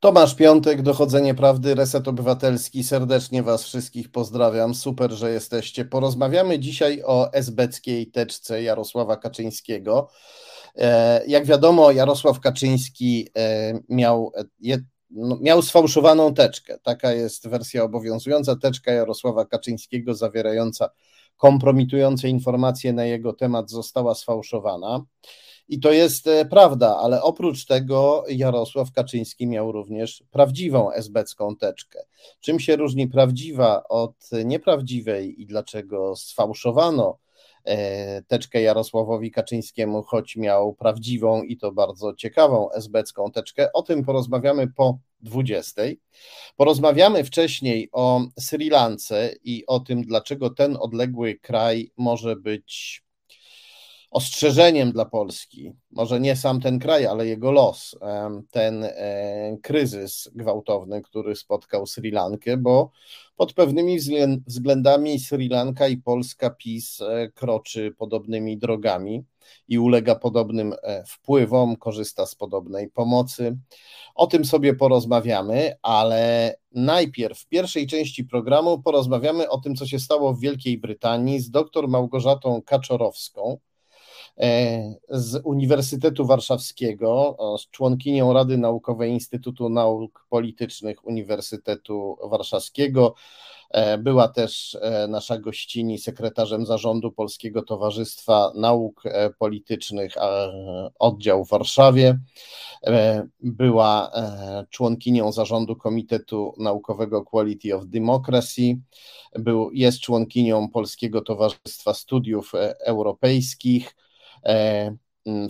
Tomasz Piątek, Dochodzenie Prawdy, Reset Obywatelski. Serdecznie Was wszystkich pozdrawiam. Super, że jesteście. Porozmawiamy dzisiaj o esbeckiej teczce Jarosława Kaczyńskiego. E, jak wiadomo, Jarosław Kaczyński e, miał, no, miał sfałszowaną teczkę. Taka jest wersja obowiązująca. Teczka Jarosława Kaczyńskiego zawierająca kompromitujące informacje na jego temat została sfałszowana. I to jest e, prawda, ale oprócz tego Jarosław Kaczyński miał również prawdziwą esbecką teczkę. Czym się różni prawdziwa od nieprawdziwej i dlaczego sfałszowano e, teczkę Jarosławowi Kaczyńskiemu, choć miał prawdziwą i to bardzo ciekawą esbecką teczkę. O tym porozmawiamy po 20. Porozmawiamy wcześniej o Sri Lance i o tym, dlaczego ten odległy kraj może być ostrzeżeniem dla Polski, może nie sam ten kraj, ale jego los, ten e, kryzys gwałtowny, który spotkał Sri Lankę, bo pod pewnymi względami Sri Lanka i Polska PiS e, kroczy podobnymi drogami i ulega podobnym e, wpływom, korzysta z podobnej pomocy. O tym sobie porozmawiamy, ale najpierw w pierwszej części programu porozmawiamy o tym, co się stało w Wielkiej Brytanii z dr Małgorzatą Kaczorowską z Uniwersytetu Warszawskiego, z członkinią Rady Naukowej Instytutu Nauk Politycznych Uniwersytetu Warszawskiego. E, była też e, nasza gościni sekretarzem zarządu Polskiego Towarzystwa Nauk Politycznych, oddział w Warszawie. Była członkinią zarządu Komitetu Naukowego Quality of Democracy. Był, jest członkinią Polskiego Towarzystwa Studiów Europejskich E,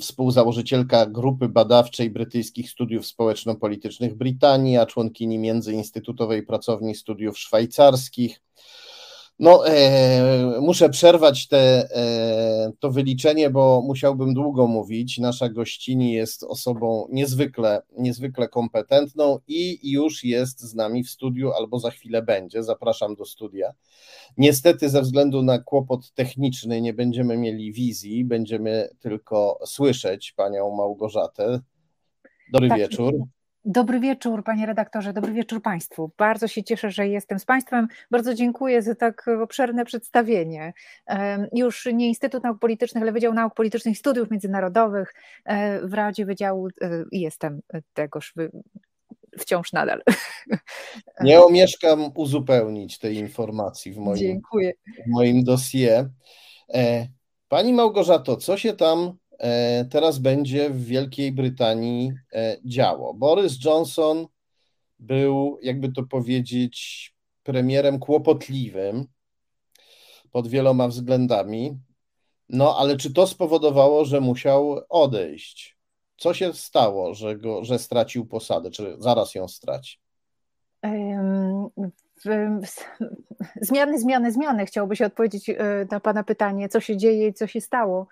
współzałożycielka grupy badawczej brytyjskich studiów społeczno-politycznych Brytanii, a członkini międzyinstytutowej pracowni studiów szwajcarskich. No, e, muszę przerwać te, e, to wyliczenie, bo musiałbym długo mówić. Nasza gościni jest osobą niezwykle, niezwykle kompetentną i już jest z nami w studiu, albo za chwilę będzie. Zapraszam do studia. Niestety, ze względu na kłopot techniczny, nie będziemy mieli wizji, będziemy tylko słyszeć panią Małgorzatę. Dobry tak, wieczór. Dobry wieczór, panie redaktorze, dobry wieczór państwu. Bardzo się cieszę, że jestem z państwem. Bardzo dziękuję za tak obszerne przedstawienie. Już nie Instytut Nauk Politycznych, ale Wydział Nauk Politycznych i Studiów Międzynarodowych e, w Radzie Wydziału e, jestem tegoż wciąż nadal. Nie omieszkam uzupełnić tej informacji w moim, Dziękuję. w moim dosie. E, pani Małgorzato, co się tam teraz będzie w Wielkiej Brytanii e, działo? Boris Johnson był, jakby to powiedzieć, premierem kłopotliwym pod wieloma względami. No, ale czy to spowodowało, że musiał odejść? Co się stało, że, go, że stracił posadę, czy zaraz ją straci? Zmiany, zmiany, zmiany. Chciałoby się odpowiedzieć e, na Pana pytanie, co się dzieje i co się stało e,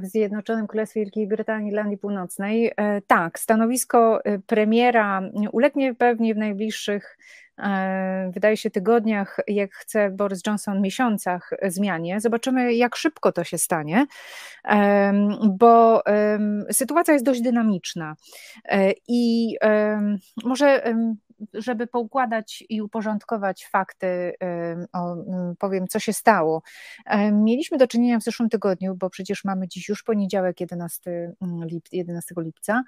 w Zjednoczonym Królestwie Wielkiej Brytanii, Irlandii Północnej. E, tak, stanowisko premiera ulegnie pewnie w najbliższych E, wydaje się, tygodniach, jak chce Boris Johnson, miesiącach zmianie. Zobaczymy, jak szybko to się stanie, bo sytuacja jest dość dynamiczna e, i może żeby poukładać i uporządkować fakty, powiem, co się stało. Mieliśmy do czynienia w zeszłym tygodniu, bo przecież mamy dziś już poniedziałek, 11, 11 lipca.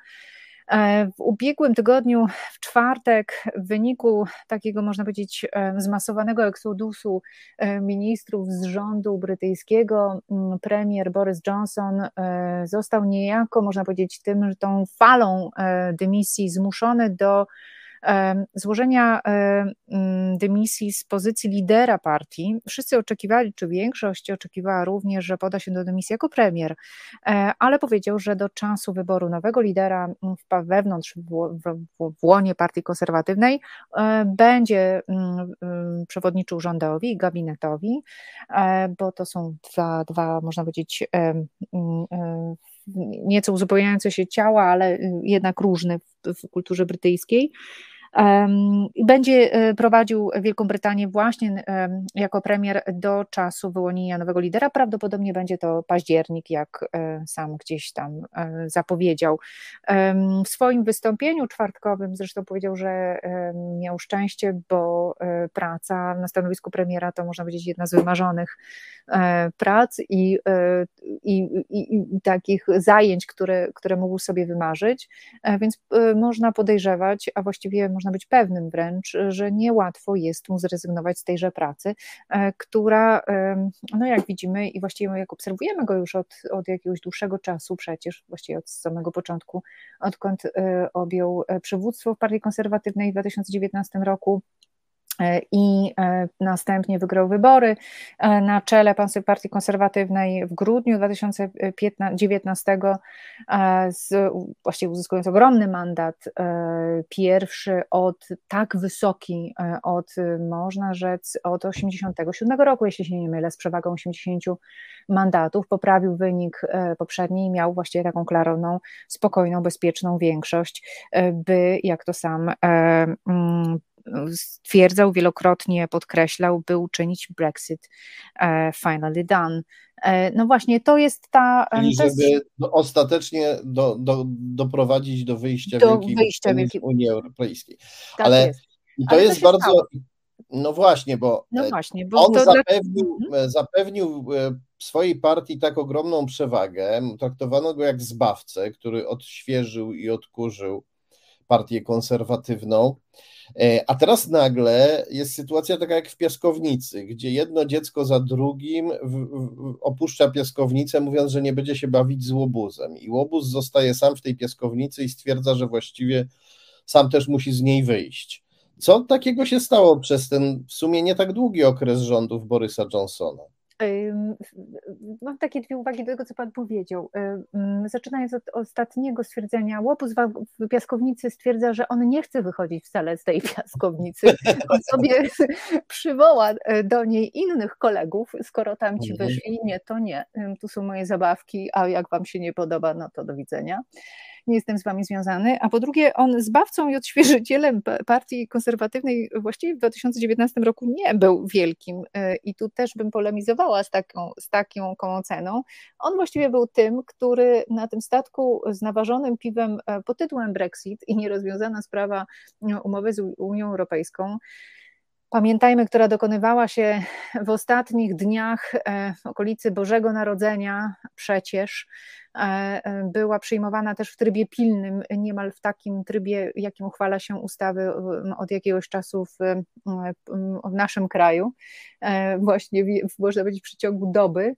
E, w ubiegłym tygodniu, w czwartek, w wyniku takiego, można powiedzieć, e, zmasowanego eksodusu e, ministrów z rządu brytyjskiego, premier Boris Johnson został niejako, można powiedzieć, tym, tą falą dymisji zmuszony do złożenia mm, dymisji z pozycji lidera partii. Wszyscy oczekiwali, czy większość oczekiwała również, że poda się do dymisji jako premier, e, ale powiedział, że do czasu wyboru nowego lidera wewnątrz, w, łonie partii konserwatywnej e, będzie mm, mm, przewodniczył rządowi gabinetowi, e, bo to są dwa, dwa można powiedzieć, nieco uzupełniające się ciała, ale jednak różne w, w kulturze brytyjskiej. Będzie prowadził Wielką Brytanię właśnie jako premier do czasu wyłonienia nowego lidera. Prawdopodobnie będzie to październik, jak sam gdzieś tam zapowiedział. W swoim wystąpieniu czwartkowym zresztą powiedział, że miał szczęście, bo praca na stanowisku premiera to można powiedzieć jedna z wymarzonych prac i, i, i, i takich zajęć, które, które mógł sobie wymarzyć, więc można podejrzewać, a właściwie można być pewnym wręcz, że niełatwo jest mu zrezygnować z tejże pracy, e, która, no jak widzimy i właściwie jak obserwujemy go już od, od jakiegoś dłuższego czasu przecież, właściwie od samego początku, odkąd e, objął e, przywództwo w Partii Konserwatywnej w 2019 roku, i e, następnie wygrał wybory e, na czele Partii Konserwatywnej w grudniu 2019, z, właściwie uzyskując ogromny mandat, pierwszy od tak wysoki, od można rzec od 87 roku, jeśli się nie mylę, z przewagą 80 mandatów, poprawił wynik poprzedni i miał właściwie taką klarowną, spokojną, bezpieczną większość, by, jak to sam mm, stwierdzał, wielokrotnie podkreślał, by uczynić Brexit e, finally done. E, no właśnie, to jest ta. Czyli żeby jest... ostatecznie do, do, doprowadzić do wyjścia, do Wielkiej, wyjścia Wielkiej Unii Europejskiej. Tak Ale jest. i to Ale jest to bardzo. Stało. No właśnie, bo, no właśnie, bo on zapewnił, mhm. zapewnił swojej partii tak ogromną przewagę, traktowano go jak zbawcę, który odświeżył i odkurzył partię konserwatywną. E, a teraz nagle jest sytuacja taka jak w piaskownicy, gdzie jedno dziecko za drugim opuszcza piaskownicę, mówiąc, że nie będzie się bawić z łobuzem. I łobuz zostaje sam w tej piaskownicy i stwierdza, że właściwie sam też musi z niej wyjść. Co takiego się stało przez ten w sumie nie tak długi okres rządów Borysa Johnsona? Mam takie dwie uwagi do tego, co Pan powiedział. Zaczynając od ostatniego stwierdzenia, łopus w piaskownicy stwierdza, że on nie chce wychodzić wcale z tej piaskownicy. On sobie przywoła e, do niej innych kolegów, skoro tam ci mhm. wyszli, nie, to nie, tu są moje zabawki, a jak Wam się nie podoba, no to do widzenia nie jestem z wami związany, a po drugie on zbawcą i odświeżycielem partii konserwatywnej właściwie w 2019 roku nie był wielkim e, i tu też bym polemizowała z taką, z taką oceną. On właściwie był tym, który na tym statku z naważonym piwem e, pod tytułem Brexit i nierozwiązana sprawa no, umowy z Unią Europejską, Pamiętajmy, która dokonywała się w ostatnich dniach e, okolicy Bożego Narodzenia, przecież była przyjmowana też w trybie pilnym, niemal w takim trybie, jakim uchwala się ustawy od jakiegoś czasu w, w naszym kraju. E, właśnie, można powiedzieć, w przeciągu doby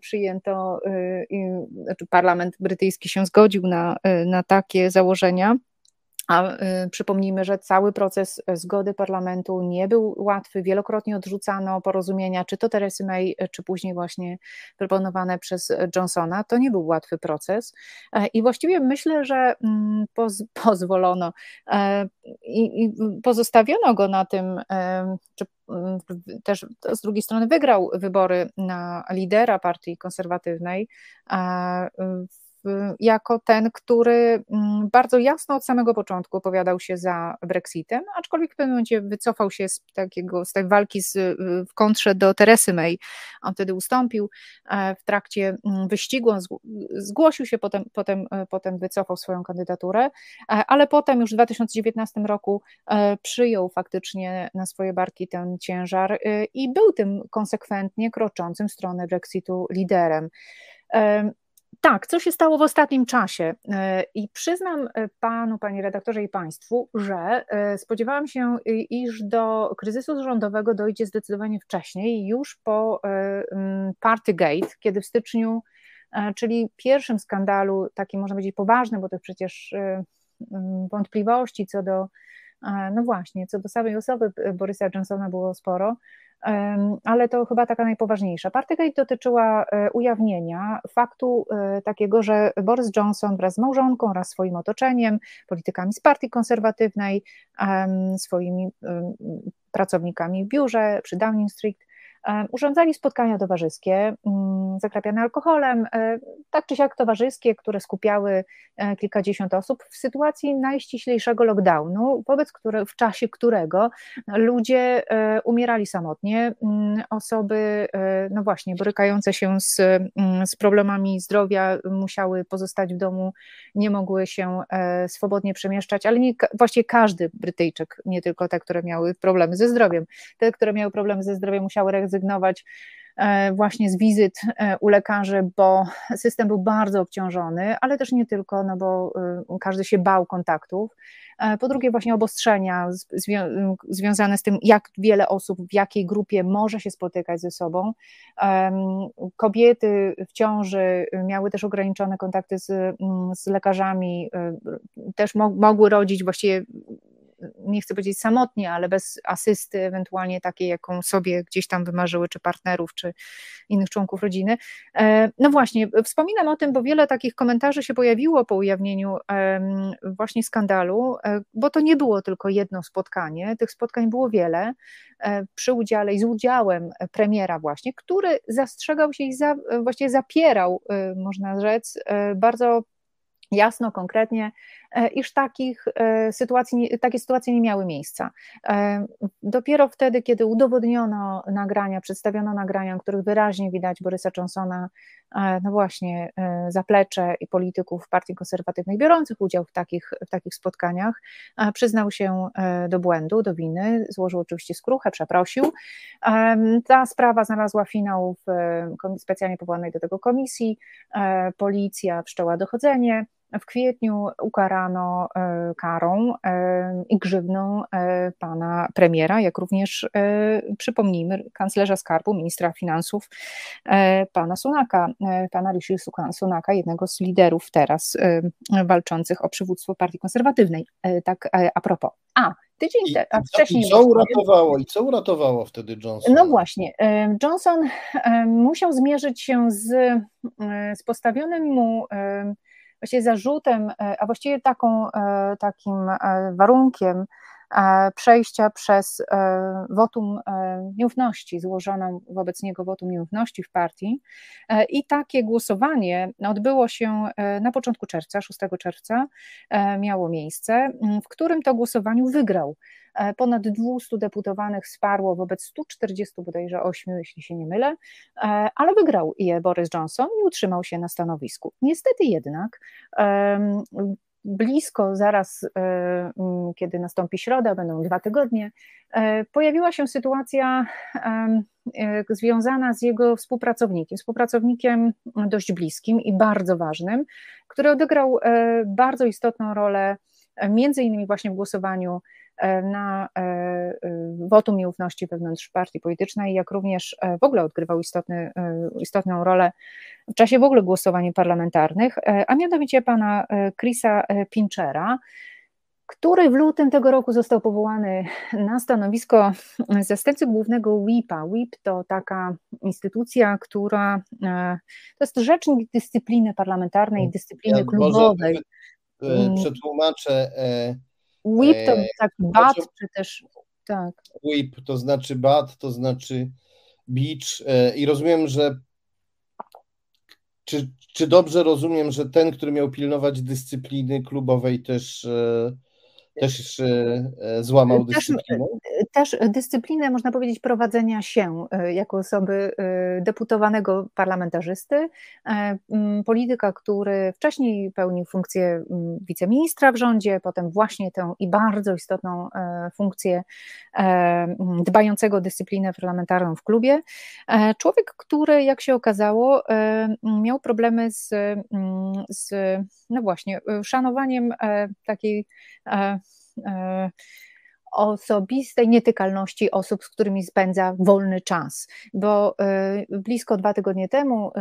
przyjęto, znaczy parlament brytyjski się zgodził na, na takie założenia. A y, przypomnijmy, że cały proces e, zgody parlamentu nie był łatwy, wielokrotnie odrzucano porozumienia, czy to Teresy May, e, czy później właśnie proponowane przez Johnsona. To nie był łatwy proces e, i właściwie myślę, że mm, poz, pozwolono i, i pozostawiono go na tym, czy mm, też z drugiej strony wygrał wybory na lidera partii konserwatywnej jako ten, który mm, bardzo jasno od samego początku opowiadał się za Brexitem, aczkolwiek w pewnym momencie wycofał się z, takiego, z tej walki z, w kontrze do Teresy May. On wtedy ustąpił e, w trakcie mm, wyścigu, on zgłosił się, potem, potem, e, potem wycofał swoją kandydaturę, e, ale potem już w 2019 roku przyjął faktycznie na swoje barki ten ciężar i był tym konsekwentnie kroczącym w stronę Brexitu liderem. Tak, co się stało w ostatnim czasie? E, I przyznam e, panu, panie redaktorze i państwu, że e, spodziewałam się, iż do kryzysu rządowego dojdzie zdecydowanie wcześniej, już po Partygate, kiedy w styczniu, czyli pierwszym skandalu, takim można powiedzieć poważnym, bo to przecież wątpliwości co do, no właśnie, co do samej osoby Borysa Johnsona było sporo, ale to chyba taka najpoważniejsza. Partygate dotyczyła e, ujawnienia faktu e, takiego, że Boris Johnson wraz z małżonką oraz swoim otoczeniem, politykami z partii konserwatywnej, swoimi pracownikami w biurze przy Downing Street, urządzali spotkania towarzyskie, mm, zakrapiane alkoholem, tak czy siak towarzyskie, które skupiały kilkadziesiąt osób w sytuacji najściślejszego lockdownu, wobec które, w czasie którego ludzie umierali samotnie, mm, osoby, no właśnie, borykające się z, mm, z problemami zdrowia musiały pozostać w domu, nie mogły się swobodnie przemieszczać, ale nie, właściwie każdy Brytyjczyk, nie tylko te, które miały problemy ze zdrowiem. Te, które miały problemy ze zdrowiem, musiały rezygnować e, właśnie z wizyt e, u lekarzy, bo system był bardzo obciążony, ale też nie tylko, no bo e, każdy się bał kontaktów. Po drugie, właśnie obostrzenia zwią związane z tym, jak wiele osób w jakiej grupie może się spotykać ze sobą. Kobiety w ciąży miały też ograniczone kontakty z, mm, z lekarzami, też mo mogły rodzić właściwie nie chcę powiedzieć samotnie, ale bez asysty, ewentualnie takiej, jaką sobie gdzieś tam wymarzyły, czy partnerów, czy innych członków rodziny. E, no właśnie, wspominam o tym, bo wiele takich komentarzy się pojawiło po ujawnieniu właśnie skandalu, e, bo to nie było tylko jedno spotkanie, tych spotkań było wiele e, przy udziale i z udziałem premiera właśnie, który zastrzegał się i za, właściwie zapierał, można rzec, bardzo jasno, konkretnie, iż takich e, sytuacji, takie sytuacje nie miały miejsca. E, dopiero wtedy, kiedy udowodniono nagrania, przedstawiono nagrania, w których wyraźnie widać Borysa Johnsona, no właśnie, zaplecze i polityków partii konserwatywnej biorących udział w takich, w takich spotkaniach, przyznał się do błędu, do winy, złożył oczywiście skruchę, przeprosił. Ta sprawa znalazła finał w specjalnie powołanej do tego komisji, policja wszczęła dochodzenie, w kwietniu ukarano e, karą e, i grzywną e, pana premiera, jak również, przypomnijmy, kanclerza skarbu, ministra finansów, pana Sunaka, pana Rishi Sunaka, jednego z liderów teraz walczących o przywództwo partii konserwatywnej. Tak a propos. A, tydzień I, a wcześniej. I co uratowało? I co uratowało wtedy Johnson? No właśnie. Johnson musiał zmierzyć się z, z postawionym mu właściwie zarzutem, e, a właściwie taką, e, takim e, warunkiem przejścia przez wotum nieufności, złożoną wobec niego wotum nieufności w partii. I takie głosowanie odbyło się na początku czerwca, 6 czerwca miało miejsce, w którym to głosowaniu wygrał E, ponad 200 deputowanych wsparło wobec 140 bodajże 8, jeśli się nie mylę, e, ale wygrał je Boris Johnson i utrzymał się na stanowisku. Niestety jednak blisko zaraz, e, kiedy nastąpi środa, będą dwa tygodnie, pojawiła się sytuacja związana z jego współpracownikiem, współpracownikiem dość bliskim i bardzo ważnym, który odegrał bardzo istotną rolę, między innymi właśnie w głosowaniu E, na e, e, wotum nieufności wewnątrz partii politycznej, jak również w ogóle odgrywał istotny, istotną rolę w czasie w ogóle głosowań parlamentarnych, a mianowicie pana Chrisa Pinchera, który w lutym tego roku został powołany na stanowisko zastępcy głównego WIP-a. WIP to taka instytucja, która to jest rzecznik dyscypliny parlamentarnej, dyscypliny ja klubowej. Może przetłumaczę Whip to e, tak bat, czy też tak. Whip to znaczy bat, to znaczy beach e, i rozumiem, że czy, czy dobrze rozumiem, że ten, który miał pilnować dyscypliny klubowej też e, też e, złamał dyscyplinę? Też, też dyscyplinę, można powiedzieć, prowadzenia się e, jako osoby e, deputowanego parlamentarzysty, polityka, który wcześniej pełnił funkcję wiceministra w rządzie, potem właśnie tę i bardzo istotną funkcję dbającego o dyscyplinę parlamentarną w klubie. Człowiek, który, jak się okazało, miał problemy z, z no właśnie, szanowaniem takiej E, osobistej nietykalności osób, z którymi spędza wolny czas, bo e, blisko dwa tygodnie temu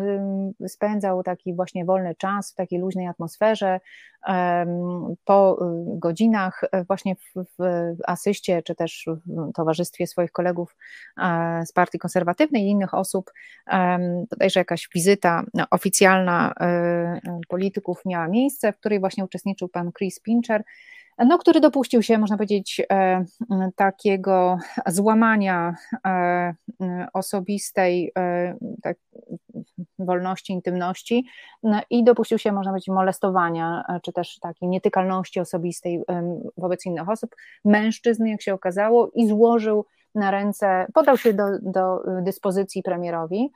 spędzał taki właśnie wolny czas w takiej luźnej atmosferze, po godzinach właśnie w, w asyście, czy też w towarzystwie swoich kolegów e, z partii konserwatywnej i innych osób, bodajże jakaś wizyta oficjalna polityków miała miejsce, w której właśnie uczestniczył pan Chris Pincher, no, który dopuścił się, można powiedzieć, e, takiego złamania e, osobistej tak, wolności, intymności no, i dopuścił się, można powiedzieć, molestowania, czy też takiej nietykalności osobistej wobec innych osób, mężczyzn, jak się okazało, i złożył na ręce, podał się do, do dyspozycji premierowi.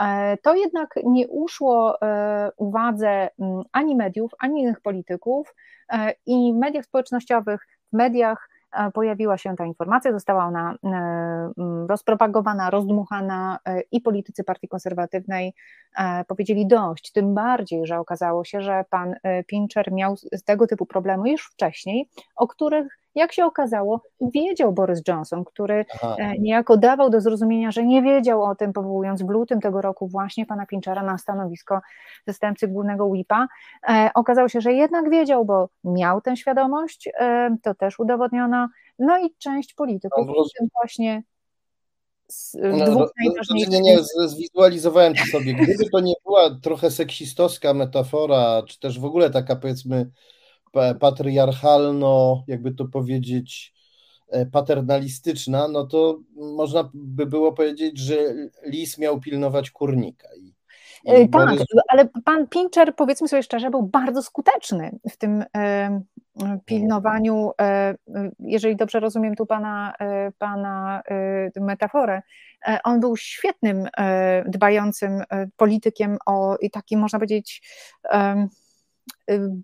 E, to jednak nie uszło e, uwadze ani mediów, ani innych polityków e, i w mediach społecznościowych, w mediach pojawiła się ta informacja, została ona rozpropagowana, rozdmuchana i politycy Partii Konserwatywnej powiedzieli dość, tym bardziej, że okazało się, że pan Pincher miał tego typu problemy już wcześniej, o których jak się okazało, wiedział Boris Johnson, który Aha. E, niejako dawał do zrozumienia, że nie wiedział o tym, powołując w lutym tego roku właśnie pana Pinchera na stanowisko zastępcy głównego WIPA. E, okazało się, że jednak wiedział, bo miał tę świadomość, e, to też udowodniono. No i część polityków, no, w tym właśnie no, dwóch no, najważniejszych. Nie, nie, zwizualizowałem to sobie. Gdyby to nie była trochę seksistowska metafora, czy też w ogóle taka powiedzmy patriarchalno, jakby to powiedzieć, e, paternalistyczna, no to można by było powiedzieć, że lis miał pilnować kurnika. I, i e, tak, Borys... ale pan Pincher, powiedzmy sobie szczerze, był bardzo skuteczny w tym e, pilnowaniu, e, jeżeli dobrze rozumiem tu pana, e, pana e, metaforę, on był świetnym, dbającym politykiem o i takim, można powiedzieć,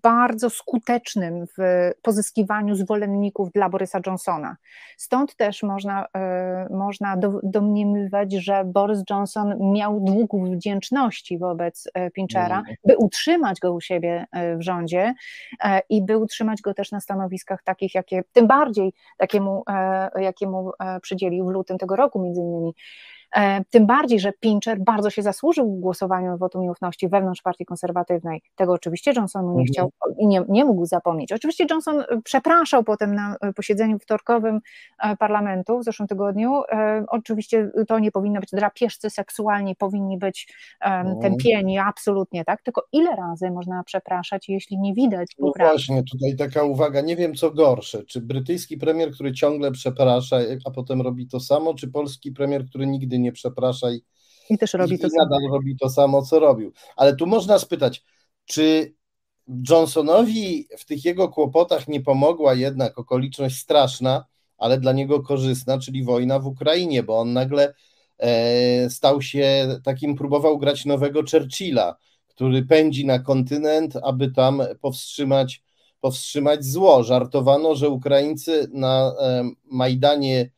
bardzo skutecznym w pozyskiwaniu zwolenników dla Borysa Johnsona. Stąd też można, e, można domniemywać, że Boris Johnson miał dług wdzięczności wobec e, Pinchera, mm. by utrzymać go u siebie w rządzie i by utrzymać go też na stanowiskach takich, jakie, tym bardziej takiemu, jakiemu przydzielił w lutym tego roku między innymi. E, tym bardziej, że Pincher bardzo się zasłużył w głosowaniu w wotum nieufności wewnątrz partii konserwatywnej. Tego oczywiście Johnson nie mhm. chciał i nie, nie mógł zapomnieć. Oczywiście Johnson e, przepraszał potem na e, posiedzeniu wtorkowym parlamentu w zeszłym tygodniu. Oczywiście to nie powinno być drapieżcy seksualni, powinni być mhm. tępieni, absolutnie tak. Tylko ile razy można przepraszać, jeśli nie widać no poprawy? No właśnie, tutaj taka uwaga, nie wiem co gorsze, czy brytyjski premier, który ciągle przeprasza, a potem robi to samo, czy polski premier, który nigdy nie przeprasza i, I też robi i to nadal samo. robi to samo, co robił. Ale tu można spytać, czy Johnsonowi w tych jego kłopotach nie pomogła jednak okoliczność straszna, ale dla niego korzystna, czyli wojna w Ukrainie, bo on nagle e, stał się takim, próbował grać nowego Churchilla, który pędzi na kontynent, aby tam powstrzymać, powstrzymać zło. Żartowano, że Ukraińcy na e, Majdanie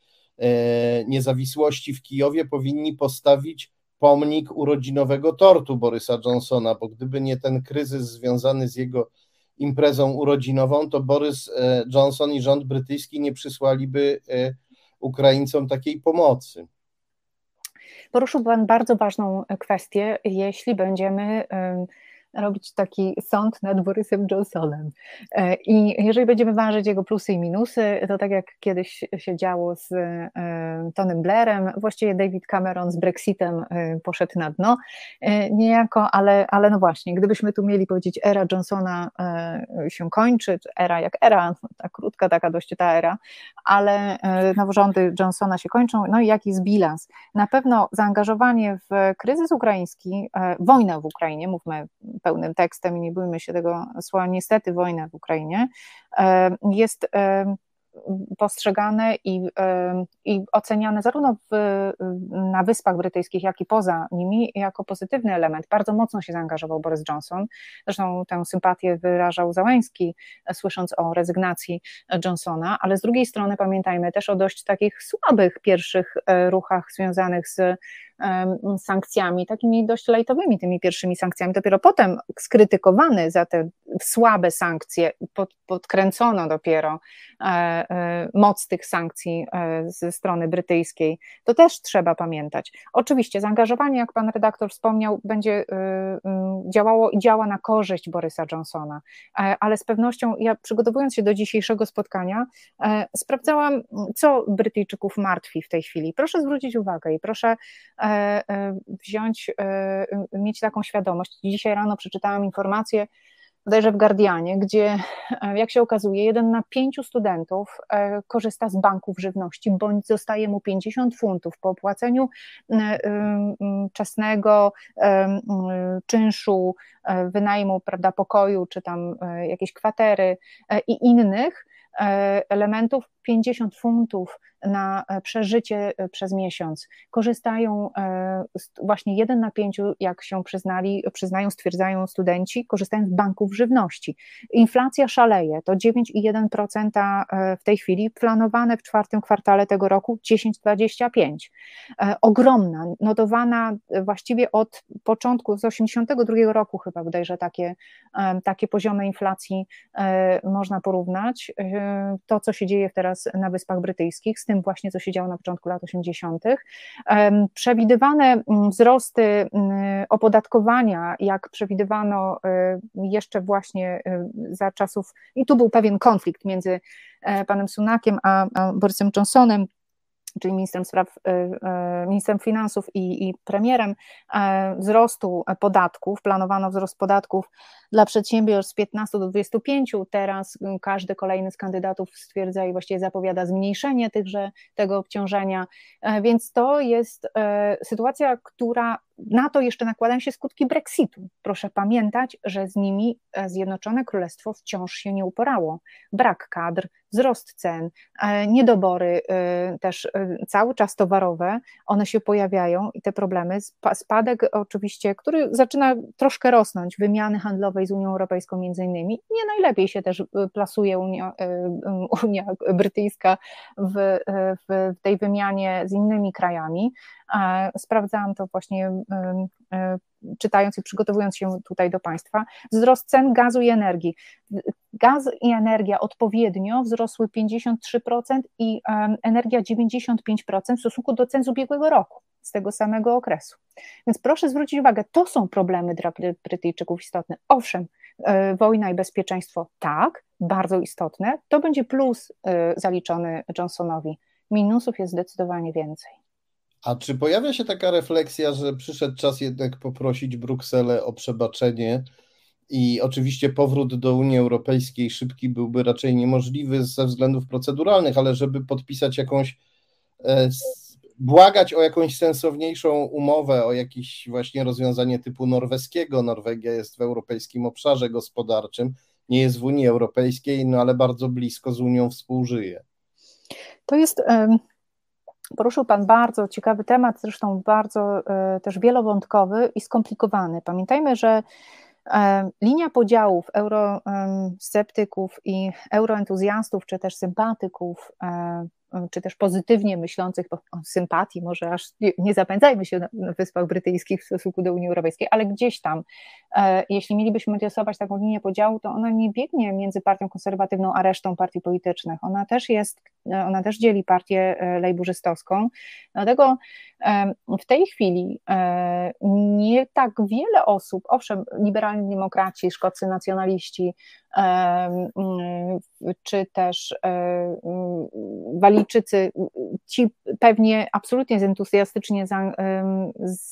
niezawisłości w Kijowie powinni postawić pomnik urodzinowego tortu Borysa Johnsona, bo gdyby nie ten kryzys związany z jego imprezą urodzinową, to Borys e, Johnson i rząd brytyjski nie przysłaliby e, Ukraińcom takiej pomocy. Poruszył Pan bardzo ważną kwestię. Jeśli będziemy robić taki sąd nad Borysem Johnsonem. E, I jeżeli będziemy ważyć jego plusy i minusy, to tak jak kiedyś się działo z e, Tonym Blairem, właściwie David Cameron z Brexitem e, poszedł na dno niejako, ale, ale no właśnie, gdybyśmy tu mieli powiedzieć, era Johnsona się kończy, era jak era, ta krótka taka dość ta era, ale rządy Johnsona się kończą, no i jaki jest bilans? Na pewno zaangażowanie w kryzys ukraiński, wojnę w Ukrainie, mówmy pełnym tekstem i nie bójmy się tego słowa, niestety wojna w Ukrainie, e, jest e, postrzegane i, i oceniane zarówno w, na Wyspach Brytyjskich, jak i poza nimi jako pozytywny element. Bardzo mocno się zaangażował Boris Johnson. Zresztą tę sympatię wyrażał Załęski, słysząc o rezygnacji Johnsona, ale z drugiej strony pamiętajmy też o dość takich słabych pierwszych e, ruchach związanych z sankcjami, takimi dość lajtowymi tymi pierwszymi sankcjami. Dopiero potem skrytykowany za te słabe sankcje, pod, podkręcono dopiero e, e, moc tych sankcji e, ze strony brytyjskiej. To też trzeba pamiętać. Oczywiście zaangażowanie, jak pan redaktor wspomniał, będzie działało i działa na korzyść Borysa Johnsona, ale z pewnością ja przygotowując się do dzisiejszego spotkania, sprawdzałam, co Brytyjczyków martwi w tej chwili. Proszę zwrócić uwagę i proszę wziąć, e, mieć taką świadomość. Dzisiaj rano przeczytałam informację, bodajże w Guardianie, gdzie, e, jak się okazuje, jeden na pięciu studentów e, korzysta z banków żywności, bądź zostaje mu 50 funtów po opłaceniu czesnego czynszu, wynajmu prawda, pokoju, czy tam jakiejś kwatery i innych elementów, 50 funtów na e, przeżycie e, przez miesiąc. Korzystają e, właśnie jeden na pięciu, jak się przyznali, przyznają, stwierdzają studenci, korzystają z banków żywności. Inflacja szaleje, to 9,1% w tej chwili, planowane w czwartym kwartale tego roku 10,25. Ogromna, notowana właściwie od początku, z 82 roku chyba bodajże takie, takie poziomy inflacji można porównać. To, co się dzieje teraz na Wyspach Brytyjskich, z tym właśnie, co się działo na początku lat 80. Przewidywane mm, wzrosty mm, opodatkowania, jak przewidywano e, jeszcze właśnie e, za czasów, i tu był pewien konflikt między e, panem Sunakiem a, a Borysem Johnsonem, czyli ministrem spraw, ministrem finansów i, i premierem, wzrostu podatków, planowano wzrost podatków dla przedsiębiorstw z 15 do 25, teraz każdy kolejny z kandydatów stwierdza i właściwie zapowiada zmniejszenie tychże, tego obciążenia, e, więc to jest e, sytuacja, która na to jeszcze nakładają się skutki Brexitu. Proszę pamiętać, że z nimi e, Zjednoczone Królestwo wciąż się nie uporało. Brak kadr, wzrost cen, niedobory też cały czas towarowe, one się pojawiają i te problemy, spadek oczywiście, który zaczyna troszkę rosnąć, wymiany handlowej z Unią Europejską między innymi. Nie najlepiej się też plasuje Unia, Unia Brytyjska w, w tej wymianie z innymi krajami. Sprawdzałam to właśnie czytając i przygotowując się tutaj do Państwa, wzrost cen gazu i energii. Gaz i energia odpowiednio wzrosły 53% i energia 95% w stosunku do cen z ubiegłego roku, z tego samego okresu. Więc proszę zwrócić uwagę, to są problemy dla Brytyjczyków istotne. Owszem, e, wojna i bezpieczeństwo tak, bardzo istotne, to będzie plus e, zaliczony Johnsonowi. Minusów jest zdecydowanie więcej. A czy pojawia się taka refleksja, że przyszedł czas jednak poprosić Brukselę o przebaczenie i oczywiście powrót do Unii Europejskiej szybki byłby raczej niemożliwy ze względów proceduralnych, ale żeby podpisać jakąś, e, błagać o jakąś sensowniejszą umowę, o jakieś właśnie rozwiązanie typu norweskiego. Norwegia jest w europejskim obszarze gospodarczym, nie jest w Unii Europejskiej, no ale bardzo blisko z Unią współżyje. To jest. Poruszył Pan bardzo ciekawy temat, zresztą bardzo e, też wielowątkowy i skomplikowany. Pamiętajmy, że e, linia podziałów eurosceptyków i euroentuzjastów, czy też sympatyków e, czy też pozytywnie myślących o sympatii, może aż nie, zapędzajmy się na, Wyspach Brytyjskich w stosunku do Unii Europejskiej, ale gdzieś tam, e, jeśli mielibyśmy rysować taką linię podziału, to ona nie biegnie między partią konserwatywną a resztą partii politycznych. Ona też jest, e, ona też dzieli partię e, lejburzystowską. Dlatego w tej chwili nie tak wiele osób, owszem, liberalni demokraci, szkoccy nacjonaliści, czy też Walijczycy, ci pewnie absolutnie entuzjastycznie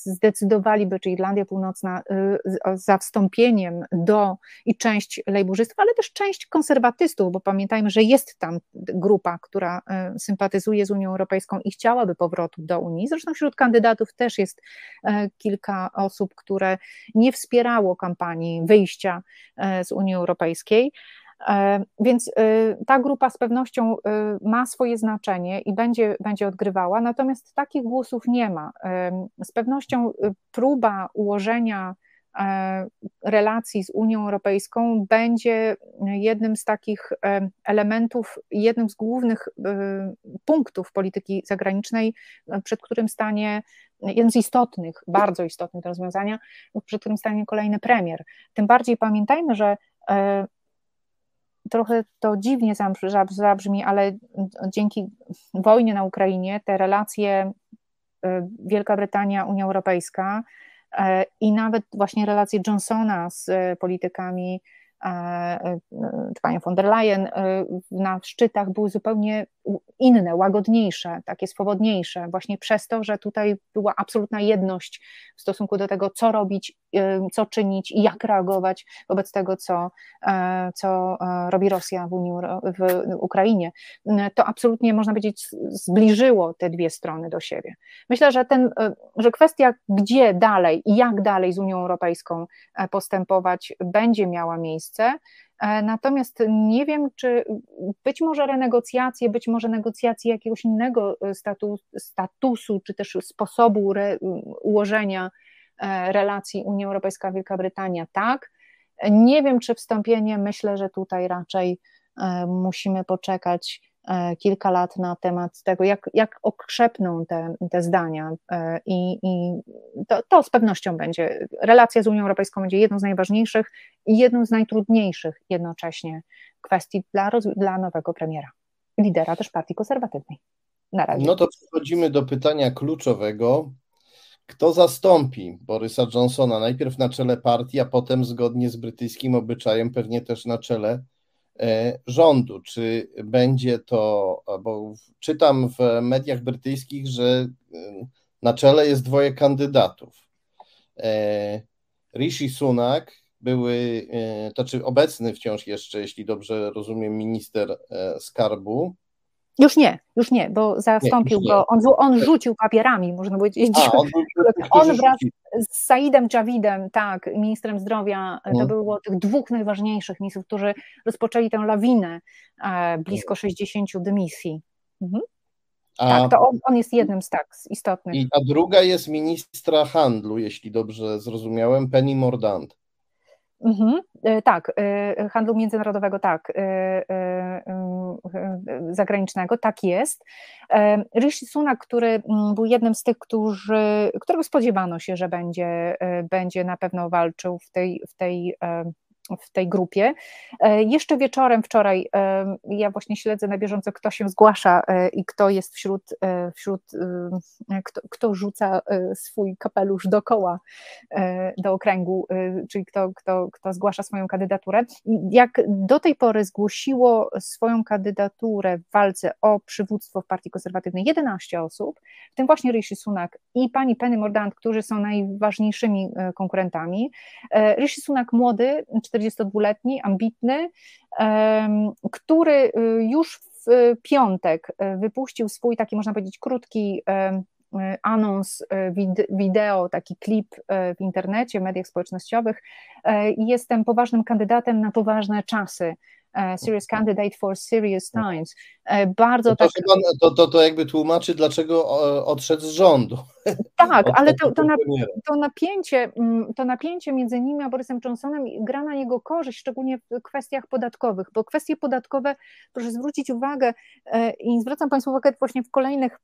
zdecydowaliby, czy Irlandia Północna, y, za wstąpieniem do i część lejburzystów, ale też część konserwatystów, bo pamiętajmy, że jest tam grupa, która y, sympatyzuje z Unią Europejską i chciałaby powrotu do Unii. Zresztą wśród kandydatów też jest e, kilka osób, które nie wspierało kampanii wyjścia e, z Unii Europejskiej. E, więc e, ta grupa z pewnością e, ma swoje znaczenie i będzie, będzie odgrywała, natomiast takich głosów nie ma. Z pewnością próba ułożenia relacji z Unią Europejską będzie jednym z takich elementów, jednym z głównych punktów polityki zagranicznej, przed którym stanie jeden z istotnych, bardzo istotnych do rozwiązania, przed którym stanie kolejny premier. Tym bardziej pamiętajmy, że trochę to dziwnie zabrzmi, ale dzięki wojnie na Ukrainie te relacje y, Wielka Brytania, Unia Europejska y, i nawet właśnie relacje Johnsona z politykami czy panią von der Leyen na szczytach były zupełnie inne, łagodniejsze, takie swobodniejsze, właśnie przez to, że tutaj była absolutna jedność w stosunku do tego, co robić co czynić i jak reagować wobec tego, co, co robi Rosja w, Unii, w Ukrainie. To absolutnie można powiedzieć zbliżyło te dwie strony do siebie. Myślę, że, ten, że kwestia, gdzie dalej i jak dalej z Unią Europejską postępować, będzie miała miejsce. E, natomiast nie wiem, czy być może renegocjacje, być może negocjacje jakiegoś innego e, status, statusu, czy też sposobu re, ułożenia e, relacji Unia Europejska-Wielka Brytania, tak. Nie wiem, czy wstąpienie, myślę, że tutaj raczej musimy poczekać E, kilka lat na temat tego, jak, jak okrzepną te, te zdania e, i, i to, to, z pewnością będzie. Relacja z Unią Europejską będzie jedną z najważniejszych i jedną z najtrudniejszych jednocześnie kwestii dla, dla nowego premiera, lidera też partii konserwatywnej. No to przechodzimy do pytania kluczowego. Kto zastąpi Borysa Johnsona najpierw na czele partii, a potem zgodnie z brytyjskim obyczajem pewnie też na czele E, rządu. Czy będzie to, bo czytam w mediach brytyjskich, że e, na czele jest dwoje kandydatów. E, Rishi Sunak, były, to czy obecny wciąż jeszcze, jeśli dobrze rozumiem, minister skarbu, już nie, już nie, bo zastąpił nie, go, on, on rzucił papierami, można powiedzieć. A, on, on wraz z Saidem Javidem, tak, ministrem zdrowia, to mhm. było tych dwóch najważniejszych ministrów, którzy rozpoczęli tę lawinę e, blisko 60 dymisji. Mhm. A, tak, to on, on, jest jednym z tak istotnych. I, a druga jest ministra handlu, jeśli dobrze zrozumiałem, Penny Mordant. Mhm, e, tak, e, handlu międzynarodowego, tak, e, zagranicznego, tak jest. Rishi Sunak, który mm, był jednym z tych, którzy, którego spodziewano się, że będzie, będzie na pewno walczył w tej, w tej w tej grupie. E, jeszcze wieczorem wczoraj e, ja właśnie śledzę na bieżąco, kto się zgłasza e, i kto jest wśród, wśród kto, kto rzuca swój kapelusz dookoła do okręgu, czyli kto, kto, kto zgłasza swoją kandydaturę. Jak do tej pory zgłosiło swoją kandydaturę w walce o przywództwo w Partii Konserwatywnej 11 osób, w tym właśnie Rishi Sunak i pani Penny Mordant, którzy są najważniejszymi konkurentami. Rishi Sunak młody, 42-letni, ambitny, który y, już w piątek y, wypuścił swój taki, można powiedzieć, krótki y, anons wideo, taki klip w internecie, w mediach społecznościowych. Jestem poważnym kandydatem na poważne czasy. E, serious Candidate for Serious no. Times. E, bardzo to, tak... to, to, to jakby tłumaczy, dlaczego odszedł z rządu. Tak, ale to, to, na, to, napięcie, mm, to napięcie między nim a Borysem Johnsonem gra na jego korzyść, szczególnie w kwestiach podatkowych, bo kwestie podatkowe, proszę zwrócić uwagę e, i zwracam Państwu uwagę właśnie w kolejnych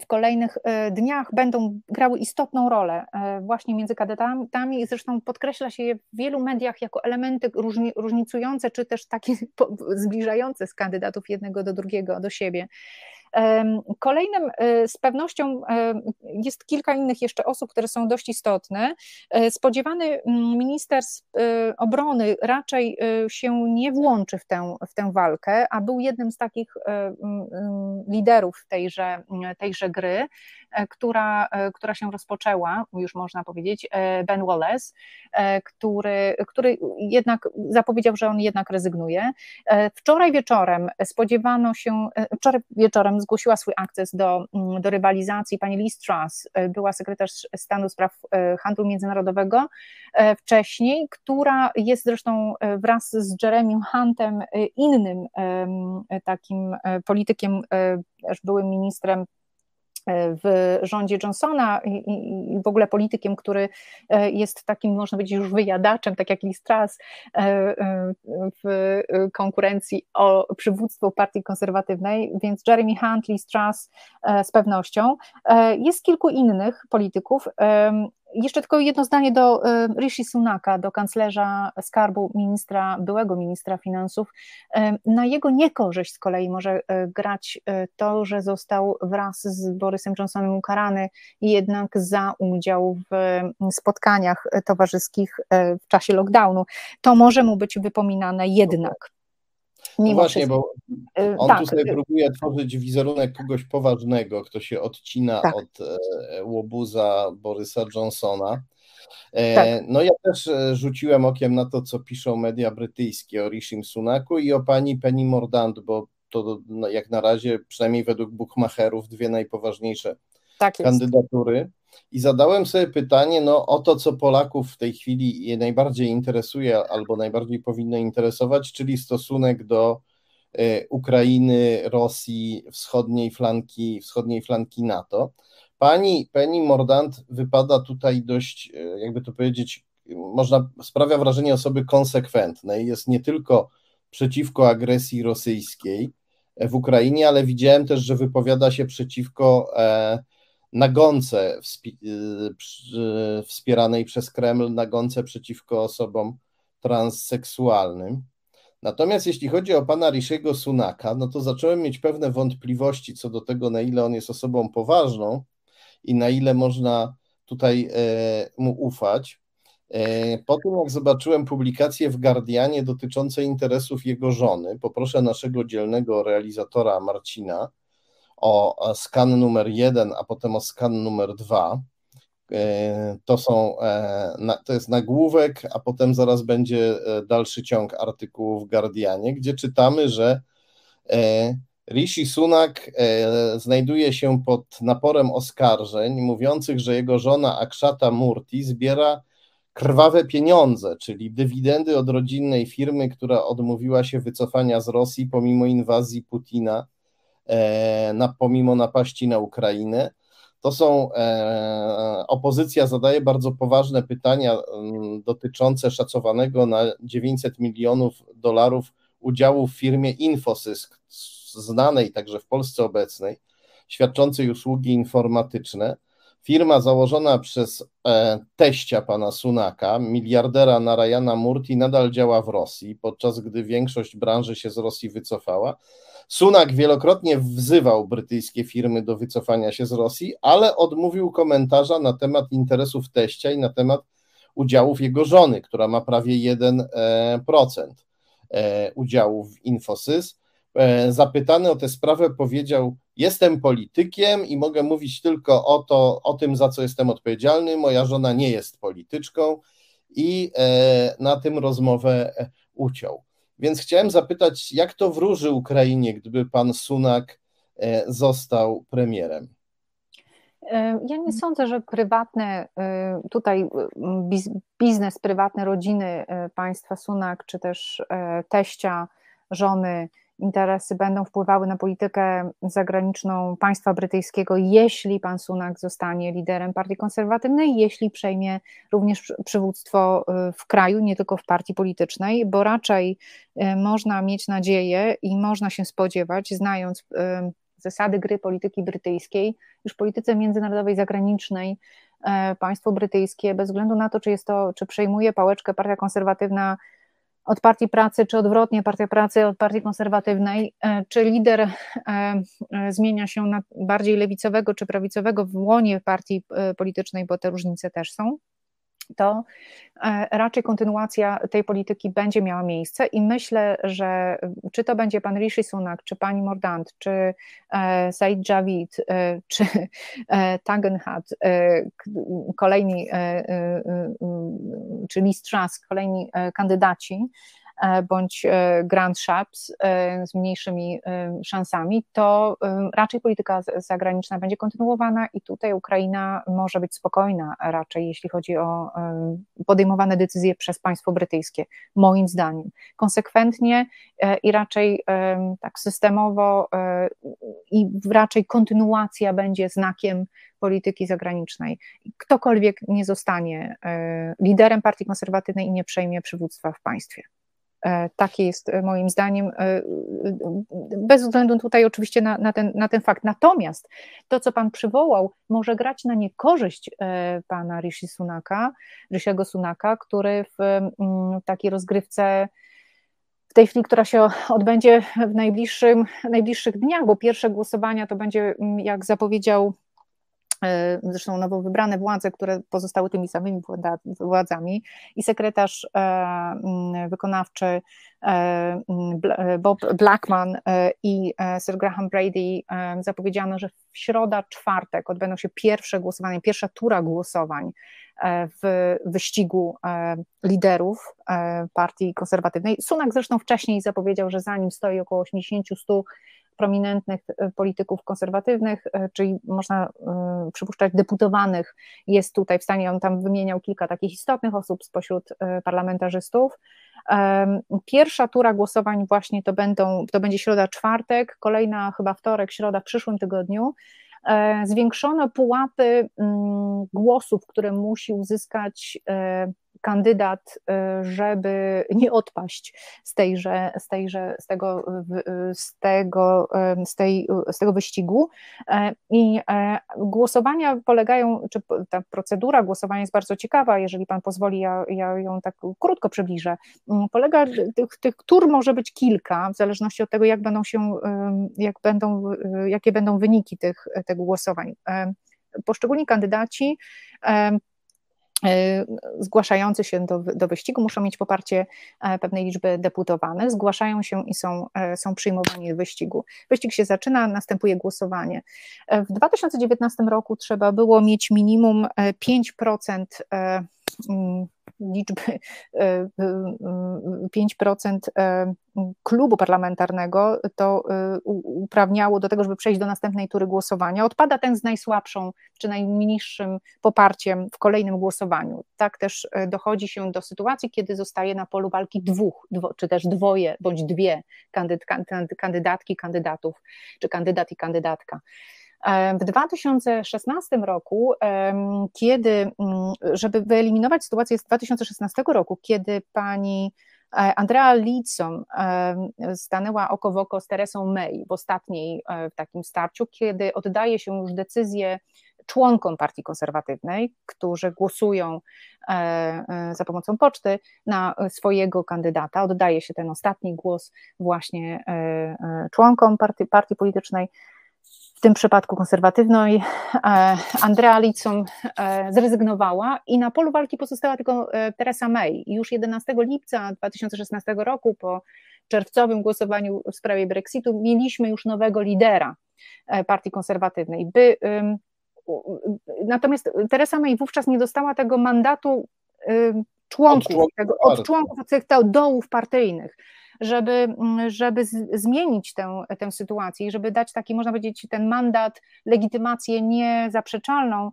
w kolejnych e, dniach będą grały istotną rolę e, właśnie między kandydatami. Zresztą podkreśla się je w wielu mediach jako elementy różni, różnicujące, czy też takie zbliżające z kandydatów jednego do drugiego, do siebie. Kolejnym e, z pewnością jest kilka innych jeszcze osób, które są dość istotne. E, spodziewany minister e, obrony raczej się nie włączy w tę, w tę walkę, a był jednym z takich liderów tejże, tejże gry, która, która się rozpoczęła, już można powiedzieć, Ben Wallace, który, który jednak zapowiedział, że on jednak rezygnuje. Wczoraj wieczorem spodziewano się, wczoraj wieczorem zgłosiła swój akces do, mm, do rywalizacji. Pani Liz Truss e, była sekretarz stanu spraw e, handlu międzynarodowego e, wcześniej, która jest zresztą wraz z Jeremy Huntem innym takim politykiem, też byłym ministrem w rządzie Johnsona i, w ogóle politykiem, który e, jest takim, można powiedzieć, już wyjadaczem, tak jak Liz Truss e, e, w konkurencji o przywództwo partii konserwatywnej, więc Jeremy Hunt, Liz Truss z pewnością. Jest kilku innych polityków, jeszcze tylko jedno zdanie do y, Rishi Sunaka, do kanclerza skarbu ministra, byłego ministra finansów. Y, na jego niekorzyść z kolei może y, grać to, że został wraz z Borysem Johnsonem ukarany jednak za udział w spotkaniach towarzyskich w czasie lockdownu. To może mu być wypominane jednak. No właśnie, bo on tak. tu sobie próbuje tworzyć wizerunek kogoś poważnego, kto się odcina tak. od łobuza Borysa Johnsona. Tak. No ja też rzuciłem okiem na to, co piszą media brytyjskie o Rishim Sunaku i o pani Penny Mordant, bo to no, jak na razie, przynajmniej według Buchmacherów, dwie najpoważniejsze tak kandydatury. I zadałem sobie pytanie no, o to, co Polaków w tej chwili najbardziej interesuje albo najbardziej powinno interesować, czyli stosunek do y, Ukrainy, Rosji, wschodniej flanki, wschodniej flanki NATO. Pani Penny Mordant wypada tutaj dość, y, jakby to powiedzieć, można, sprawia wrażenie osoby konsekwentnej. Jest nie tylko przeciwko agresji rosyjskiej w Ukrainie, ale widziałem też, że wypowiada się przeciwko e, nagonce y, wspieranej przez Kreml, nagonce przeciwko osobom transseksualnym. Natomiast jeśli chodzi o pana Rishiego Sunaka, no to zacząłem mieć pewne wątpliwości co do tego, na ile on jest osobą poważną i na ile można tutaj e, mu ufać. E, po tym, jak zobaczyłem publikację w Guardianie dotyczące interesów jego żony, poproszę naszego dzielnego realizatora Marcina, o skan numer jeden, a potem o skan numer dwa. E, to są, e, to jest nagłówek, a potem zaraz będzie e, dalszy ciąg artykułów w Guardianie, gdzie czytamy, że Rishi Sunak znajduje się pod naporem oskarżeń mówiących, że jego żona Akshata Murti zbiera krwawe pieniądze, czyli dywidendy od rodzinnej firmy, która odmówiła się wycofania z Rosji pomimo inwazji Putina na, pomimo napaści na Ukrainę. To są, e, opozycja zadaje bardzo poważne pytania mm, dotyczące szacowanego na 900 milionów dolarów udziału w firmie Infosys, znanej także w Polsce obecnej, świadczącej usługi informatyczne. Firma założona przez e, teścia pana Sunaka, miliardera Narayana Murti, nadal działa w Rosji, podczas gdy większość branży się z Rosji wycofała. Sunak wielokrotnie wzywał brytyjskie firmy do wycofania się z Rosji, ale odmówił komentarza na temat interesów teścia i na temat udziałów jego żony, która ma prawie 1% e, e, udziałów w Infosys. E, zapytany o tę sprawę powiedział: Jestem politykiem i mogę mówić tylko o, to, o tym, za co jestem odpowiedzialny. Moja żona nie jest polityczką, i na tym rozmowę uciął. Więc chciałem zapytać, jak to wróży Ukrainie, gdyby pan Sunak e, został premierem? E, ja nie sądzę, że prywatne, e, tutaj biznes prywatny rodziny państwa Sunak, czy też teścia, żony, interesy będą wpływały na politykę zagraniczną państwa brytyjskiego, jeśli pan Sunak zostanie liderem partii konserwatywnej, jeśli przejmie również przywództwo y, w kraju, nie tylko w partii politycznej, bo raczej y, można mieć nadzieję i można się spodziewać, znając y, zasady gry polityki brytyjskiej, już w polityce międzynarodowej, zagranicznej, państwo brytyjskie, bez względu na to, czy jest to, czy przejmuje pałeczkę partia konserwatywna od Partii Pracy, czy odwrotnie, Partia Pracy od Partii Konserwatywnej, e, czy lider e, e, zmienia się na bardziej lewicowego czy prawicowego w łonie partii politycznej, bo te różnice też są to e, raczej kontynuacja tej polityki będzie miała miejsce i myślę, że czy to będzie pan Rishi Sunak, czy pani Mordant, czy e, Said Javid, e, czy Tagenhat, kolejni, czy Liz Truss, kolejni kandydaci, E, bądź e, Grand Shops e, z mniejszymi szansami, to raczej polityka zagraniczna będzie kontynuowana i tutaj Ukraina może być spokojna raczej, jeśli chodzi o podejmowane decyzje przez państwo brytyjskie, moim zdaniem. Konsekwentnie i raczej tak systemowo i raczej kontynuacja będzie znakiem polityki zagranicznej. Ktokolwiek nie zostanie liderem partii konserwatywnej i nie przejmie przywództwa w państwie. E, takie jest e, moim zdaniem, e, bez względu tutaj oczywiście na, na, ten, na ten fakt. Natomiast to, co Pan przywołał, może grać na niekorzyść Pana Rishi Sunaka, Rishiego Sunaka, który w takiej rozgrywce w tej chwili, która się odbędzie w najbliższym, najbliższych dniach, bo pierwsze głosowania to będzie, jak zapowiedział zresztą nowo wybrane władze, które pozostały tymi samymi władzami i sekretarz e, mm, wykonawczy e, Bob Blackman i Sir Graham Brady zapowiedziano, że w środa, czwartek odbędą się pierwsze głosowania, pierwsza tura głosowań w wyścigu liderów partii konserwatywnej. Sunak zresztą wcześniej zapowiedział, że za nim stoi około 80-100 prominentnych e, polityków konserwatywnych, e, czyli można e, przypuszczać deputowanych, jest tutaj w stanie, on tam wymieniał kilka takich istotnych osób spośród parlamentarzystów. Pierwsza tura głosowań właśnie to, będą, to będzie środa, czwartek, kolejna chyba wtorek, środa w przyszłym tygodniu. Zwiększono pułapy mm, głosów, które musi uzyskać kandydat, y, żeby nie odpaść z tejże, z tejże, z tego, z tego, z tej, z tego wyścigu. E, I e, głosowania polegają, czy ta procedura głosowania jest bardzo ciekawa, jeżeli pan pozwoli, ja, ja ją tak krótko przybliżę. Mm, polega, tych, tych tur może być kilka, w zależności od tego, jak będą się, jak będą, jakie będą wyniki tych, tych głosowań. E, poszczególni kandydaci zgłaszający się do, do wyścigu muszą mieć poparcie e, pewnej liczby deputowanych, zgłaszają się i są, e, są przyjmowani do wyścigu. Wyścig się zaczyna, następuje głosowanie. W 2019 roku trzeba było mieć minimum 5% liczby 5% e, e, klubu parlamentarnego, to e, uprawniało do tego, żeby przejść do następnej tury głosowania. Odpada ten z najsłabszą czy najniższym poparciem w kolejnym głosowaniu. Tak też dochodzi się do sytuacji, kiedy zostaje na polu walki dwóch, dwo, czy też dwoje bądź dwie kandydatki, kandydatów, czy kandydat i kandydatka. W 2016 roku, kiedy, mm, żeby wyeliminować sytuację z 2016 roku, kiedy pani e, Andrea Lidson stanęła oko w oko z Teresą May w ostatniej e, w takim starciu, kiedy oddaje się już decyzję członkom Partii Konserwatywnej, którzy głosują e, za pomocą poczty na swojego kandydata. Oddaje się ten ostatni głos właśnie członkom partii, partii politycznej w tym przypadku konserwatywnej, e, Andrea Litson e, zrezygnowała i na polu walki pozostała tylko e, Theresa May. Już 11 lipca 2016 roku, po czerwcowym głosowaniu w sprawie Brexitu, mieliśmy już nowego lidera partii konserwatywnej. By, natomiast Theresa May wówczas nie dostała tego mandatu członków, od członków, tego, od członków tych dołów partyjnych żeby, mm, żeby zmienić tę, tę sytuację i żeby dać taki, można powiedzieć, ten mandat, legitymację niezaprzeczalną.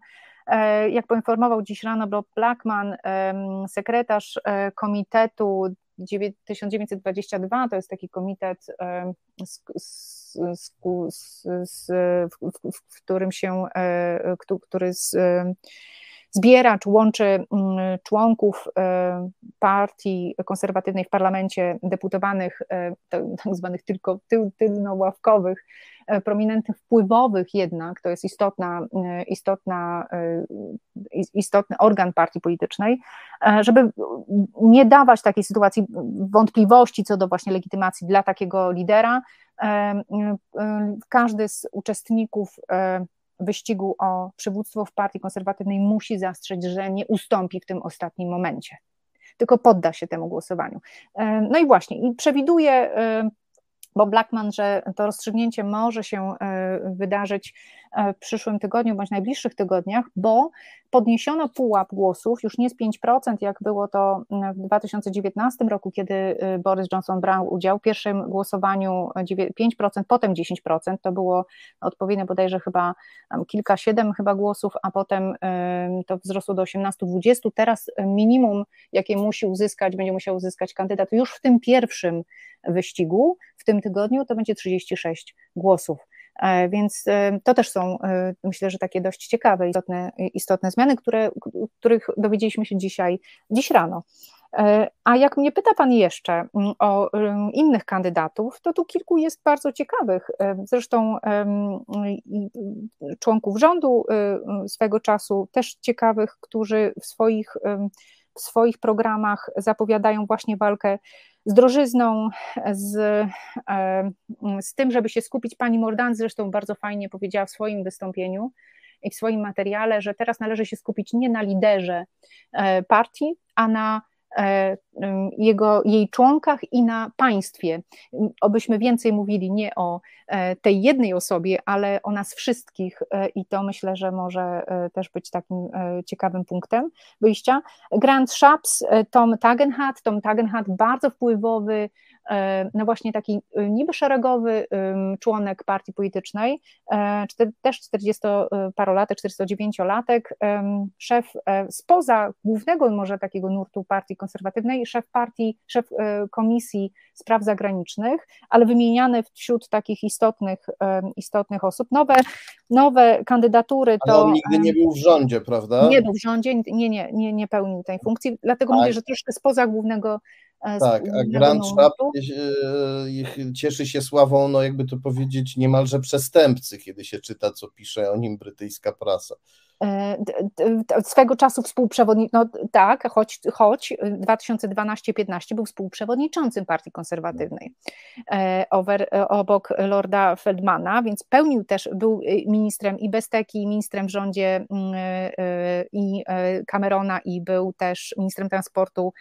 E, jak poinformował dziś rano Bob Blackman, sekretarz e, komitetu 1922, to jest taki komitet, w, którym się, e, który z, zbieracz łączy mm, członków e, partii konserwatywnej w parlamencie deputowanych, e, tak zwanych tylko tylnoławkowych, e, prominentnych wpływowych jednak, to jest istotna, istotna, istotny organ partii politycznej, żeby nie dawać takiej sytuacji wątpliwości co do właśnie legitymacji dla takiego lidera, każdy z uczestników wyścigu o przywództwo w partii konserwatywnej musi zastrzec, że nie ustąpi w tym ostatnim momencie, tylko podda się temu głosowaniu. E, no i właśnie, i przewiduje e, bo Blackman, że to rozstrzygnięcie może się e, wydarzyć w przyszłym tygodniu bądź najbliższych tygodniach, bo podniesiono pułap głosów, już nie z 5%, jak było to w 2019 roku, kiedy y, Boris Johnson brał udział w pierwszym głosowaniu 5%, potem 10%, to było odpowiednio bodajże chyba kilka, siedem chyba głosów, a potem to wzrosło do 18-20, teraz minimum, jakie musi uzyskać, będzie musiał uzyskać kandydat już w tym pierwszym wyścigu, w tym tygodniu, to będzie 36 głosów. E, więc e, to też są, e, myślę, że takie dość ciekawe, istotne, istotne zmiany, które, których dowiedzieliśmy się dzisiaj, dziś rano. A jak mnie pyta Pan jeszcze mm, o innych kandydatów, to tu kilku jest bardzo ciekawych. Zresztą członków rządu swego czasu, też ciekawych, którzy w swoich, w swoich programach zapowiadają właśnie walkę z drożyzną, z, e, z tym, żeby się skupić. Pani Mordan zresztą bardzo fajnie powiedziała w swoim wystąpieniu, i w swoim materiale, że teraz należy się skupić nie na liderze partii, a na E, jego, jej członkach i na państwie. Obyśmy więcej mówili nie o e, tej jednej osobie, ale o nas wszystkich e, i to myślę, że może też być takim ciekawym punktem wyjścia. Grant Shapps, Tom Tagenhat, Tom Tagenhat bardzo wpływowy, no właśnie taki niby szeregowy członek partii politycznej, też 40-parolatek, 49-latek, szef spoza głównego może takiego nurtu partii konserwatywnej, szef partii, szef e, Komisji Spraw Zagranicznych, ale wymieniany wśród takich istotnych, istotnych osób. Nowe, nowe kandydatury to... Ale on nigdy nie był w rządzie, prawda? Nie był w rządzie, nie, nie, nie, nie pełnił tej funkcji, dlatego tak. mówię, że troszkę spoza głównego e, tak, a Grand Szap e, cieszy się sławą, no jakby to powiedzieć, niemalże przestępcy, kiedy się czyta, co pisze o nim brytyjska prasa. E, swego czasu współprzewodniczącym, no tak, choć, choć 2012-15 był współprzewodniczącym Partii Konserwatywnej e, over, e, obok Lorda Feldmana, więc pełnił też, był ministrem i Besteki, i ministrem w rządzie mm, i Camerona i był też ministrem transportu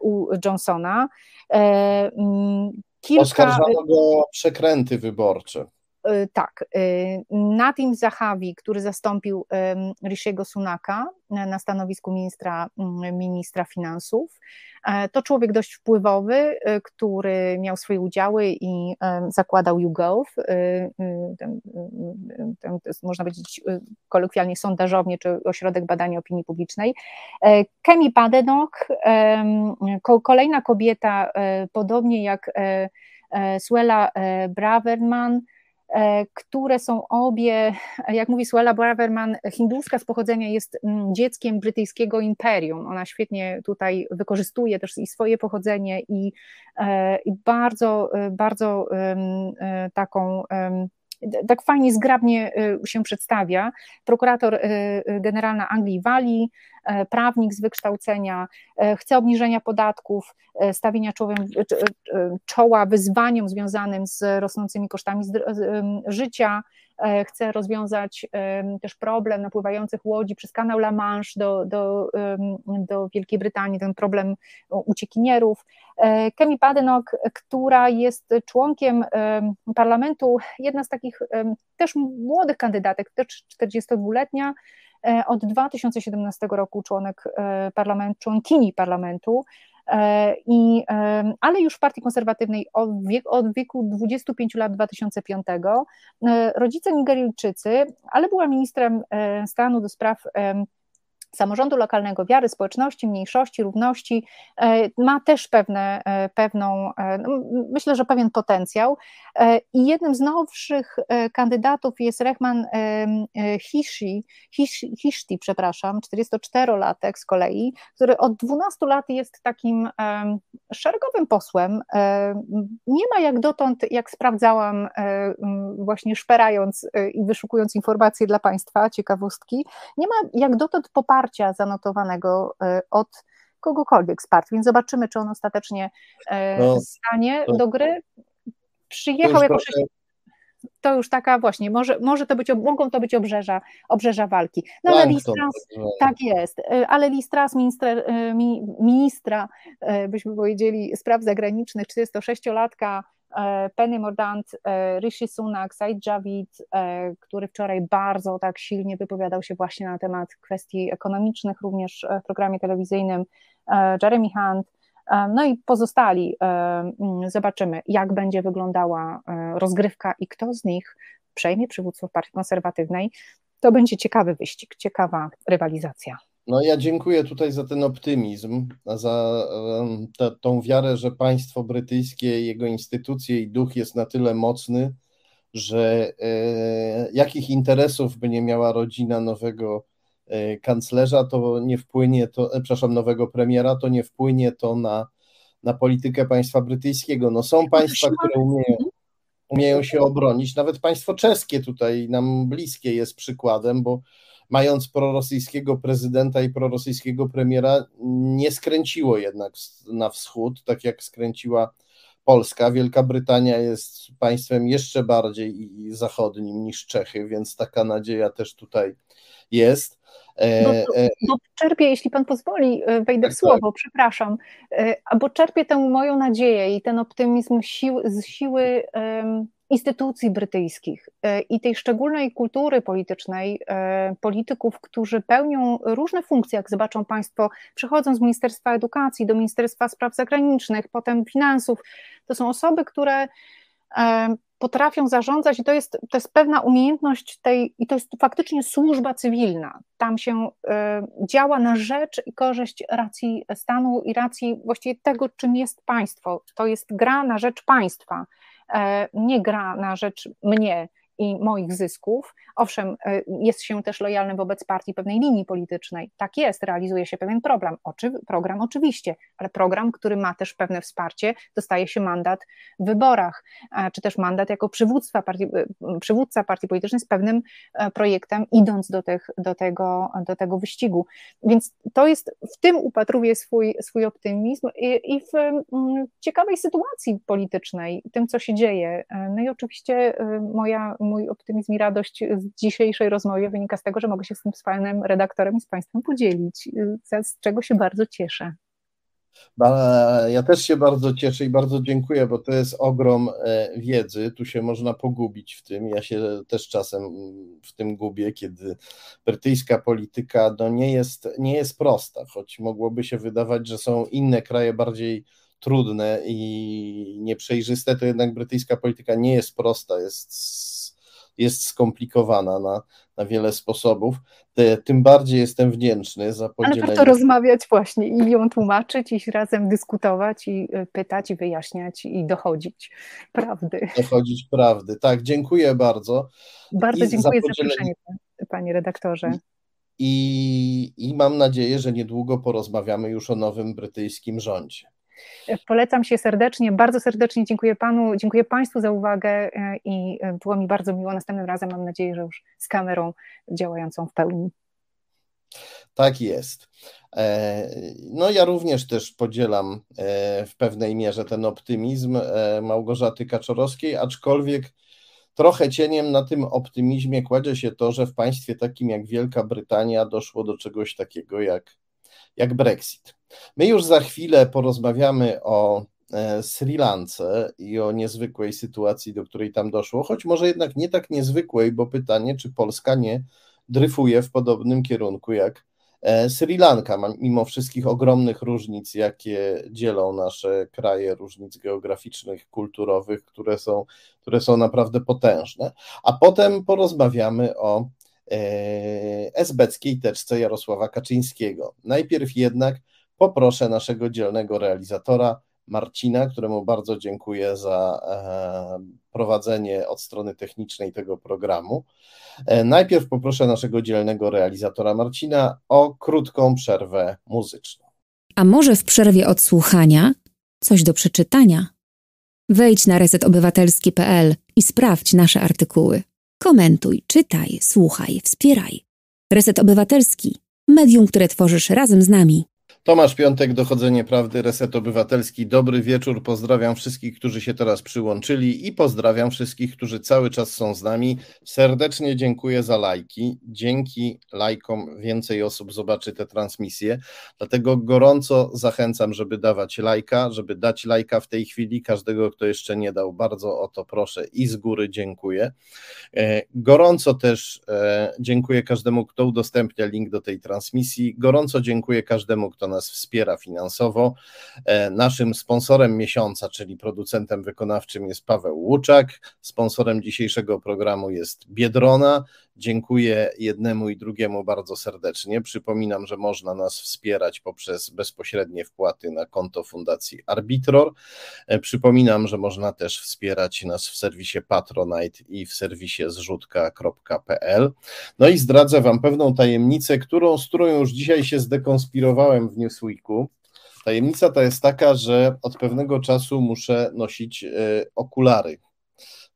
u Johnsona. Mm, kilka... Oskarżano go o przekręty wyborcze. Y, tak, y, Nadim Zahawi, który zastąpił Rishiego Sunaka y, na stanowisku ministra, mm, ministra finansów, e, to człowiek dość wpływowy, który miał swoje udziały i zakładał YouGov, można powiedzieć kolokwialnie sondażownie, czy ośrodek badania opinii publicznej. E, Kemi Badenoch, kolejna kobieta, e, podobnie jak Suela Braverman, które są obie, jak mówi Suella Braverman, hinduska z pochodzenia jest mm, dzieckiem brytyjskiego imperium. Ona świetnie tutaj wykorzystuje też i swoje pochodzenie i, e, i bardzo, e, bardzo taką tak fajnie, zgrabnie się przedstawia. Prokurator generalna Anglii Walii, E, prawnik z wykształcenia, e, chce obniżenia podatków, e, stawienia czoła wyzwaniom związanym z rosnącymi kosztami życia, chce rozwiązać też problem napływających łodzi przez kanał La Manche do, do, do Wielkiej Brytanii, ten problem uciekinierów. Kemi Badenoch, która jest członkiem parlamentu, jedna z takich też młodych kandydatek, też 42-letnia, E, od 2017 roku członek e, parlamentu, członkini parlamentu, e, i, ale już w Partii Konserwatywnej od, od wieku 25 lat 2005. Rodzice Nigeryjczycy, ale była ministrem stanu do spraw samorządu lokalnego, wiary, społeczności, mniejszości, równości, e, ma też pewne, e, pewną, e, no, myślę, że pewien potencjał. I jednym z nowszych kandydatów jest Rehman Hishi, Hish, Hiszti, przepraszam, 44-latek z kolei, który od 12 lat jest takim szeregowym posłem. Nie ma jak dotąd, jak sprawdzałam, właśnie szperając i wyszukując informacje dla Państwa, ciekawostki, nie ma jak dotąd poparcia poparcia zanotowanego e, od kogokolwiek z partii, więc zobaczymy, czy on ostatecznie e, no, stanie do gry. Przyjechał jako to już taka właśnie, może, może to być, mogą to być obrzeża, obrzeża walki. No ale Listras, tak jest, e, ale Listras, ministra, ministra, byśmy powiedzieli, spraw zagranicznych, 46-latka, E, Penny Mordant, e, Rishi Sunak, Said Javid, e, który wczoraj bardzo tak silnie wypowiadał się właśnie na temat kwestii ekonomicznych, również w programie telewizyjnym Jeremy Hunt, no i pozostali. Zobaczymy, jak będzie wyglądała rozgrywka i kto z nich przejmie przywództwo w Partii Konserwatywnej. To będzie ciekawy wyścig, ciekawa rywalizacja. No ja dziękuję tutaj za ten optymizm, za te, tą wiarę, że państwo brytyjskie, jego instytucje i duch jest na tyle mocny, że e, jakich interesów by nie miała rodzina nowego e, kanclerza, to nie wpłynie to, e, przepraszam, nowego premiera, to nie wpłynie to na, na politykę państwa brytyjskiego. No są państwa, które umieją, umieją się obronić, nawet państwo czeskie tutaj nam bliskie jest przykładem, bo mając prorosyjskiego prezydenta i prorosyjskiego premiera, nie skręciło jednak na wschód, tak jak skręciła Polska. Wielka Brytania jest państwem jeszcze bardziej zachodnim niż Czechy, więc taka nadzieja też tutaj jest. E, bo, e, bo czerpię, jeśli pan pozwoli, e, wejdę tak, w słowo, tak. przepraszam, bo czerpię tę moją nadzieję i ten optymizm sił, z siły um, instytucji brytyjskich i tej szczególnej kultury politycznej polityków, którzy pełnią różne funkcje, jak zobaczą Państwo, przechodzą z Ministerstwa Edukacji do Ministerstwa Spraw Zagranicznych, potem Finansów. To są osoby, które potrafią zarządzać i to jest, to jest pewna umiejętność tej, i to jest faktycznie służba cywilna. Tam się działa na rzecz i korzyść racji stanu i racji właściwie tego, czym jest państwo. To jest gra na rzecz państwa, nie gra na rzecz mnie i moich zysków. Owszem, e, jest się też lojalnym wobec partii pewnej linii politycznej. Tak jest, realizuje się pewien program, oczy, program oczywiście, ale program, który ma też pewne wsparcie, dostaje się mandat w wyborach, e, czy też mandat jako przywództwa partii, e, przywódca partii politycznej z pewnym projektem, idąc do, tych, do, tego, do tego wyścigu. Więc to jest, w tym upatruję swój, swój optymizm i, i w ciekawej sytuacji politycznej, tym, co się dzieje. No i oczywiście moja mój optymizm i radość z dzisiejszej rozmowy wynika z tego, że mogę się z tym z panem redaktorem i z państwem podzielić, z czego się bardzo cieszę. Ja też się bardzo cieszę i bardzo dziękuję, bo to jest ogrom e, wiedzy. Tu się można pogubić w tym. Ja się też czasem w tym gubię, kiedy brytyjska polityka no nie, jest, nie jest prosta, choć mogłoby się wydawać, że są inne kraje bardziej trudne i nieprzejrzyste, to jednak brytyjska polityka nie jest prosta, jest jest skomplikowana na, na wiele sposobów. Tym bardziej jestem wdzięczny za podzielenie. Ale warto rozmawiać właśnie i ją tłumaczyć, i razem dyskutować, i y, pytać, i wyjaśniać, i dochodzić prawdy. Dochodzić prawdy. Tak, dziękuję bardzo. Bardzo I dziękuję za, za zaproszenie, panie redaktorze. I, I mam nadzieję, że niedługo porozmawiamy już o nowym brytyjskim rządzie. Polecam się serdecznie, bardzo serdecznie dziękuję Panu, dziękuję Państwu za uwagę e, i e, było mi bardzo miło. Następnym razem mam nadzieję, że już z kamerą działającą w pełni. Tak jest. E, no ja również też podzielam w pewnej mierze ten optymizm Małgorzaty Kaczorowskiej, aczkolwiek trochę cieniem na tym optymizmie kładzie się to, że w państwie takim jak Wielka Brytania doszło do czegoś takiego jak, jak Brexit. My już za chwilę porozmawiamy o e, Sri Lance i o niezwykłej sytuacji, do której tam doszło, choć może jednak nie tak niezwykłej, bo pytanie, czy Polska nie dryfuje w podobnym kierunku jak e, Sri Lanka, mimo wszystkich ogromnych różnic, jakie dzielą nasze kraje, różnic geograficznych, kulturowych, które są, które są naprawdę potężne. A potem porozmawiamy o esbeckiej teczce Jarosława Kaczyńskiego. Najpierw jednak poproszę naszego dzielnego realizatora Marcina, któremu bardzo dziękuję za e, prowadzenie od strony technicznej tego programu. E, najpierw poproszę naszego dzielnego realizatora Marcina o krótką przerwę muzyczną. A może w przerwie od słuchania coś do przeczytania? Wejdź na resetobywatelski.pl i sprawdź nasze artykuły. Komentuj, czytaj, słuchaj, wspieraj. Reset Obywatelski, medium, które tworzysz razem z nami. Tomasz Piątek, Dochodzenie Prawdy, Reset Obywatelski. Dobry wieczór, pozdrawiam wszystkich, którzy się teraz przyłączyli i pozdrawiam wszystkich, którzy cały czas są z nami. Serdecznie dziękuję za lajki. Dzięki lajkom więcej osób zobaczy te transmisje, dlatego gorąco zachęcam, żeby dawać lajka, żeby dać lajka w tej chwili. Każdego, kto jeszcze nie dał, bardzo o to proszę i z góry dziękuję. E, gorąco też e, dziękuję każdemu, kto udostępnia link do tej transmisji. Gorąco dziękuję każdemu, kto nas wspiera finansowo. E, naszym sponsorem miesiąca, czyli producentem wykonawczym jest Paweł Łuczak. Sponsorem dzisiejszego programu jest Biedrona. Dziękuję jednemu i drugiemu bardzo serdecznie. Przypominam, że można nas wspierać poprzez bezpośrednie wpłaty na konto Fundacji Arbitror. E, przypominam, że można też wspierać nas w serwisie Patronite i w serwisie zrzutka.pl. No i zdradzę Wam pewną tajemnicę, którą, z którą już dzisiaj się zdekonspirowałem w Newsweeku. Tajemnica ta jest taka, że od pewnego czasu muszę nosić e, okulary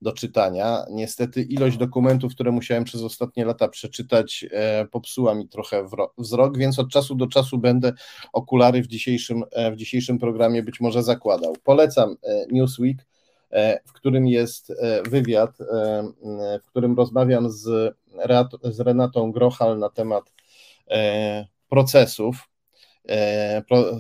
do czytania. Niestety ilość dokumentów, które musiałem przez ostatnie lata przeczytać, e, popsuła mi trochę wzrok, więc od czasu do czasu będę okulary w dzisiejszym, e, w dzisiejszym programie być może zakładał. Polecam e, Newsweek, w którym jest wywiad, w którym rozmawiam z, z Renatą Grochal na temat procesów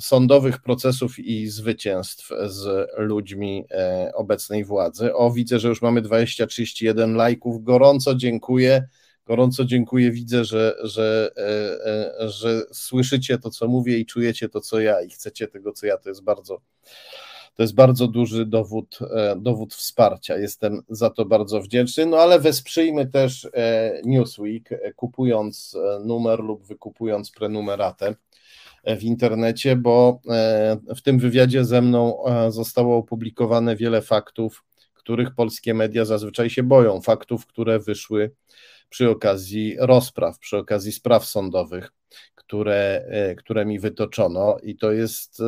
sądowych procesów i zwycięstw z ludźmi e, obecnej władzy. O, widzę, że już mamy 20-31 lajków. Gorąco dziękuję. Gorąco dziękuję. Widzę, że, że, e, że słyszycie to, co mówię i czujecie to, co ja i chcecie tego, co ja. To jest bardzo, to jest bardzo duży dowód, dowód wsparcia. Jestem za to bardzo wdzięczny. No ale wesprzyjmy też Newsweek, kupując numer lub wykupując prenumeratę w internecie, bo e, w tym wywiadzie ze mną e, zostało opublikowane wiele faktów, których polskie media zazwyczaj się boją, faktów, które wyszły przy okazji rozpraw, przy okazji spraw sądowych, które, e, które mi wytoczono, i to jest,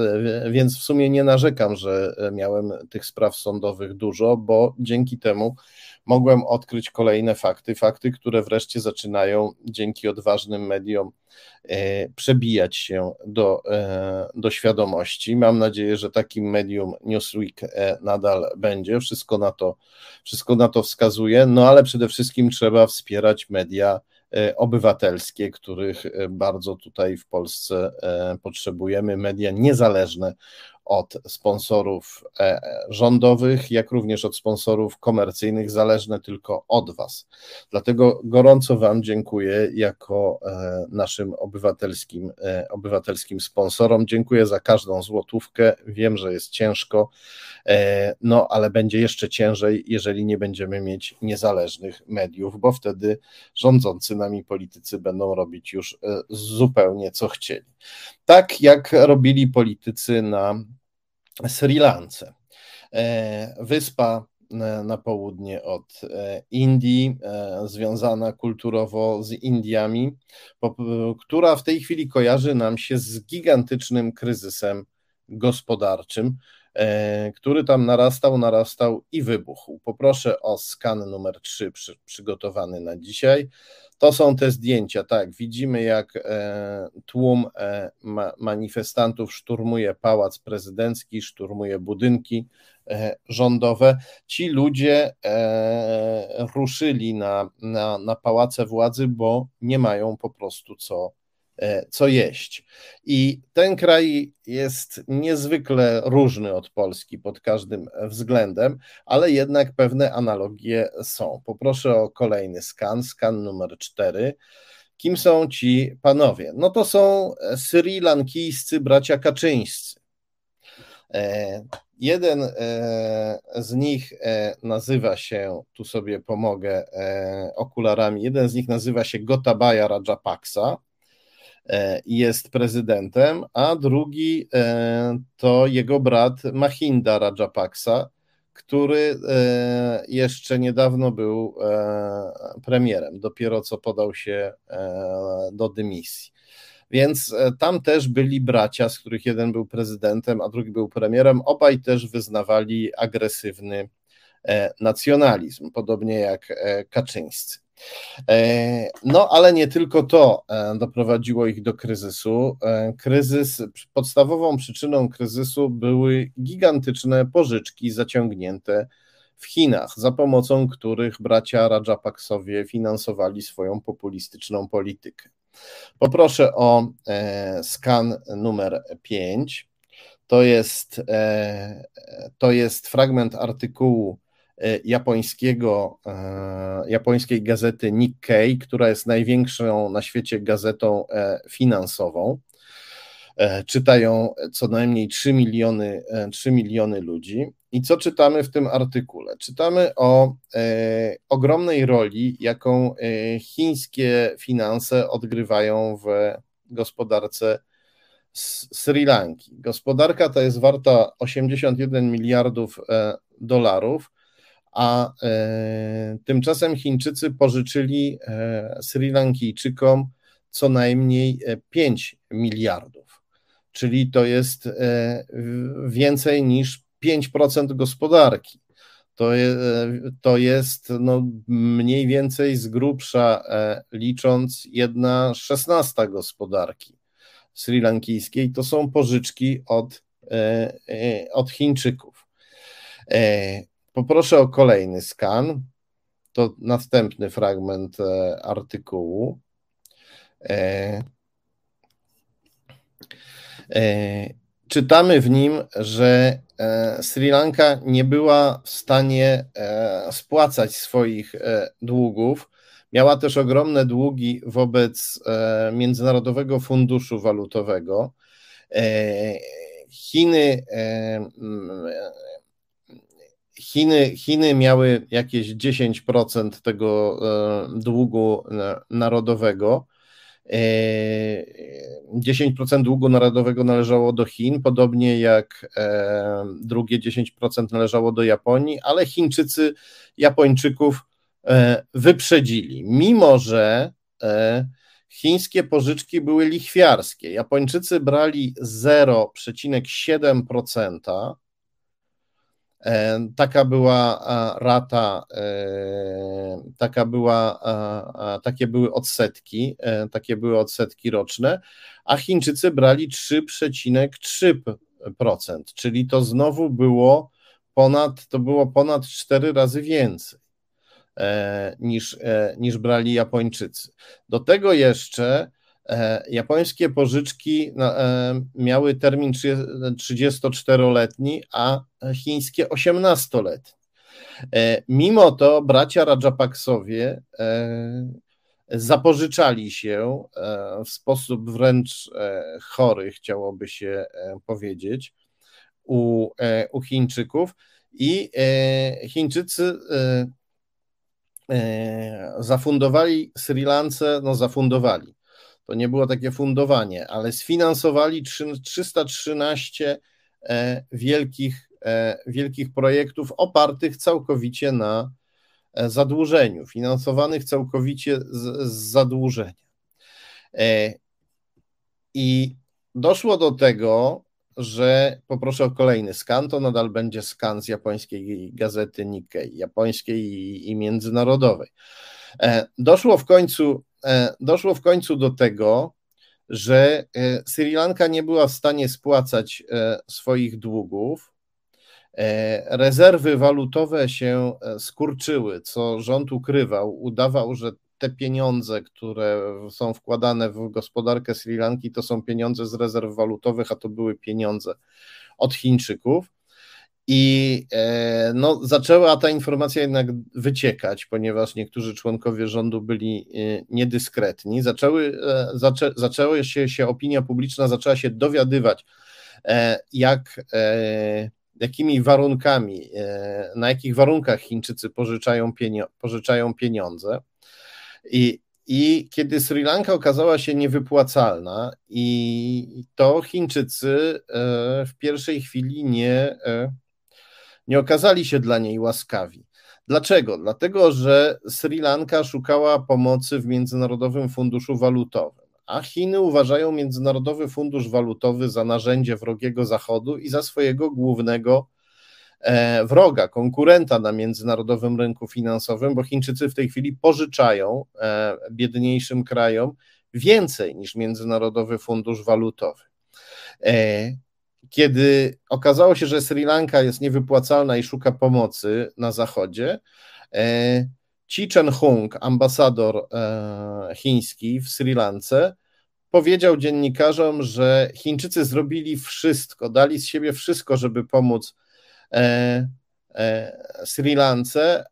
więc w sumie nie narzekam, że miałem tych spraw sądowych dużo, bo dzięki temu mogłem odkryć kolejne fakty, fakty, które wreszcie zaczynają dzięki odważnym mediom e, przebijać się do, e, do świadomości. Mam nadzieję, że takim medium Newsweek e, nadal będzie. Wszystko na to, wszystko na to wskazuje, no ale przede wszystkim trzeba wspierać media obywatelskie, których bardzo tutaj w Polsce potrzebujemy, media niezależne od sponsorów e, rządowych, jak również od sponsorów komercyjnych, zależne tylko od Was. Dlatego gorąco Wam dziękuję jako e, naszym obywatelskim, e, obywatelskim sponsorom. Dziękuję za każdą złotówkę. Wiem, że jest ciężko, no ale będzie jeszcze ciężej, jeżeli nie będziemy mieć niezależnych mediów, bo wtedy rządzący nami politycy będą robić już zupełnie co chcieli. Tak jak robili politycy na Sri Lance. E, wyspa e, na południe od e, Indii, związana kulturowo z Indiami, która w tej chwili kojarzy nam się z gigantycznym kryzysem gospodarczym, który tam narastał, narastał i wybuchł. Poproszę o skan numer 3 przy, przygotowany na dzisiaj. To są te zdjęcia, tak. Widzimy, jak e, tłum e, manifestantów szturmuje pałac prezydencki, szturmuje budynki e, rządowe. Ci ludzie ruszyli na, na, na pałace władzy, bo nie mają po prostu co E, co jeść. I ten kraj jest niezwykle różny od Polski pod każdym względem, ale jednak pewne analogie są. Poproszę o kolejny skan, skan numer 4. Kim są ci panowie? No to są Sri Lankijscy bracia Kaczyńscy. E, jeden e, z nich nazywa się, tu sobie pomogę okularami, jeden z nich nazywa się Gotabaya Rajapaksa, E, jest prezydentem, a drugi e, to jego brat Mahinda Rajapaksa, który e, jeszcze niedawno był premierem, dopiero co podał się do dymisji. Więc tam też byli bracia, z których jeden był prezydentem, a drugi był premierem. Obaj też wyznawali agresywny nacjonalizm, podobnie jak Kaczyńscy. E, no, ale nie tylko to e, doprowadziło ich do kryzysu. E, kryzys, podstawową przyczyną kryzysu były gigantyczne pożyczki zaciągnięte w Chinach, za pomocą których bracia Rajapaksowie finansowali swoją populistyczną politykę. Poproszę o skan numer 5. To jest, to jest fragment artykułu E, japońskiego, e, japońskiej gazety Nikkei, która jest największą na świecie gazetą e, finansową. Czytają co najmniej 3 miliony, 3 miliony ludzi. I co czytamy w tym artykule? Czytamy o e, ogromnej roli, jaką e, chińskie finanse odgrywają w gospodarce Sri Lanki. Gospodarka ta jest warta 81 miliardów e, dolarów, a e, tymczasem Chińczycy pożyczyli e, Sri Lankijczykom co najmniej 5 e, miliardów, czyli to jest więcej niż 5% gospodarki. to, to jest no, mniej więcej z grubsza licząc jedna szesnasta gospodarki sri lankijskiej, to są pożyczki od, od Chińczyków. Poproszę o kolejny skan. To następny fragment artykułu. E, czytamy w nim, że e, Sri Lanka nie była w stanie e, spłacać swoich długów. Miała też ogromne długi wobec Międzynarodowego Funduszu Walutowego. Chiny, Chiny, Chiny miały jakieś 10% tego długu narodowego. 10% długu narodowego należało do Chin, podobnie jak e, drugie 10% należało do Japonii, ale Chińczycy Japończyków e, wyprzedzili, mimo że e, chińskie pożyczki były lichwiarskie. Japończycy brali 0,7%, E, taka była rata, e, taka była, takie były odsetki, e, takie były odsetki roczne, a Chińczycy brali 3,3%, czyli to znowu było ponad, to było ponad 4 razy więcej niż, niż brali Japończycy. Do tego jeszcze E, japońskie pożyczki e, miały termin 34-letni, a chińskie 18-letni. E, mimo to bracia Rajapaksowie zapożyczali się w sposób wręcz chory, chciałoby się powiedzieć, u, u Chińczyków i Chińczycy zafundowali Sri Lance, no zafundowali to nie było takie fundowanie, ale sfinansowali 313 e, wielkich, e, wielkich projektów opartych całkowicie na e, zadłużeniu, finansowanych całkowicie z, z zadłużenia. I doszło do tego, że poproszę o kolejny skan, to nadal będzie skan z japońskiej gazety Nikkei, japońskiej i, i międzynarodowej. Doszło w końcu doszło w końcu do tego, że e, Sri Lanka nie była w stanie spłacać e, swoich długów. Rezerwy walutowe się skurczyły, co rząd ukrywał. Udawał, że te pieniądze, które są wkładane w gospodarkę Sri Lanki, to są pieniądze z rezerw walutowych, a to były pieniądze od Chińczyków. I e, no, zaczęła ta informacja jednak wyciekać, ponieważ niektórzy członkowie rządu byli e, niedyskretni. Zaczęły, e, zaczę, zaczęła się, się opinia publiczna, zaczęła się dowiadywać, jak, jakimi warunkami, na jakich warunkach Chińczycy pożyczają, pożyczają pieniądze. I, I kiedy Sri Lanka okazała się niewypłacalna, i to Chińczycy w pierwszej chwili nie nie okazali się dla niej łaskawi. Dlaczego? Dlatego, że Sri Lanka szukała pomocy w Międzynarodowym Funduszu Walutowym, a Chiny uważają Międzynarodowy Fundusz Walutowy za narzędzie wrogiego Zachodu i za swojego głównego e, wroga, konkurenta na międzynarodowym rynku finansowym, bo Chińczycy w tej chwili pożyczają e, biedniejszym krajom więcej niż Międzynarodowy Fundusz Walutowy. Kiedy okazało się, że Sri Lanka jest niewypłacalna i szuka pomocy na zachodzie, e, Chi Chen-hung, ambasador e, chiński w Sri Lance, powiedział dziennikarzom, że Chińczycy zrobili wszystko, dali z siebie wszystko, żeby pomóc e, Sri Lance,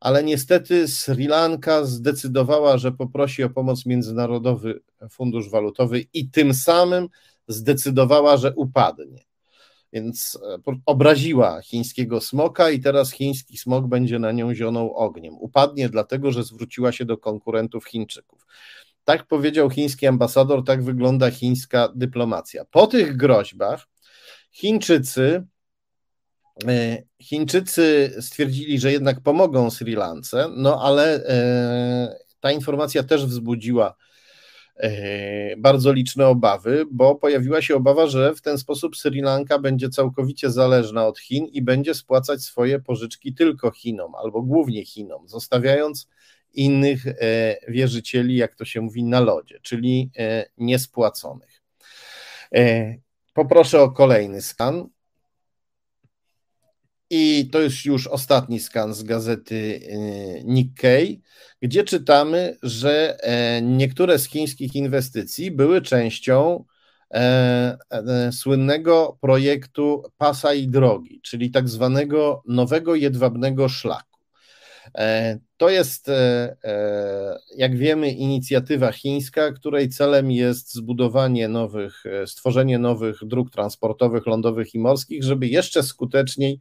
ale niestety Sri Lanka zdecydowała, że poprosi o pomoc Międzynarodowy Fundusz Walutowy i tym samym zdecydowała, że upadnie. Więc e, obraziła chińskiego smoka i teraz chiński smok będzie na nią zionął ogniem. Upadnie dlatego, że zwróciła się do konkurentów Chińczyków. Tak powiedział chiński ambasador, tak wygląda chińska dyplomacja. Po tych groźbach Chińczycy e, Chińczycy stwierdzili, że jednak pomogą Sri Lance, no ale e, ta informacja też wzbudziła bardzo liczne obawy, bo pojawiła się obawa, że w ten sposób Sri Lanka będzie całkowicie zależna od Chin i będzie spłacać swoje pożyczki tylko Chinom albo głównie Chinom, zostawiając innych wierzycieli, jak to się mówi, na lodzie, czyli niespłaconych. Poproszę o kolejny skan. I to jest już ostatni skan z gazety y, Nikkei, gdzie czytamy, że e, niektóre z chińskich inwestycji były częścią e, e, słynnego projektu pasa i drogi, czyli tak zwanego nowego jedwabnego szlaku. To jest, jak wiemy, inicjatywa chińska, której celem jest zbudowanie nowych, stworzenie nowych dróg transportowych, lądowych i morskich, żeby jeszcze skuteczniej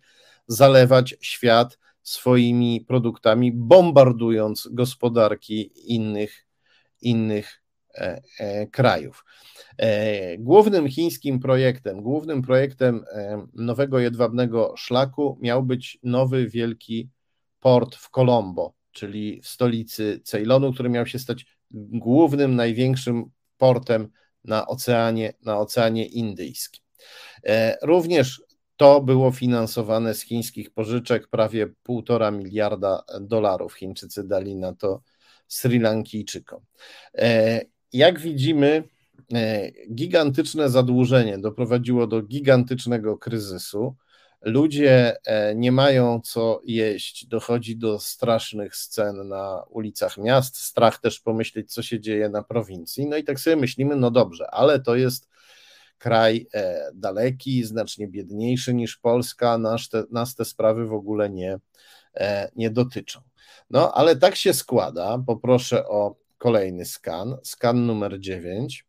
zalewać świat swoimi produktami, bombardując gospodarki innych, innych e, e, krajów. E, głównym chińskim projektem, głównym projektem nowego jedwabnego szlaku miał być nowy wielki port w Colombo, czyli w stolicy Ceylonu, który miał się stać głównym, największym portem na oceanie, na oceanie indyjskim. Również to było finansowane z chińskich pożyczek, prawie półtora miliarda dolarów Chińczycy dali na to Sri Lankijczykom. E, jak widzimy, e, gigantyczne zadłużenie doprowadziło do gigantycznego kryzysu. Ludzie e, nie mają co jeść, dochodzi do strasznych scen na ulicach miast. Strach też pomyśleć, co się dzieje na prowincji. No i tak sobie myślimy, no dobrze, ale to jest kraj e, daleki, znacznie biedniejszy niż Polska, nas te, nas te sprawy w ogóle nie, e, nie dotyczą. No, ale tak się składa, poproszę o kolejny skan, skan numer 9,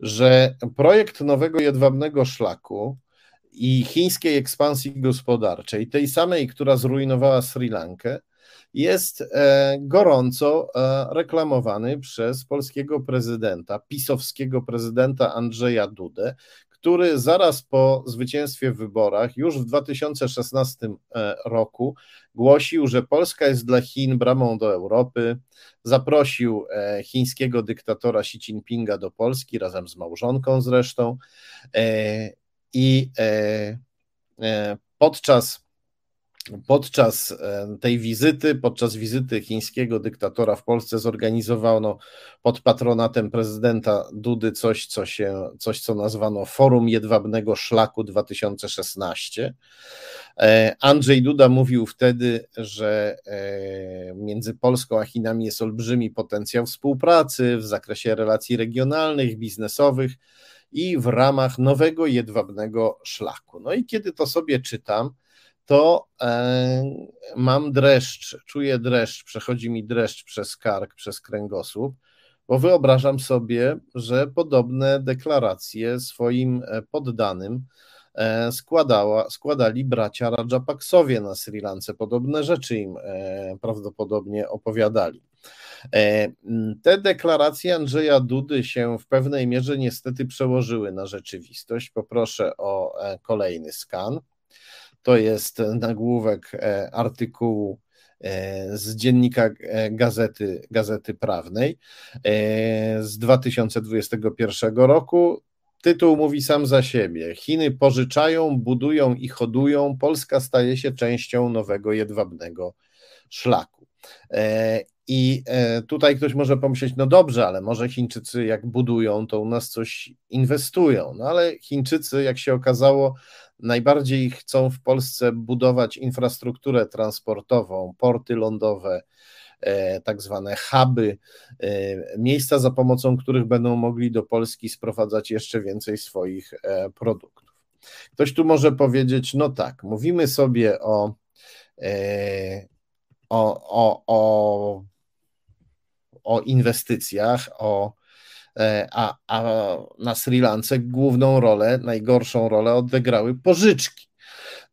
że projekt nowego jedwabnego szlaku i chińskiej ekspansji gospodarczej, tej samej, która zrujnowała Sri Lankę, jest e, gorąco reklamowany przez polskiego prezydenta, pisowskiego prezydenta Andrzeja Dudę, który zaraz po zwycięstwie w wyborach, już w 2016 e, roku, głosił, że Polska jest dla Chin bramą do Europy. Zaprosił e, chińskiego dyktatora Xi Jinpinga do Polski razem z małżonką zresztą. I podczas Podczas e, tej wizyty, podczas wizyty chińskiego dyktatora w Polsce zorganizowano pod patronatem prezydenta Dudy coś, co, się, coś, co nazwano Forum Jedwabnego Szlaku 2016. E, Andrzej Duda mówił wtedy, że e, między Polską a Chinami jest olbrzymi potencjał współpracy w zakresie relacji regionalnych, biznesowych i w ramach nowego jedwabnego szlaku. No i kiedy to sobie czytam, to e, mam dreszcz, czuję dreszcz, przechodzi mi dreszcz przez kark, przez kręgosłup, bo wyobrażam sobie, że podobne deklaracje swoim e, poddanym e, składała, składali bracia Rajapaksowie na Sri Lance. Podobne rzeczy im prawdopodobnie opowiadali. Te deklaracje Andrzeja Dudy się w pewnej mierze niestety przełożyły na rzeczywistość. Poproszę o kolejny skan. To jest nagłówek e, artykułu e, z dziennika e, Gazety, Gazety Prawnej z 2021 roku. Tytuł mówi sam za siebie. Chiny pożyczają, budują i hodują. Polska staje się częścią nowego jedwabnego szlaku. I tutaj ktoś może pomyśleć, no dobrze, ale może Chińczycy jak budują, to u nas coś inwestują. No ale Chińczycy, jak się okazało, najbardziej chcą w Polsce budować infrastrukturę transportową, porty lądowe, e, tak zwane huby, e, miejsca za pomocą których będą mogli do Polski sprowadzać jeszcze więcej swoich e, produktów. Ktoś tu może powiedzieć, no tak, mówimy sobie o, o, o, o, o inwestycjach, o a, a na Sri Lance główną rolę, najgorszą rolę odegrały pożyczki.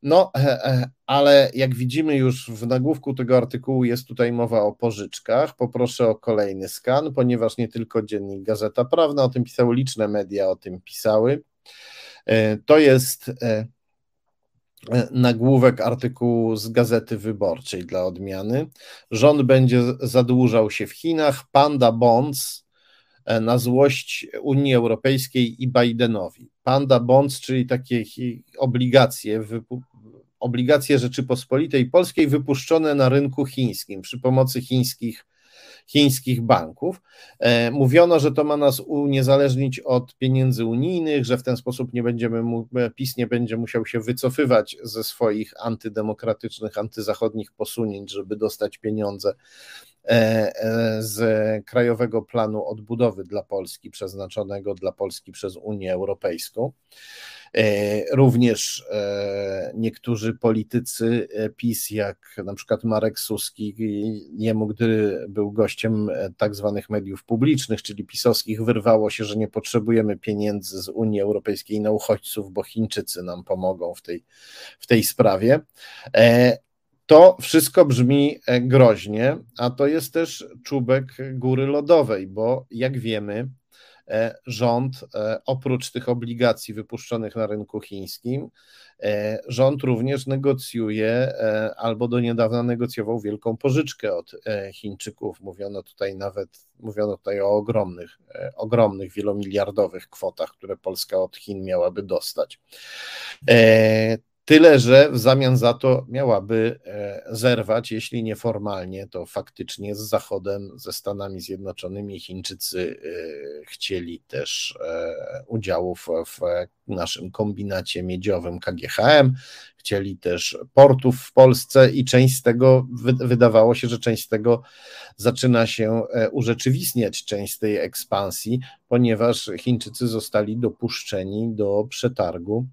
No, e, e, ale jak widzimy już w nagłówku tego artykułu jest tutaj mowa o pożyczkach. Poproszę o kolejny skan, ponieważ nie tylko dziennik Gazeta Prawna o tym pisały, liczne media o tym pisały. To jest nagłówek artykułu z Gazety Wyborczej dla odmiany. Rząd będzie zadłużał się w Chinach. Panda Bonds na złość Unii Europejskiej i Bidenowi. Panda Bonds, czyli takie obligacje, obligacje Rzeczypospolitej Polskiej wypuszczone na rynku chińskim przy pomocy chińskich chińskich banków. E, mówiono, że to ma nas uniezależnić od pieniędzy unijnych, że w ten sposób nie będziemy, e, PiS nie będzie musiał się wycofywać ze swoich antydemokratycznych, antyzachodnich posunięć, żeby dostać pieniądze e, z Krajowego Planu Odbudowy dla Polski, przeznaczonego dla Polski przez Unię Europejską. E, również e, niektórzy politycy e, PiS, jak na przykład Marek Suski, jemu, gdy był gościem tak zwanych mediów publicznych, czyli pisowskich, wyrwało się, że nie potrzebujemy pieniędzy z Unii Europejskiej na uchodźców, bo Chińczycy nam pomogą w tej, w tej sprawie. To wszystko brzmi groźnie, a to jest też czubek góry lodowej, bo jak wiemy, E, rząd e, oprócz tych obligacji wypuszczonych na rynku chińskim, e, rząd również negocjuje albo do niedawna negocjował wielką pożyczkę od Chińczyków. Mówiono tutaj nawet, mówiono tutaj o ogromnych, ogromnych, wielomiliardowych kwotach, które Polska od Chin miałaby dostać. Tyle, że w zamian za to miałaby e, zerwać, jeśli nieformalnie, to faktycznie z Zachodem, ze Stanami Zjednoczonymi. Chińczycy e, chcieli też e, udziałów w naszym kombinacie miedziowym KGHM, chcieli też portów w Polsce i część z tego, wydawało się, że część z tego zaczyna się urzeczywistniać, część z tej ekspansji, ponieważ Chińczycy zostali dopuszczeni do przetargu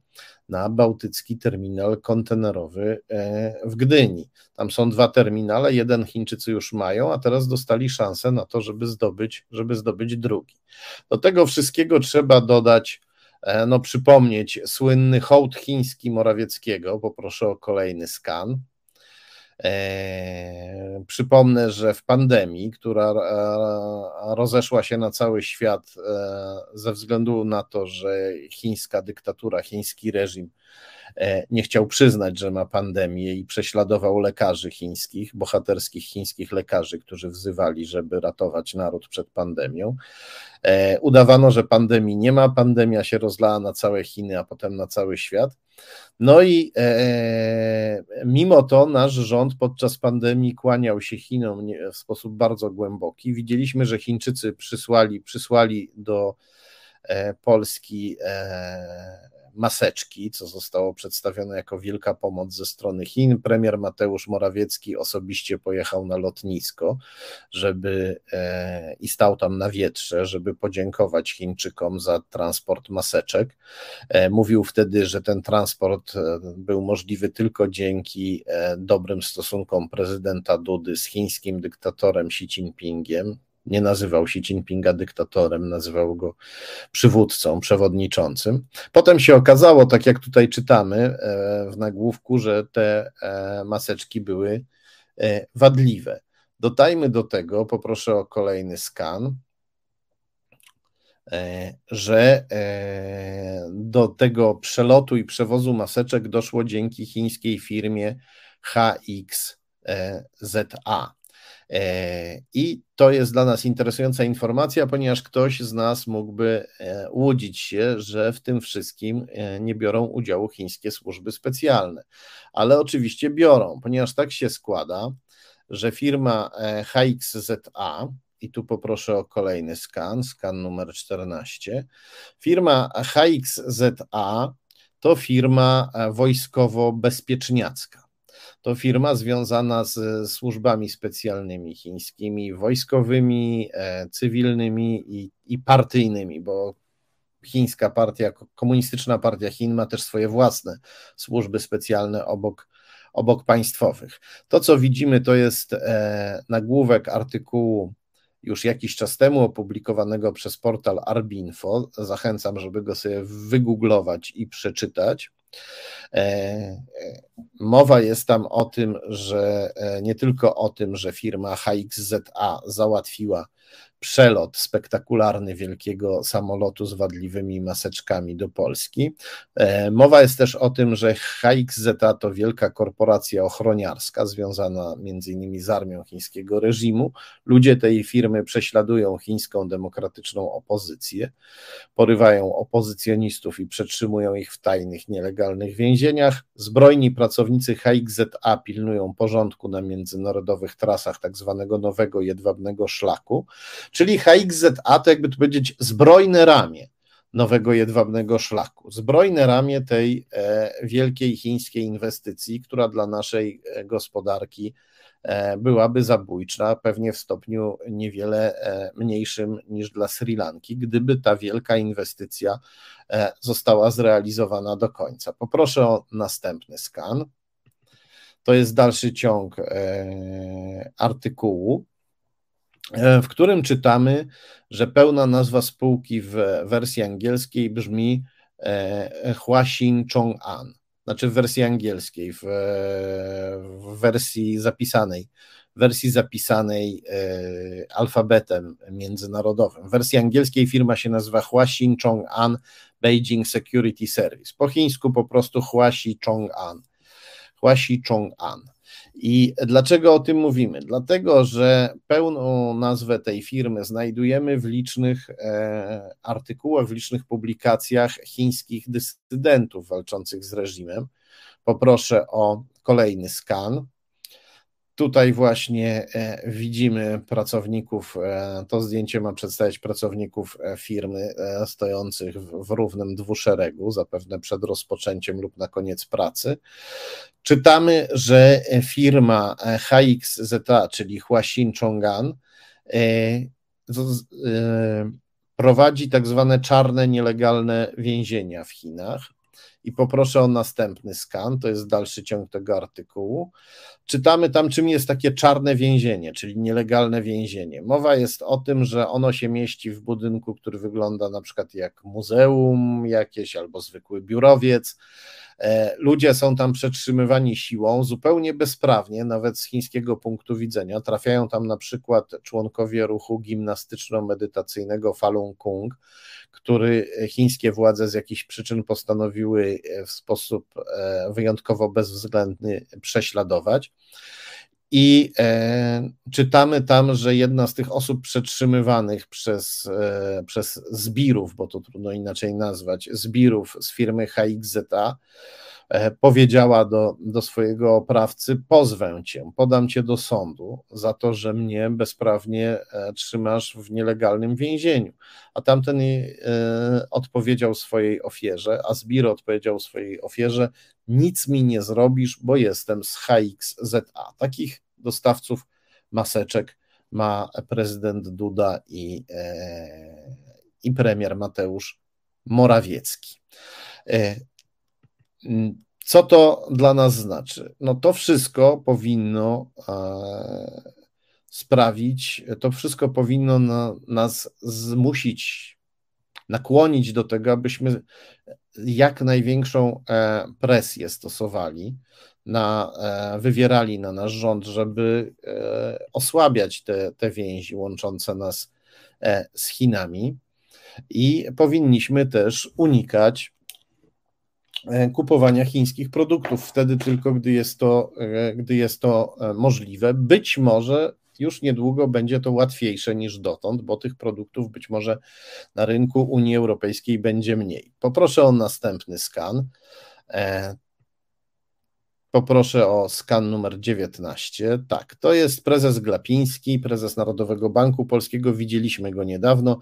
na bałtycki terminal kontenerowy e, w Gdyni. Tam są dwa terminale, jeden Chińczycy już mają, a teraz dostali szansę na to, żeby zdobyć, żeby zdobyć drugi. Do tego wszystkiego trzeba dodać, e, no przypomnieć słynny hołd chiński Morawieckiego, poproszę o kolejny skan. E, przypomnę, że w pandemii, która e, rozeszła się na cały świat e, ze względu na to, że chińska dyktatura, chiński reżim nie chciał przyznać, że ma pandemię i prześladował lekarzy chińskich, bohaterskich chińskich lekarzy, którzy wzywali, żeby ratować naród przed pandemią. E, udawano, że pandemii nie ma, pandemia się rozlała na całe Chiny, a potem na cały świat. No i e, mimo to nasz rząd podczas pandemii kłaniał się Chinom w sposób bardzo głęboki. Widzieliśmy, że Chińczycy przysłali, przysłali do e, Polski e, maseczki, co zostało przedstawione jako wielka pomoc ze strony Chin. Premier Mateusz Morawiecki osobiście pojechał na lotnisko, żeby e, i stał tam na wietrze, żeby podziękować Chińczykom za transport maseczek. E, mówił wtedy, że ten transport e, był możliwy tylko dzięki dobrym stosunkom prezydenta Dudy z chińskim dyktatorem Xi Jinpingiem nie nazywał Xi Jinpinga dyktatorem, nazywał go przywódcą, przewodniczącym. Potem się okazało, tak jak tutaj czytamy e, w nagłówku, że te e, maseczki były e, wadliwe. Dodajmy do tego, poproszę o kolejny skan, że do tego przelotu i przewozu maseczek doszło dzięki chińskiej firmie HXZA. E, I to jest dla nas interesująca informacja, ponieważ ktoś z nas mógłby e, łudzić się, że w tym wszystkim e, nie biorą udziału chińskie służby specjalne. Ale oczywiście biorą, ponieważ tak się składa, że firma HXZA, i tu poproszę o kolejny skan, skan numer 14. Firma HXZA to firma wojskowo-bezpieczniacka to firma związana z służbami specjalnymi chińskimi, wojskowymi, e, cywilnymi i, i partyjnymi, bo chińska partia, komunistyczna partia Chin ma też swoje własne służby specjalne obok, obok państwowych. To, co widzimy, to jest e, nagłówek artykułu już jakiś czas temu opublikowanego przez portal Arbinfo. Zachęcam, żeby go sobie wygooglować i przeczytać. Mowa jest tam o tym, że nie tylko o tym, że firma HXZA załatwiła przelot spektakularny wielkiego samolotu z wadliwymi maseczkami do Polski. E, mowa jest też o tym, że HXZ to wielka korporacja ochroniarska związana innymi z armią chińskiego reżimu. Ludzie tej firmy prześladują chińską demokratyczną opozycję, porywają opozycjonistów i przetrzymują ich w tajnych, nielegalnych więzieniach. Zbrojni pracownicy HXZA pilnują porządku na międzynarodowych trasach tak zwanego nowego jedwabnego szlaku, Czyli HXZA to jakby to powiedzieć zbrojne ramię nowego jedwabnego szlaku. Zbrojne ramię tej e, wielkiej chińskiej inwestycji, która dla naszej e, gospodarki e, byłaby zabójcza, pewnie w stopniu niewiele mniejszym niż dla Sri Lanki, gdyby ta wielka inwestycja została zrealizowana do końca. Poproszę o następny skan. To jest dalszy ciąg artykułu. E, w którym czytamy, że pełna nazwa spółki w wersji angielskiej brzmi e, Huaxin Chong-an, znaczy w wersji angielskiej, w, w wersji zapisanej, wersji zapisanej e, alfabetem międzynarodowym. W wersji angielskiej firma się nazywa Huaxin Chong-an Beijing Security Service. Po chińsku po prostu Huaxi Chong-an. Huaxi Chong-an. I dlaczego o tym mówimy? Dlatego, że pełną nazwę tej firmy znajdujemy w licznych e, artykułach, w licznych publikacjach chińskich dysydentów walczących z reżimem. Poproszę o kolejny skan. Tutaj właśnie e, widzimy pracowników, e, to zdjęcie ma przedstawiać pracowników e, firmy stojących w równym dwuszeregu, zapewne przed rozpoczęciem lub na koniec pracy. Czytamy, że firma HXZA, czyli Huaxin Chong'an, prowadzi tak zwane czarne, nielegalne więzienia w Chinach. I poproszę o następny skan, to jest dalszy ciąg tego artykułu czytamy tam, czym jest takie czarne więzienie, czyli nielegalne więzienie. Mowa jest o tym, że ono się mieści w budynku, który wygląda na przykład jak muzeum jakieś albo zwykły biurowiec. E, ludzie są tam przetrzymywani siłą, zupełnie bezprawnie, nawet z chińskiego punktu widzenia. Trafiają tam na przykład członkowie ruchu gimnastyczno-medytacyjnego Falun Gong, który chińskie władze z jakichś przyczyn postanowiły w sposób e, wyjątkowo bezwzględny prześladować. I e, czytamy tam, że jedna z tych osób przetrzymywanych przez, e, przez zbirów, bo to trudno inaczej nazwać, zbirów z firmy HXZA, powiedziała do, do swojego oprawcy: Pozwę cię, podam cię do sądu za to, że mnie bezprawnie e, trzymasz w nielegalnym więzieniu. A tamten e, odpowiedział swojej ofierze, a Zbir odpowiedział swojej ofierze: Nic mi nie zrobisz, bo jestem z HXZA. Takich dostawców maseczek ma prezydent Duda i, i premier Mateusz Morawiecki. Co to dla nas znaczy? No to wszystko powinno e, sprawić, to wszystko powinno na, nas zmusić, nakłonić do tego, abyśmy jak największą e, presję stosowali, na, e, wywierali na nasz rząd, żeby osłabiać te, te więzi łączące nas z Chinami. I powinniśmy też unikać kupowania chińskich produktów. Wtedy tylko, gdy jest to, e, gdy jest to e, możliwe. Być może już niedługo będzie to łatwiejsze niż dotąd, bo tych produktów być może na rynku Unii Europejskiej będzie mniej. Poproszę o następny skan. Poproszę o skan numer 19. Tak, to jest prezes Glapiński, prezes Narodowego Banku Polskiego. Widzieliśmy go niedawno.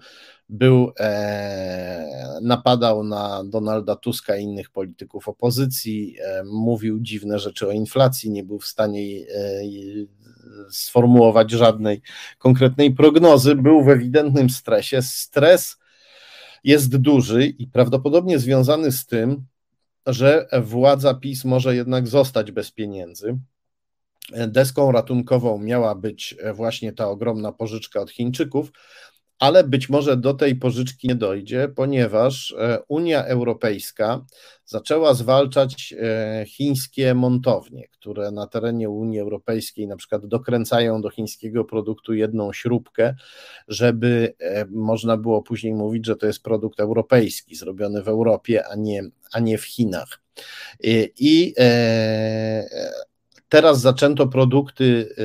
Był, e, napadał na Donalda Tuska i innych polityków opozycji, e, mówił dziwne rzeczy o inflacji, nie był w stanie e, sformułować żadnej konkretnej prognozy. Był w ewidentnym stresie. Stres jest duży i prawdopodobnie związany z tym, że władza PiS może jednak zostać bez pieniędzy. Deską ratunkową miała być właśnie ta ogromna pożyczka od Chińczyków, ale być może do tej pożyczki nie dojdzie, ponieważ Unia Europejska zaczęła zwalczać chińskie montownie, które na terenie Unii Europejskiej na przykład dokręcają do chińskiego produktu jedną śrubkę, żeby można było później mówić, że to jest produkt europejski, zrobiony w Europie, a nie, a nie w Chinach. I teraz zaczęto produkty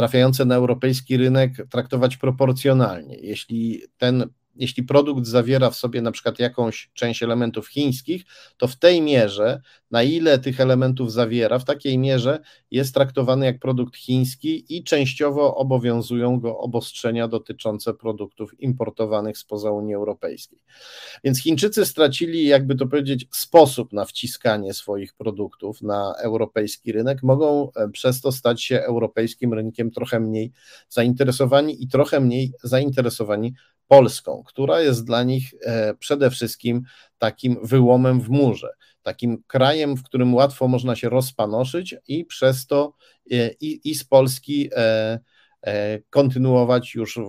trafiające na europejski rynek traktować proporcjonalnie. Jeśli ten jeśli produkt zawiera w sobie na przykład jakąś część elementów chińskich, to w tej mierze, na ile tych elementów zawiera, w takiej mierze jest traktowany jak produkt chiński i częściowo obowiązują go obostrzenia dotyczące produktów importowanych spoza Unii Europejskiej. Więc Chińczycy stracili, jakby to powiedzieć, sposób na wciskanie swoich produktów na europejski rynek, mogą e, przez to stać się europejskim rynkiem trochę mniej zainteresowani i trochę mniej zainteresowani Polską, która jest dla nich e, przede wszystkim takim wyłomem w murze, takim krajem, w którym łatwo można się rozpanoszyć i przez to e, i, i z Polski e, kontynuować już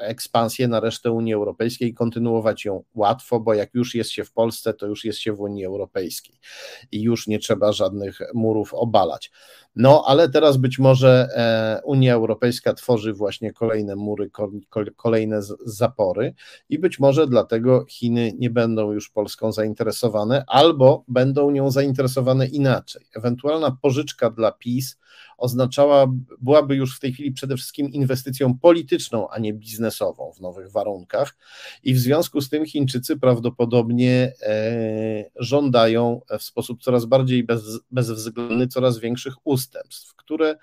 ekspansję na resztę Unii Europejskiej, kontynuować ją łatwo, bo jak już jest się w Polsce, to już jest się w Unii Europejskiej i już nie trzeba żadnych murów obalać. No, ale teraz być może e, Unia Europejska tworzy właśnie kolejne mury, kolejne zapory i być może dlatego Chiny nie będą już Polską zainteresowane, albo będą nią zainteresowane inaczej. Ewentualna pożyczka dla PiS oznaczała, byłaby już w tej chwili przede wszystkim inwestycją polityczną, a nie biznesową w nowych warunkach. I w związku z tym Chińczycy prawdopodobnie e, żądają w sposób coraz bardziej bez, bezwzględny coraz większych ustępstw, które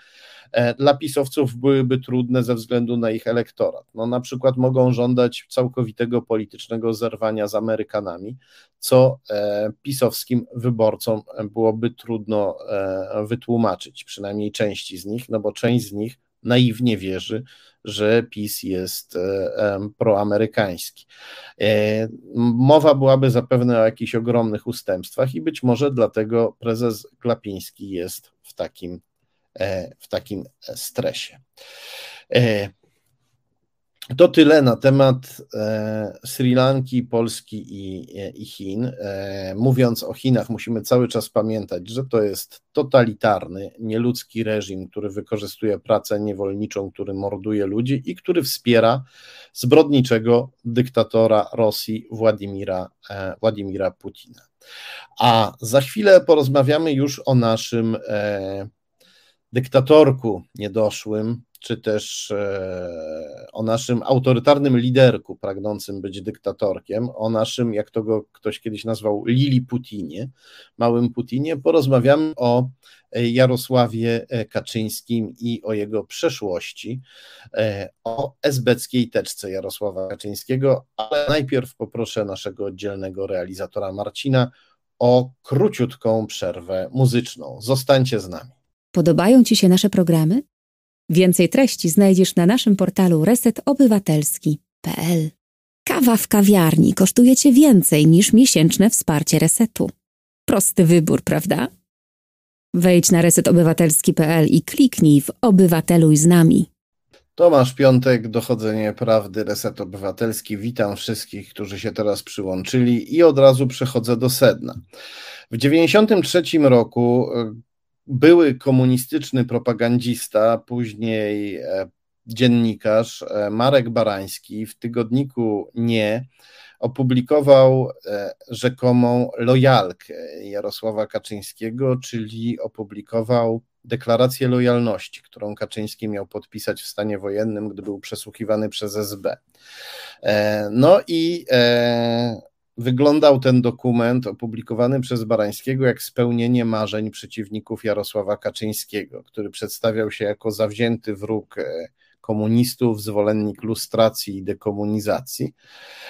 E, dla pisowców byłyby trudne ze względu na ich elektorat. No, na przykład mogą żądać całkowitego politycznego zerwania z Amerykanami, co e, pisowskim wyborcom byłoby trudno e, wytłumaczyć, przynajmniej części z nich, no bo część z nich naiwnie wierzy, że PiS jest proamerykański. Mowa byłaby zapewne o jakichś ogromnych ustępstwach i być może dlatego prezes Glapiński jest w takim E, w takim stresie. E, to tyle na temat e, Sri Lanki, Polski i, i, Chin. Mówiąc o Chinach, musimy cały czas pamiętać, że to jest totalitarny, nieludzki reżim, który wykorzystuje pracę niewolniczą, który morduje ludzi i który wspiera zbrodniczego dyktatora Rosji Władimira, Władimira Putina. A za chwilę porozmawiamy już o naszym dyktatorku niedoszłym, czy też e, o naszym autorytarnym liderku pragnącym być dyktatorkiem, o naszym, jak to go ktoś kiedyś nazwał, Lili Putinie, małym Putinie, porozmawiamy o Jarosławie Kaczyńskim i o jego przeszłości, e, o esbeckiej teczce Jarosława Kaczyńskiego, ale najpierw poproszę naszego dzielnego realizatora Marcina o króciutką przerwę muzyczną. Zostańcie z nami. Podobają Ci się nasze programy? Więcej treści znajdziesz na naszym portalu resetobywatelski.pl. Kawa w kawiarni kosztuje Cię więcej niż miesięczne wsparcie resetu. Prosty wybór, prawda? Wejdź na resetobywatelski.pl i kliknij w Obywateluj z nami. Tomasz Piątek, Dochodzenie Prawdy, Reset Obywatelski. Witam wszystkich, którzy się teraz przyłączyli i od razu przechodzę do sedna. W 1993 roku były komunistyczny propagandista, później e, dziennikarz e, Marek Barański w tygodniku Nie opublikował e, rzekomą lojalkę Jarosława Kaczyńskiego, czyli opublikował deklarację lojalności, którą Kaczyński miał podpisać w stanie wojennym, gdy był przesłuchiwany przez SB. No i Wyglądał ten dokument opublikowany przez Barańskiego jak spełnienie marzeń przeciwników Jarosława Kaczyńskiego, który przedstawiał się jako zawzięty wróg e, komunistów, zwolennik lustracji i dekomunizacji.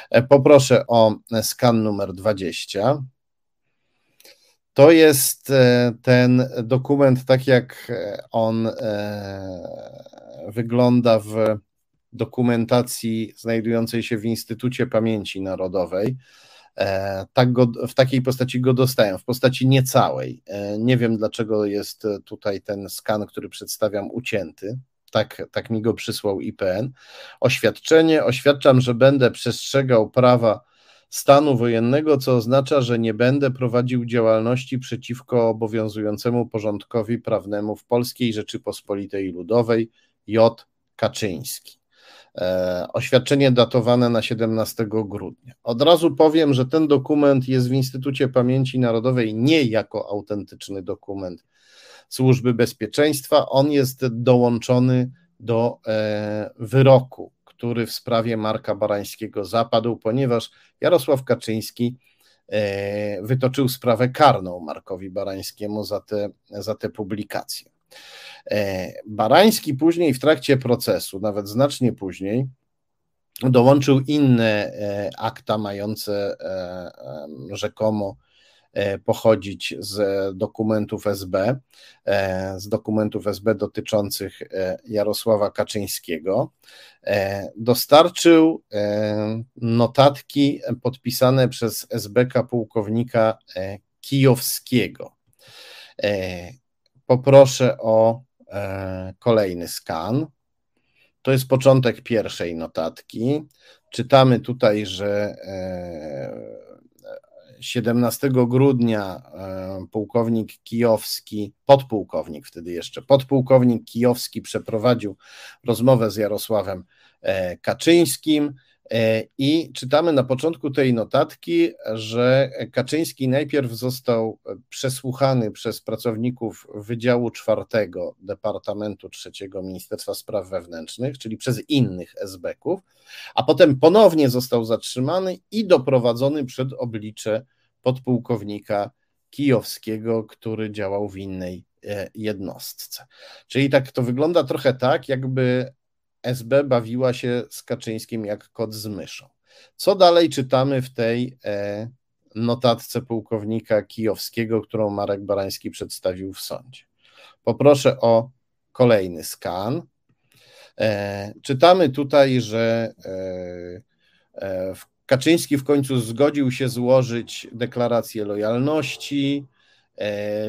E, poproszę o skan numer 20. To jest e, ten dokument, tak jak on wygląda w dokumentacji znajdującej się w Instytucie Pamięci Narodowej. E, tak go, w takiej postaci go dostają, w postaci niecałej. E, nie wiem, dlaczego jest tutaj ten skan, który przedstawiam, ucięty. tak, tak mi go przysłał IPN. Oświadczenie. Oświadczam, że będę przestrzegał prawa stanu wojennego, co oznacza, że nie będę prowadził działalności przeciwko obowiązującemu porządkowi prawnemu w Polskiej Rzeczypospolitej Ludowej J. Kaczyński. E, oświadczenie datowane na 17 grudnia. Od razu powiem, że ten dokument jest w Instytucie Pamięci Narodowej nie jako autentyczny dokument Służby Bezpieczeństwa, on jest dołączony do e, wyroku, który w sprawie Marka Barańskiego zapadł, ponieważ Jarosław Kaczyński e, wytoczył sprawę karną Markowi Barańskiemu za te, za te publikacje. E, Barański później w trakcie procesu, nawet znacznie później, dołączył inne e, akta mające e, rzekomo pochodzić z dokumentów SB, z dokumentów SB dotyczących Jarosława Kaczyńskiego. Dostarczył notatki podpisane przez SBK pułkownika Kijowskiego. Poproszę o E, kolejny skan. To jest początek pierwszej notatki. Czytamy tutaj, że 17 e, grudnia e, pułkownik Kijowski, podpułkownik wtedy jeszcze, podpułkownik Kijowski przeprowadził rozmowę z Jarosławem Kaczyńskim. E, I czytamy na początku tej notatki, że Kaczyński najpierw został przesłuchany przez pracowników Wydziału czwartego Departamentu trzeciego Ministerstwa Spraw Wewnętrznych, czyli przez innych SB-ków, a potem ponownie został zatrzymany i doprowadzony przed oblicze podpułkownika Kijowskiego, który działał w innej e, jednostce. Czyli tak to wygląda trochę tak, jakby SB bawiła się z Kaczyńskim jak kot z myszą. Co dalej czytamy w tej e, notatce pułkownika kijowskiego, którą Marek Barański przedstawił w sądzie? Poproszę o kolejny skan. E, czytamy tutaj, że e, Kaczyński w końcu zgodził się złożyć deklarację lojalności.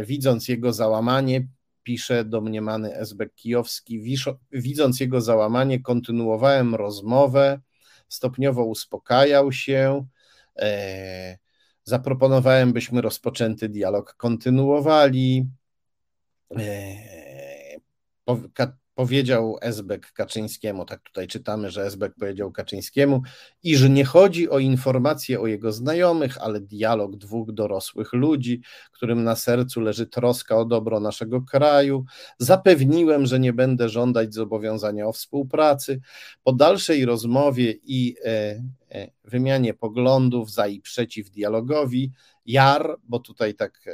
Widząc jego załamanie, pisze domniemany Esbek Kijowski. Widząc jego załamanie, kontynuowałem rozmowę, stopniowo uspokajał się. E, zaproponowałem, byśmy rozpoczęty dialog kontynuowali. E, powiedział Esbek Kaczyńskiemu, tak tutaj czytamy, że Esbek powiedział Kaczyńskiemu, iż nie chodzi o informacje o jego znajomych, ale dialog dwóch dorosłych ludzi, którym na sercu leży troska o dobro naszego kraju. Zapewniłem, że nie będę żądać zobowiązania o współpracy. Po dalszej rozmowie i e, e, wymianie poglądów za i przeciw dialogowi, Jar, bo tutaj tak e,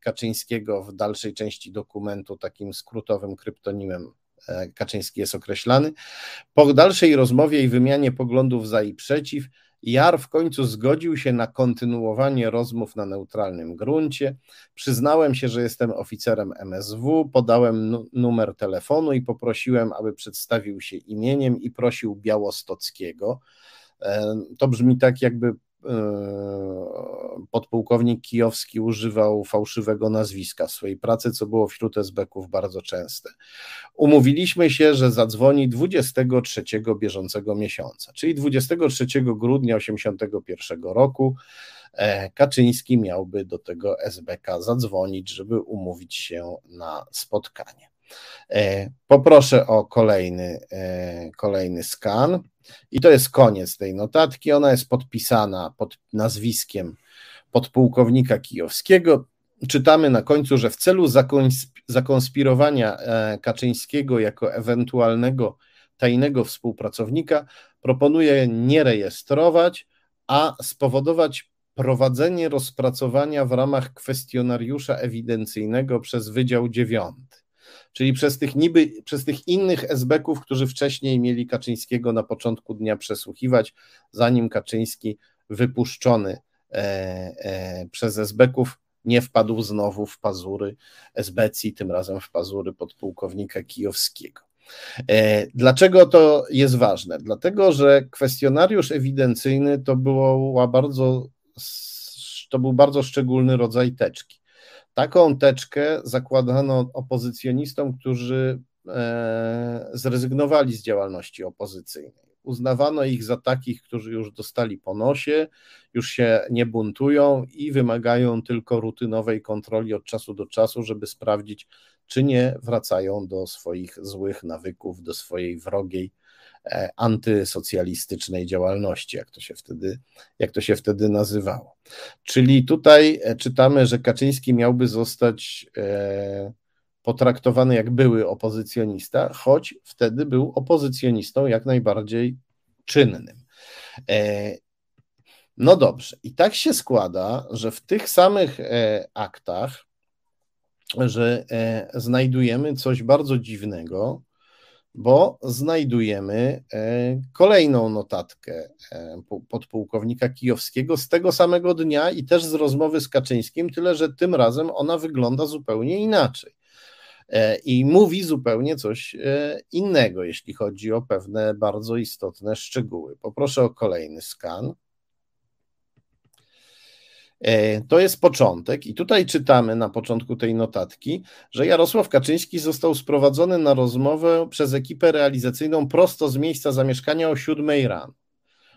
Kaczyńskiego w dalszej części dokumentu takim skrótowym kryptonimem e, Kaczyński jest określany. Po dalszej rozmowie i wymianie poglądów za i przeciw, Jar w końcu zgodził się na kontynuowanie rozmów na neutralnym gruncie. Przyznałem się, że jestem oficerem MSW, podałem numer telefonu i poprosiłem, aby przedstawił się imieniem i prosił Białostockiego. E, to brzmi tak, jakby podpułkownik Kijowski używał fałszywego nazwiska w swojej pracy, co było wśród SB-ków bardzo częste. Umówiliśmy się, że zadzwoni 23 bieżącego miesiąca, czyli 23 grudnia 1981 roku. E, Kaczyński miałby do tego SBK zadzwonić, żeby umówić się na spotkanie. E, poproszę o kolejny, kolejny skan. I to jest koniec tej notatki. Ona jest podpisana pod nazwiskiem podpułkownika kijowskiego. Czytamy na końcu, że w celu zakonspirowania e, Kaczyńskiego jako ewentualnego tajnego współpracownika proponuje nie rejestrować, a spowodować prowadzenie rozpracowania w ramach kwestionariusza ewidencyjnego przez Wydział Dziewiąty czyli przez tych niby, przez tych innych SB-ków, którzy wcześniej mieli Kaczyńskiego na początku dnia przesłuchiwać, zanim Kaczyński wypuszczony e, e, przez SB-ków nie wpadł znowu w pazury SBC, tym razem w pazury podpułkownika Kijowskiego. E, dlaczego to jest ważne? Dlatego, że kwestionariusz ewidencyjny to, było bardzo, to był bardzo szczególny rodzaj teczki. Taką teczkę zakładano opozycjonistom, którzy zrezygnowali z działalności opozycyjnej. Uznawano ich za takich, którzy już dostali po nosie, już się nie buntują i wymagają tylko rutynowej kontroli od czasu do czasu, żeby sprawdzić, czy nie wracają do swoich złych nawyków, do swojej wrogiej e, antysocjalistycznej działalności, jak to się wtedy, jak to się wtedy nazywało. Czyli tutaj e, czytamy, że Kaczyński miałby zostać e, potraktowany jak były opozycjonista, choć wtedy był opozycjonistą jak najbardziej czynnym. No dobrze, i tak się składa, że w tych samych aktach że e, znajdujemy coś bardzo dziwnego, bo znajdujemy e, kolejną notatkę e, podpułkownika Kijowskiego z tego samego dnia i też z rozmowy z Kaczyńskim, tyle że tym razem ona wygląda zupełnie inaczej. I mówi zupełnie coś innego, jeśli chodzi o pewne bardzo istotne szczegóły. Poproszę o kolejny skan. E, to jest początek, i tutaj czytamy na początku tej notatki, że Jarosław Kaczyński został sprowadzony na rozmowę przez ekipę realizacyjną prosto z miejsca zamieszkania o 7 rano.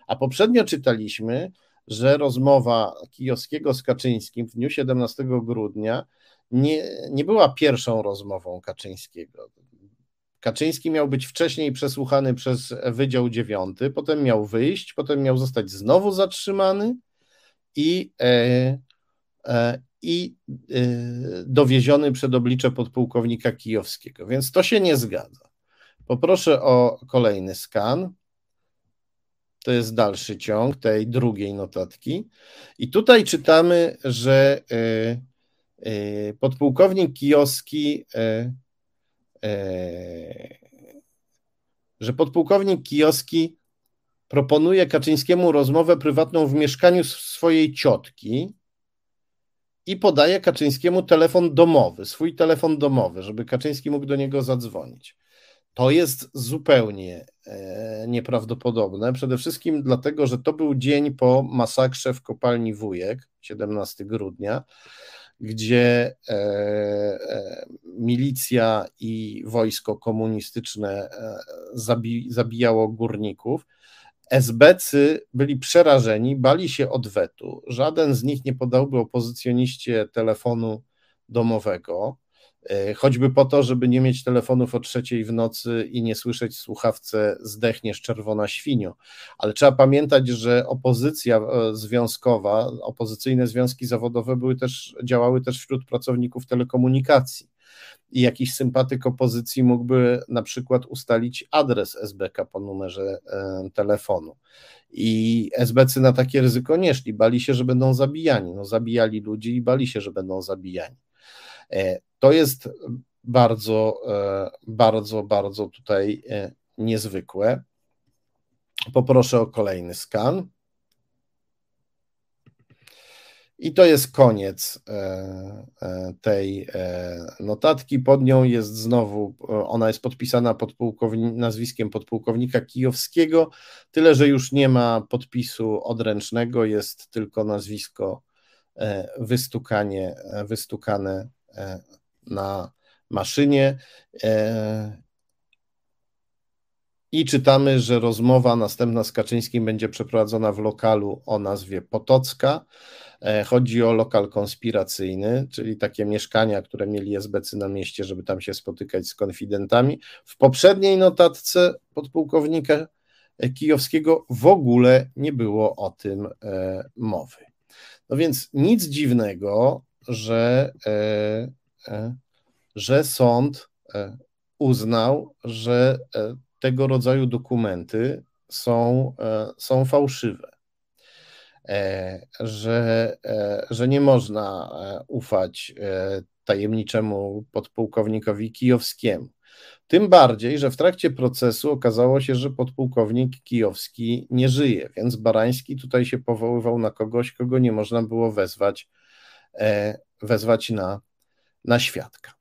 A poprzednio czytaliśmy, że rozmowa Kijowskiego z Kaczyńskim w dniu 17 grudnia nie, nie była pierwszą rozmową Kaczyńskiego. Kaczyński miał być wcześniej przesłuchany przez Wydział 9, potem miał wyjść, potem miał zostać znowu zatrzymany i, e, e, i e, dowieziony przed oblicze podpułkownika kijowskiego. Więc to się nie zgadza. Poproszę o kolejny skan. To jest dalszy ciąg tej drugiej notatki. I tutaj czytamy, że podpułkownik kijowski, że podpułkownik kijowski proponuje Kaczyńskiemu rozmowę prywatną w mieszkaniu swojej ciotki i podaje Kaczyńskiemu telefon domowy, swój telefon domowy, żeby Kaczyński mógł do niego zadzwonić. To jest zupełnie e, nieprawdopodobne. Przede wszystkim dlatego, że to był dzień po masakrze w kopalni Wujek, 17 grudnia, gdzie e, e, milicja i wojsko komunistyczne zabi, zabijało górników. SBcy byli przerażeni, bali się odwetu. Żaden z nich nie podałby opozycjoniście telefonu domowego, e, choćby po to, żeby nie mieć telefonów o trzeciej w nocy i nie słyszeć w słuchawce zdechniesz czerwona świnio. Ale trzeba pamiętać, że opozycja e, związkowa, opozycyjne związki zawodowe były też, działały też wśród pracowników telekomunikacji i jakiś sympatyk opozycji mógłby na przykład ustalić adres SBK po numerze e, telefonu. I SBC na takie ryzyko nie szli, bali się, że będą zabijani. No, zabijali ludzi i bali się, że będą zabijani. E, to jest bardzo, e, bardzo, bardzo tutaj niezwykłe. Poproszę o kolejny skan. I to jest koniec e, e, tej e, notatki. Pod nią jest znowu, ona jest podpisana podpułkowni, nazwiskiem podpułkownika Kijowskiego, tyle że już nie ma podpisu odręcznego, jest tylko nazwisko wystukanie, wystukane na maszynie. I czytamy, że rozmowa następna z Kaczyńskim będzie przeprowadzona w lokalu o nazwie Potocka. E, chodzi o lokal konspiracyjny, czyli takie mieszkania, które mieli SBC na mieście, żeby tam się spotykać z konfidentami. W poprzedniej notatce podpułkownika Kijowskiego w ogóle nie było o tym e, mowy. No więc nic dziwnego, że, e, że sąd uznał, że tego rodzaju dokumenty są, są fałszywe. E, że, e, że nie można e, ufać tajemniczemu podpułkownikowi kijowskiemu. Tym bardziej, że w trakcie procesu okazało się, że podpułkownik kijowski nie żyje, więc Barański tutaj się powoływał na kogoś, kogo nie można było wezwać, wezwać na, na świadka.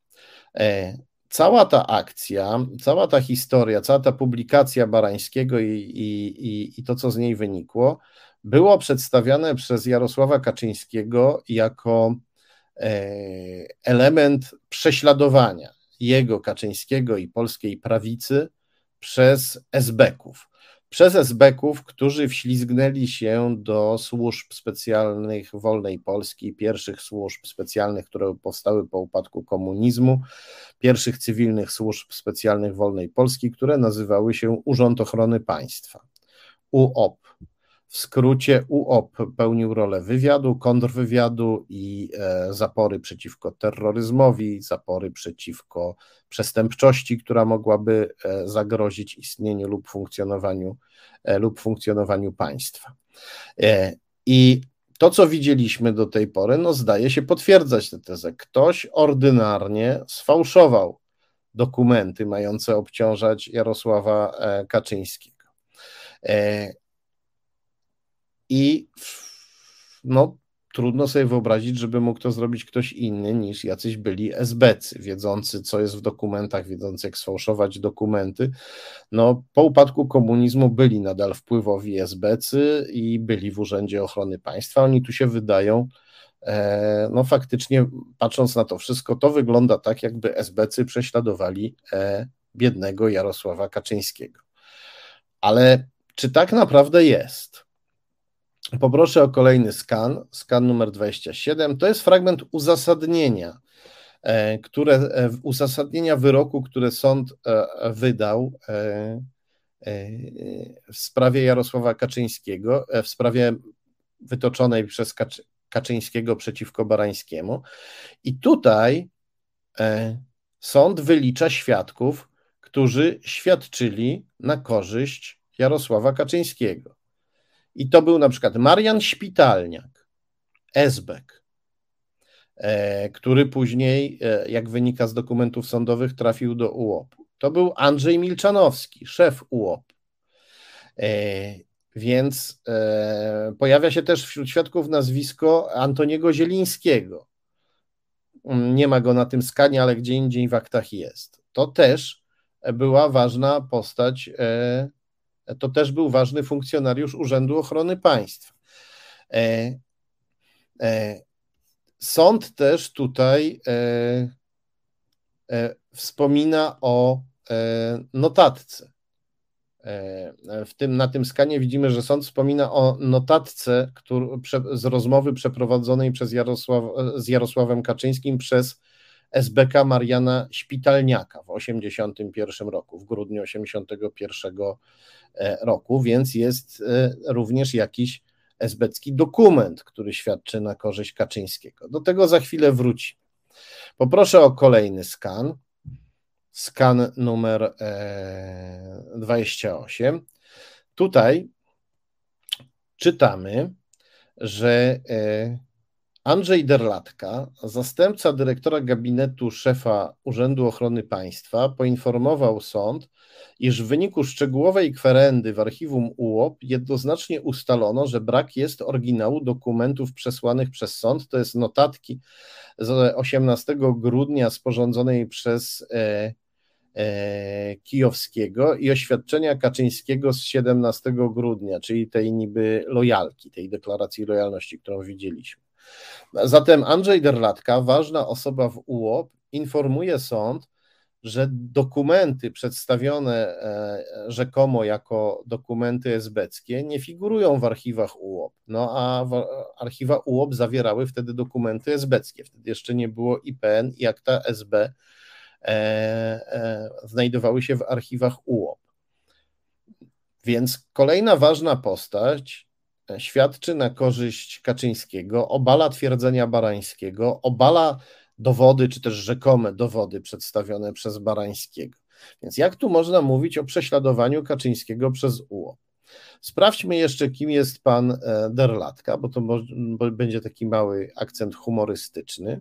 Cała ta akcja, cała ta historia, cała ta publikacja Barańskiego i, i, i, i to, co z niej wynikło, było przedstawiane przez Jarosława Kaczyńskiego jako e, element prześladowania jego, Kaczyńskiego i polskiej prawicy przez esbeków. Przez esbeków, którzy wślizgnęli się do służb specjalnych wolnej Polski, pierwszych służb specjalnych, które powstały po upadku komunizmu, pierwszych cywilnych służb specjalnych wolnej Polski, które nazywały się Urząd Ochrony Państwa. UOP. W skrócie UOP pełnił rolę wywiadu, kontrwywiadu i e, zapory przeciwko terroryzmowi, zapory przeciwko przestępczości, która mogłaby e, zagrozić istnieniu lub funkcjonowaniu, e, lub funkcjonowaniu państwa. I to, co widzieliśmy do tej pory, no zdaje się potwierdzać tę tezę. Ktoś ordynarnie sfałszował dokumenty mające obciążać Jarosława Kaczyńskiego. I no, trudno sobie wyobrazić, żeby mógł to zrobić ktoś inny niż jacyś byli SBC, wiedzący, co jest w dokumentach, wiedzący, jak sfałszować dokumenty. No, po upadku komunizmu byli nadal wpływowi SBC i byli w Urzędzie Ochrony Państwa. Oni tu się wydają, e, no faktycznie, patrząc na to wszystko, to wygląda tak, jakby SBC prześladowali e, biednego Jarosława Kaczyńskiego. Ale czy tak naprawdę jest? Poproszę o kolejny skan, skan numer 27. To jest fragment uzasadnienia, e, które, e, uzasadnienia wyroku, które sąd e, wydał w sprawie Jarosława Kaczyńskiego, w sprawie wytoczonej przez Kaczyńskiego przeciwko Barańskiemu. I tutaj sąd wylicza świadków, którzy świadczyli na korzyść Jarosława Kaczyńskiego. I to był na przykład Marian Śpitalniak, Esbek, e, który później, e, jak wynika z dokumentów sądowych, trafił do UOP-u. To był Andrzej Milczanowski, szef UOP. E, więc pojawia się też wśród świadków nazwisko Antoniego Zielińskiego. Nie ma go na tym skanie, ale gdzie indziej w aktach jest. To też była ważna postać to też był ważny funkcjonariusz Urzędu Ochrony Państwa. E, e, sąd też tutaj e, wspomina o notatce. W tym, na tym skanie widzimy, że sąd wspomina o notatce który, z rozmowy przeprowadzonej przez Jarosław, z Jarosławem Kaczyńskim przez SBK Mariana Śpitalniaka w 1981 roku, w grudniu 1981 e, roku, więc jest e, również jakiś esbecki dokument, który świadczy na korzyść Kaczyńskiego. Do tego za chwilę wróci. Poproszę o kolejny skan. Skan numer 28. E, Tutaj czytamy, że Andrzej Derlatka, zastępca dyrektora gabinetu szefa Urzędu Ochrony Państwa, poinformował sąd, iż w wyniku szczegółowej kwerendy w archiwum UOP jednoznacznie ustalono, że brak jest oryginału dokumentów przesłanych przez sąd, to jest notatki z 18 grudnia sporządzonej przez e, e, Kijowskiego i oświadczenia Kaczyńskiego z 17 grudnia, czyli tej niby lojalki, tej deklaracji lojalności, którą widzieliśmy. Zatem Andrzej Derlatka, ważna osoba w UOP, informuje sąd, że dokumenty przedstawione e, rzekomo jako dokumenty esbeckie nie figurują w archiwach UOP. No a archiwa UOP zawierały wtedy dokumenty esbeckie. Wtedy jeszcze nie było IPN i akta SB e, e, znajdowały się w archiwach UOP. Więc kolejna ważna postać świadczy na korzyść Kaczyńskiego, obala twierdzenia Barańskiego, obala dowody, czy też rzekome dowody przedstawione przez Barańskiego. Więc jak tu można mówić o prześladowaniu Kaczyńskiego przez UO? Sprawdźmy jeszcze, kim jest pan e, Derlatka, bo to będzie taki mały akcent humorystyczny.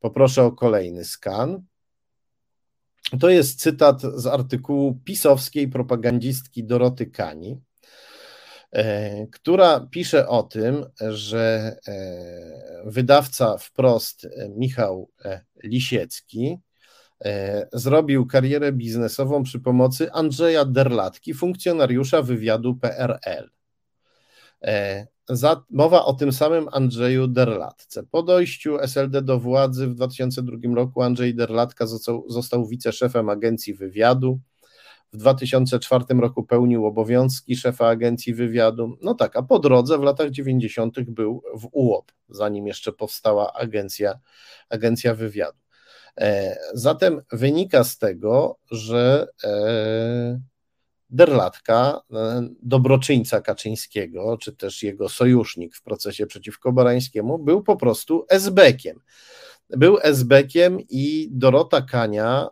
Poproszę o kolejny skan. To jest cytat z artykułu pisowskiej propagandzistki Doroty Kani. E, która pisze o tym, że e, wydawca wprost e, Michał Lisiecki zrobił karierę biznesową przy pomocy Andrzeja Derlatki, funkcjonariusza wywiadu PRL. mowa o tym samym Andrzeju Derlatce. Po dojściu SLD do władzy w 2002 roku Andrzej Derlatka został wiceszefem Agencji Wywiadu. W 2004 roku pełnił obowiązki szefa Agencji Wywiadu. No tak, a po drodze w latach 90. był w UOP, zanim jeszcze powstała Agencja, agencja Wywiadu. E, zatem wynika z tego, że e, Derlatka, e, dobroczyńca Kaczyńskiego, czy też jego sojusznik w procesie przeciwko Barańskiemu, był po prostu esbekiem. Był esbekiem i Dorota Kania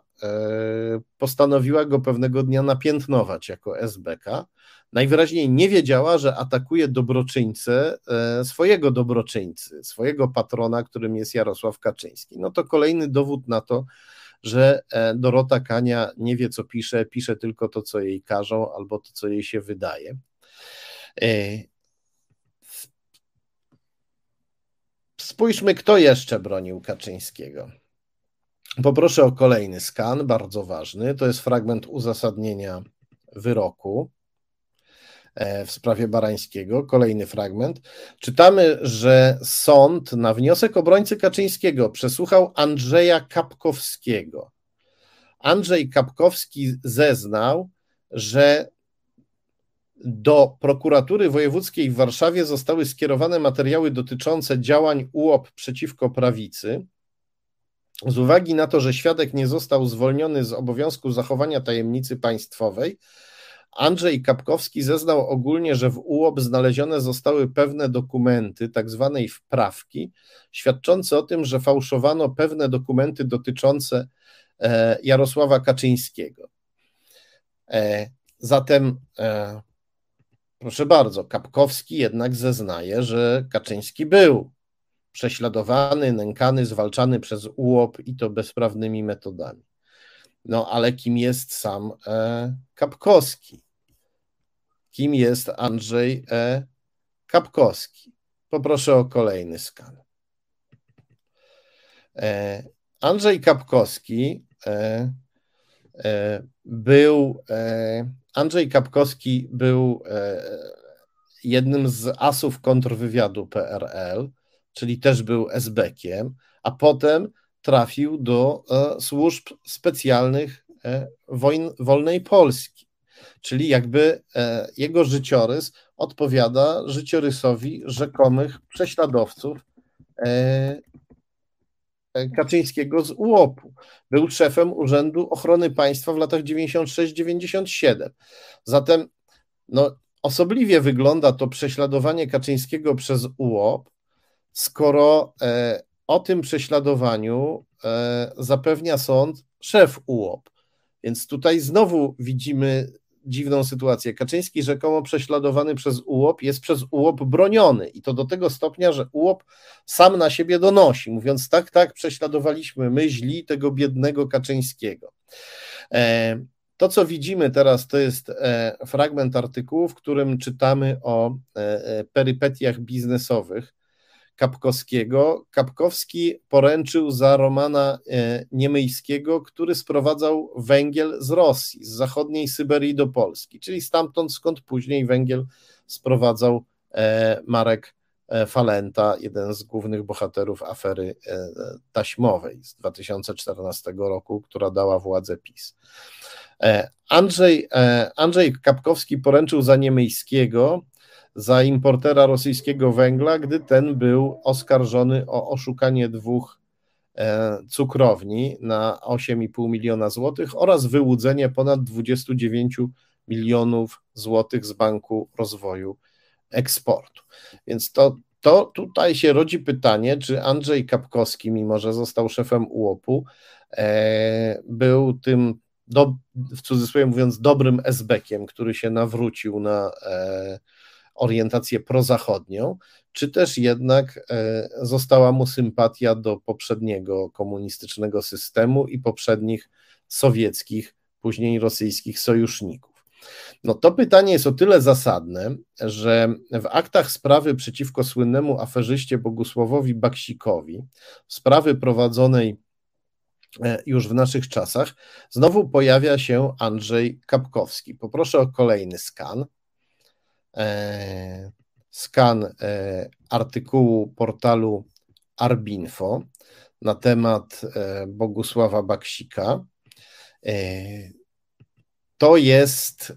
postanowiła go pewnego dnia napiętnować jako esbeka. Najwyraźniej nie wiedziała, że atakuje dobroczyńcę swojego dobroczyńcy, swojego patrona, którym jest Jarosław Kaczyński. No to kolejny dowód na to, że e, Dorota Kania nie wie, co pisze, pisze tylko to, co jej każą, albo to, co jej się wydaje. E, spójrzmy, kto jeszcze bronił Kaczyńskiego. Poproszę o kolejny skan, bardzo ważny. To jest fragment uzasadnienia wyroku. E, w sprawie Barańskiego. Kolejny fragment. Czytamy, że sąd na wniosek obrońcy Kaczyńskiego przesłuchał Andrzeja Kapkowskiego. Andrzej Kapkowski zeznał, że do prokuratury wojewódzkiej w Warszawie zostały skierowane materiały dotyczące działań UOP przeciwko prawicy. Z uwagi na to, że świadek nie został zwolniony z obowiązku zachowania tajemnicy państwowej, Andrzej Kapkowski zeznał ogólnie, że w UOP znalezione zostały pewne dokumenty, tak zwanej wprawki, świadczące o tym, że fałszowano pewne dokumenty dotyczące e, Jarosława Kaczyńskiego. E, zatem, e, proszę bardzo, Kapkowski jednak zeznaje, że Kaczyński był prześladowany, nękany, zwalczany przez UOP i to bezprawnymi metodami. No ale kim jest sam e, Kapkowski? Kim jest Andrzej E. Kapkowski? Poproszę o kolejny skan. E, Andrzej Kapkowski e, e, był e, Andrzej Kapkowski był e, jednym z asów kontrwywiadu PRL, czyli też był SB-kiem, a potem trafił do e, służb specjalnych e, wojn, wolnej Polski. Czyli jakby e, jego życiorys odpowiada życiorysowi rzekomych prześladowców Kaczyńskiego z UOP-u. Był szefem Urzędu Ochrony Państwa w latach 96-97. Zatem no, osobliwie wygląda to prześladowanie Kaczyńskiego przez UOP, skoro o tym prześladowaniu e, zapewnia sąd szef UOP. Więc tutaj znowu widzimy dziwną sytuację. Kaczyński rzekomo prześladowany przez UOP jest przez UOP broniony i to do tego stopnia, że UOP sam na siebie donosi, mówiąc tak, tak, prześladowaliśmy my źli tego biednego Kaczyńskiego. E, to, co widzimy teraz, to jest e, fragment artykułu, w którym czytamy o perypetiach biznesowych Kapkowskiego. Kapkowski poręczył za Romana e, Niemyjskiego, który sprowadzał węgiel z Rosji, z zachodniej Syberii do Polski, czyli stamtąd, skąd później węgiel sprowadzał e, Marek e, Falenta, jeden z głównych bohaterów afery taśmowej z 2014 roku, która dała władzę PiS. Andrzej, Andrzej Kapkowski poręczył za Niemyjskiego, za importera rosyjskiego węgla, gdy ten był oskarżony o oszukanie dwóch e, cukrowni na 8,5 miliona złotych oraz wyłudzenie ponad 29 milionów złotych z Banku Rozwoju Eksportu. Więc to, to tutaj się rodzi pytanie, czy Andrzej Kapkowski, mimo że został szefem UOP-u, e, był tym, do, w cudzysłowie mówiąc, dobrym esbekiem, który się nawrócił na e, orientację prozachodnią, czy też jednak e, została mu sympatia do poprzedniego komunistycznego systemu i poprzednich sowieckich, później rosyjskich sojuszników. No to pytanie jest o tyle zasadne, że w aktach sprawy przeciwko słynnemu aferzyście Bogusławowi Baksikowi, sprawy prowadzonej e, już w naszych czasach, znowu pojawia się Andrzej Kapkowski. Poproszę o kolejny skan. E, skan artykułu portalu Arbinfo na temat Bogusława Baksika. To jest,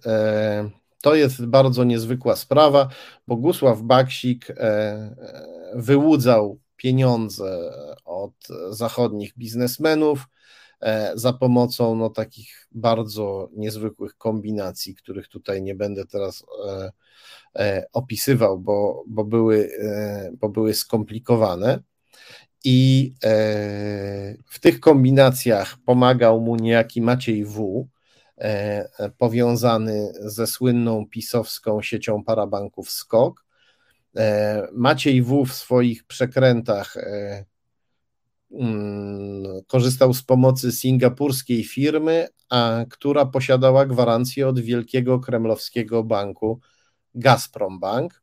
to jest bardzo niezwykła sprawa. Bogusław Baksik wyłudzał pieniądze od zachodnich biznesmenów e, za pomocą no, takich bardzo niezwykłych kombinacji, których tutaj nie będę teraz e, e, opisywał, bo, bo, były, bo były skomplikowane. I w tych kombinacjach pomagał mu niejaki Maciej W., powiązany ze słynną pisowską siecią parabanków SKOK, E, Maciej W. w swoich przekrętach e, korzystał z pomocy singapurskiej firmy, a, która posiadała gwarancję od wielkiego kremlowskiego banku Gazprom Bank.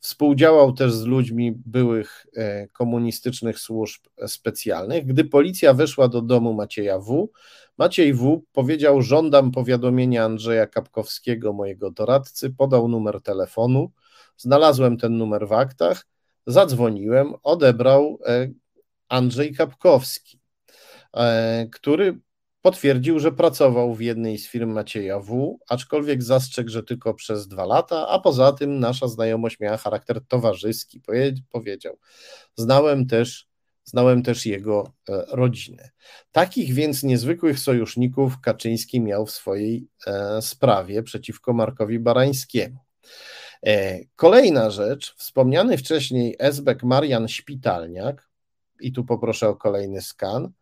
Współdziałał też z ludźmi byłych e, komunistycznych służb specjalnych. Gdy policja weszła do domu Macieja W., Maciej W. powiedział: Żądam powiadomienia Andrzeja Kapkowskiego, mojego doradcy, podał numer telefonu. Znalazłem ten numer w aktach, zadzwoniłem, odebrał e, Andrzej Kapkowski, e, który potwierdził, że pracował w jednej z firm Macieja W., aczkolwiek zastrzegł, że tylko przez dwa lata, a poza tym nasza znajomość miała charakter towarzyski, powiedział. Znałem też, znałem też jego e, rodzinę. Takich więc niezwykłych sojuszników Kaczyński miał w swojej sprawie przeciwko Markowi Barańskiemu. E, kolejna rzecz, wspomniany wcześniej Esbek Marian Szpitalniak, i tu poproszę o kolejny skan,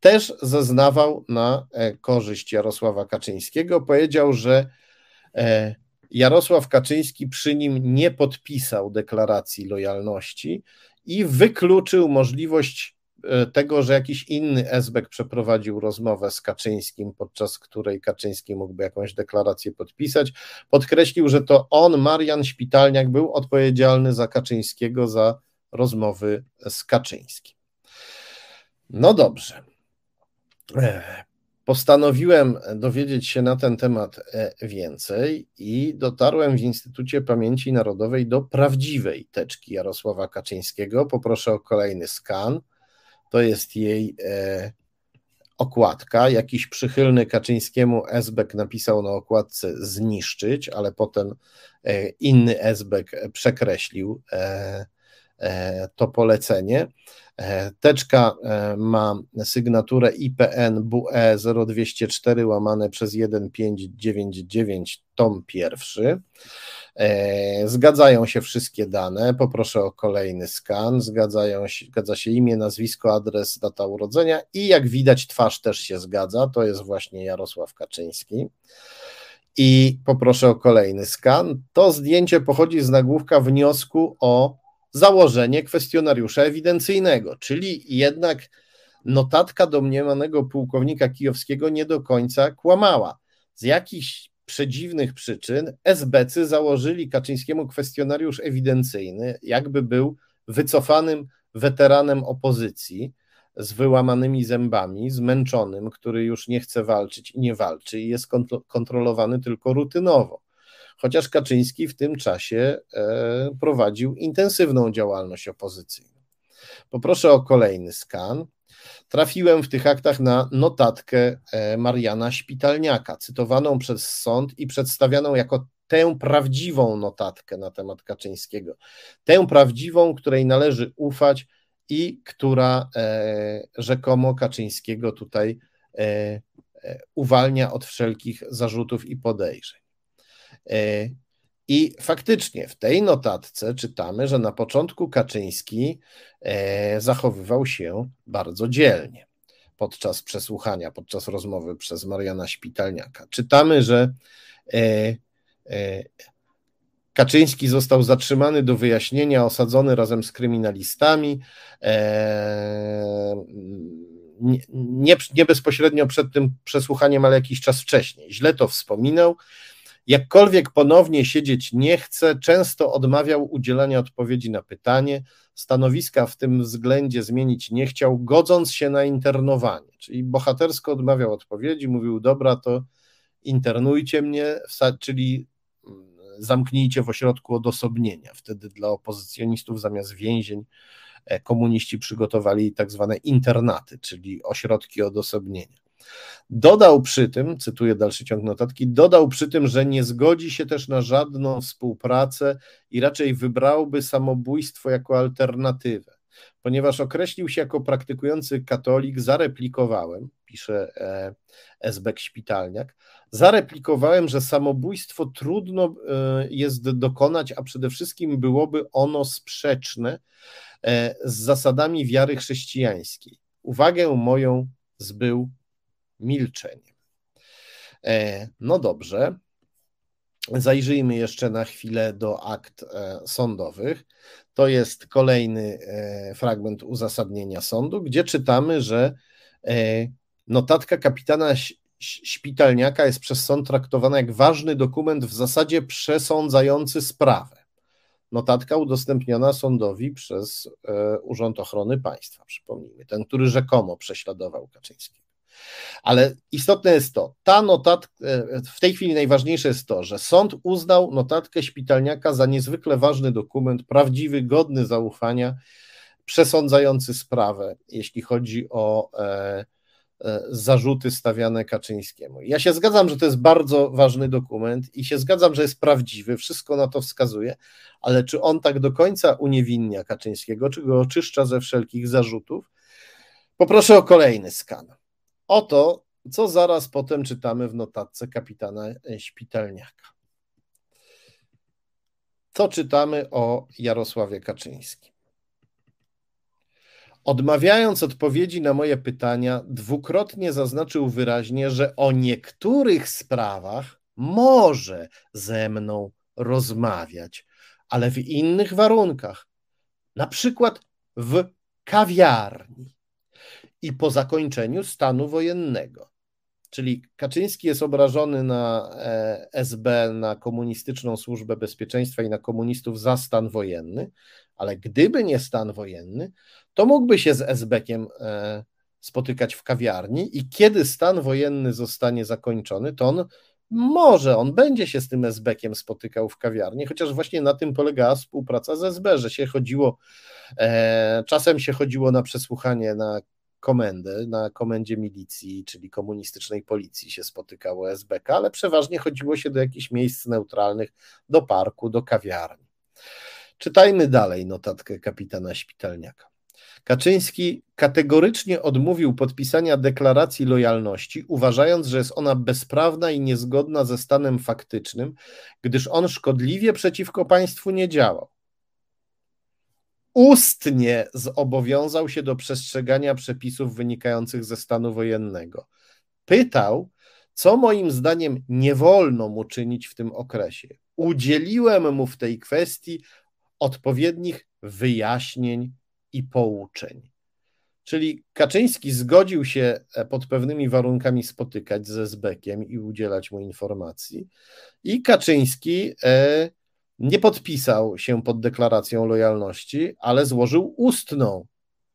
też zeznawał na e, korzyść Jarosława Kaczyńskiego. Powiedział, że e, Jarosław Kaczyński przy nim nie podpisał deklaracji lojalności i wykluczył możliwość E, tego, że jakiś inny Esbek przeprowadził rozmowę z Kaczyńskim, podczas której Kaczyński mógłby jakąś deklarację podpisać. Podkreślił, że to on, Marian Szpitalniak, był odpowiedzialny za Kaczyńskiego, za rozmowy z Kaczyńskim. No dobrze. E, postanowiłem dowiedzieć się na ten temat e, więcej i dotarłem w Instytucie Pamięci Narodowej do prawdziwej teczki Jarosława Kaczyńskiego. Poproszę o kolejny skan to jest jej e, okładka. Jakiś przychylny Kaczyńskiemu Esbek napisał na okładce zniszczyć, ale potem inny Esbek przekreślił to polecenie. E, teczka e, ma sygnaturę IPN BUE 0204 łamane przez 1599 tom pierwszy. E, zgadzają się wszystkie dane. Poproszę o kolejny skan. Zgadzają się, zgadza się imię, nazwisko, adres, data urodzenia i jak widać, twarz też się zgadza. To jest właśnie Jarosław Kaczyński. I poproszę o kolejny skan. To zdjęcie pochodzi z nagłówka wniosku o założenie kwestionariusza ewidencyjnego, czyli jednak notatka domniemanego pułkownika kijowskiego nie do końca kłamała. Z jakichś przedziwnych przyczyn SBC założyli Kaczyńskiemu kwestionariusz ewidencyjny, jakby był wycofanym weteranem opozycji z wyłamanymi zębami, zmęczonym, który już nie chce walczyć i nie walczy i jest kontrolowany tylko rutynowo. Chociaż Kaczyński w tym czasie e, prowadził intensywną działalność opozycyjną. Poproszę o kolejny skan trafiłem w tych aktach na notatkę e, Mariana Szpitalniaka, cytowaną przez sąd i przedstawianą jako tę prawdziwą notatkę na temat Kaczyńskiego. Tę prawdziwą, której należy ufać i która e, rzekomo Kaczyńskiego tutaj uwalnia od wszelkich zarzutów i podejrzeń. I faktycznie w tej notatce czytamy, że na początku Kaczyński e, zachowywał się bardzo dzielnie podczas przesłuchania, podczas rozmowy przez Mariana Szpitalniaka. Czytamy, że e, e, Kaczyński został zatrzymany do wyjaśnienia, osadzony razem z kryminalistami. Nie, nie bezpośrednio przed tym przesłuchaniem, ale jakiś czas wcześniej. Źle to wspominał. Jakkolwiek ponownie siedzieć nie chce, często odmawiał udzielania odpowiedzi na pytanie, stanowiska w tym względzie zmienić nie chciał, godząc się na internowanie. Czyli bohatersko odmawiał odpowiedzi, mówił: Dobra, to internujcie mnie, czyli zamknijcie w ośrodku odosobnienia. Wtedy dla opozycjonistów zamiast więzień e, komuniści przygotowali tak zwane internaty, czyli ośrodki odosobnienia. Dodał przy tym, cytuję dalszy ciąg notatki, dodał przy tym, że nie zgodzi się też na żadną współpracę i raczej wybrałby samobójstwo jako alternatywę. Ponieważ określił się jako praktykujący katolik, zareplikowałem, pisze e, Esbek Szpitalniak, zareplikowałem, że samobójstwo trudno e, jest dokonać, a przede wszystkim byłoby ono sprzeczne e, z zasadami wiary chrześcijańskiej. Uwagę moją zbył milczeniem. No dobrze. Zajrzyjmy jeszcze na chwilę do akt sądowych. To jest kolejny fragment uzasadnienia sądu, gdzie czytamy, że notatka kapitana Szpitalniaka jest przez sąd traktowana jak ważny dokument w zasadzie przesądzający sprawę. Notatka udostępniona sądowi przez e, Urząd Ochrony Państwa, przypomnijmy, ten, który rzekomo prześladował Kaczyńskiego. Ale istotne jest to, ta notatka, e, w tej chwili najważniejsze jest to, że sąd uznał notatkę Szpitalniaka za niezwykle ważny dokument, prawdziwy, godny zaufania, przesądzający sprawę, jeśli chodzi o e, E, zarzuty stawiane Kaczyńskiemu. Ja się zgadzam, że to jest bardzo ważny dokument i się zgadzam, że jest prawdziwy, wszystko na to wskazuje, ale czy on tak do końca uniewinnia Kaczyńskiego, czy go oczyszcza ze wszelkich zarzutów? Poproszę o kolejny skan. Oto, co zaraz potem czytamy w notatce kapitana Szpitalniaka. Co czytamy o Jarosławie Kaczyńskim? Odmawiając odpowiedzi na moje pytania, dwukrotnie zaznaczył wyraźnie, że o niektórych sprawach może ze mną rozmawiać, ale w innych warunkach, na przykład w kawiarni i po zakończeniu stanu wojennego. Czyli Kaczyński jest obrażony na e, SB, na komunistyczną służbę bezpieczeństwa i na komunistów za stan wojenny, ale gdyby nie stan wojenny, to mógłby się z SB-kiem e, spotykać w kawiarni i kiedy stan wojenny zostanie zakończony, to on może, on będzie się z tym SB-kiem spotykał w kawiarni, chociaż właśnie na tym polegała współpraca z SB, że się chodziło, e, czasem się chodziło na przesłuchanie na komendę, na komendzie milicji, czyli komunistycznej policji się spotykało SBK, ale przeważnie chodziło się do jakichś miejsc neutralnych, do parku, do kawiarni. Czytajmy dalej notatkę kapitana Szpitalniaka. Kaczyński kategorycznie odmówił podpisania deklaracji lojalności, uważając, że jest ona bezprawna i niezgodna ze stanem faktycznym, gdyż on szkodliwie przeciwko państwu nie działał. Ustnie zobowiązał się do przestrzegania przepisów wynikających ze stanu wojennego. Pytał, co moim zdaniem nie wolno mu czynić w tym okresie. Udzieliłem mu w tej kwestii odpowiednich wyjaśnień i pouczeń. Czyli Kaczyński zgodził się e, pod pewnymi warunkami spotykać ze Zbekiem i udzielać mu informacji, i Kaczyński e, nie podpisał się pod deklaracją lojalności, ale złożył ustną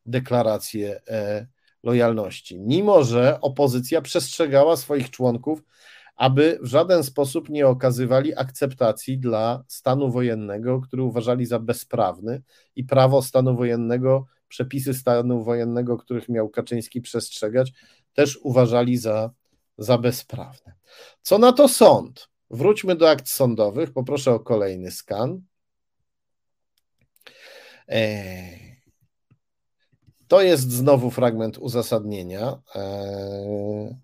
deklarację e, lojalności, mimo że opozycja przestrzegała swoich członków aby w żaden sposób nie okazywali akceptacji dla stanu wojennego, który uważali za bezprawny i prawo stanu wojennego, przepisy stanu wojennego, których miał Kaczyński przestrzegać, też uważali za, za bezprawne. Co na to sąd? Wróćmy do akt sądowych. Poproszę o kolejny skan. Eee, to jest znowu fragment uzasadnienia. Eee,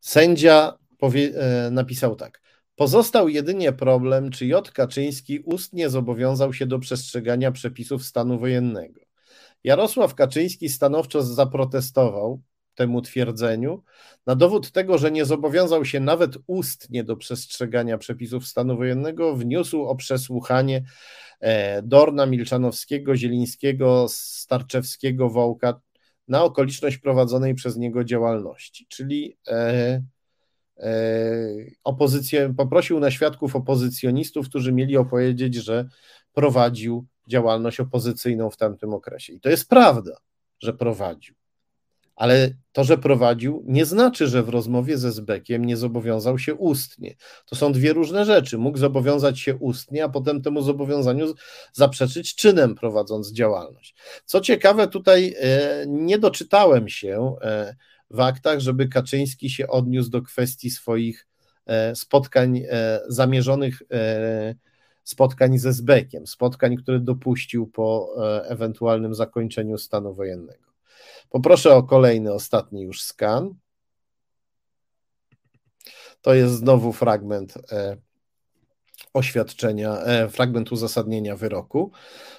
sędzia powie, e, napisał tak. Pozostał jedynie problem, czy J. Kaczyński ustnie zobowiązał się do przestrzegania przepisów stanu wojennego. Jarosław Kaczyński stanowczo zaprotestował temu twierdzeniu. Na dowód tego, że nie zobowiązał się nawet ustnie do przestrzegania przepisów stanu wojennego, wniósł o przesłuchanie e, Dorna, Milczanowskiego, Zielińskiego, Starczewskiego, Wołka na okoliczność prowadzonej przez niego działalności. Czyli e, E, opozycję, poprosił na świadków opozycjonistów, którzy mieli opowiedzieć, że prowadził działalność opozycyjną w tamtym okresie. I to jest prawda, że prowadził. Ale to, że prowadził, nie znaczy, że w rozmowie ze Zbekiem nie zobowiązał się ustnie. To są dwie różne rzeczy. Mógł zobowiązać się ustnie, a potem temu zobowiązaniu zaprzeczyć czynem, prowadząc działalność. Co ciekawe, tutaj e, nie doczytałem się e, w aktach, żeby Kaczyński się odniósł do kwestii swoich e, spotkań, zamierzonych spotkań ze Zbekiem, spotkań, które dopuścił po ewentualnym zakończeniu stanu wojennego. Poproszę o kolejny, ostatni już skan. To jest znowu fragment e, oświadczenia, e, fragment uzasadnienia wyroku.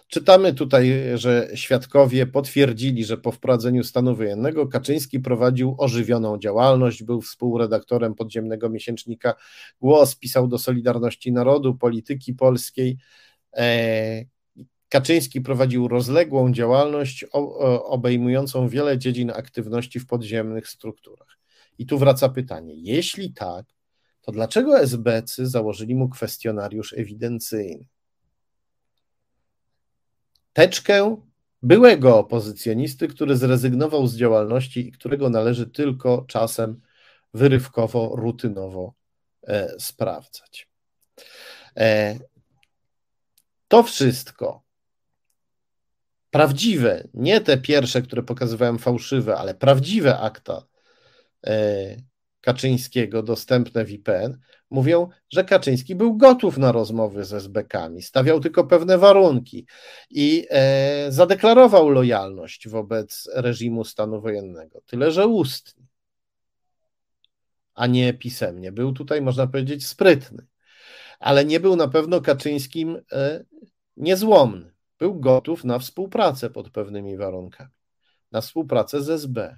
Czytamy tutaj, że świadkowie potwierdzili, że po wprowadzeniu stanu wojennego Kaczyński prowadził ożywioną działalność, był współredaktorem podziemnego miesięcznika Głos, pisał do Solidarności Narodu, Polityki Polskiej. Kaczyński prowadził rozległą działalność obejmującą wiele dziedzin aktywności w podziemnych strukturach. I tu wraca pytanie: jeśli tak, to dlaczego SBC założyli mu kwestionariusz ewidencyjny? Teczkę byłego opozycjonisty, który zrezygnował z działalności i którego należy tylko czasem wyrywkowo, rutynowo e, sprawdzać. E, to wszystko prawdziwe, nie te pierwsze, które pokazywałem fałszywe, ale prawdziwe akta e, Kaczyńskiego dostępne w IPN, mówią, że Kaczyński był gotów na rozmowy ze SBK-ami, stawiał tylko pewne warunki i e, zadeklarował lojalność wobec reżimu stanu wojennego. Tyle, że ustnie, a nie pisemnie. Był tutaj, można powiedzieć, sprytny, ale nie był na pewno Kaczyńskim e, niezłomny był gotów na współpracę pod pewnymi warunkami, na współpracę z SB.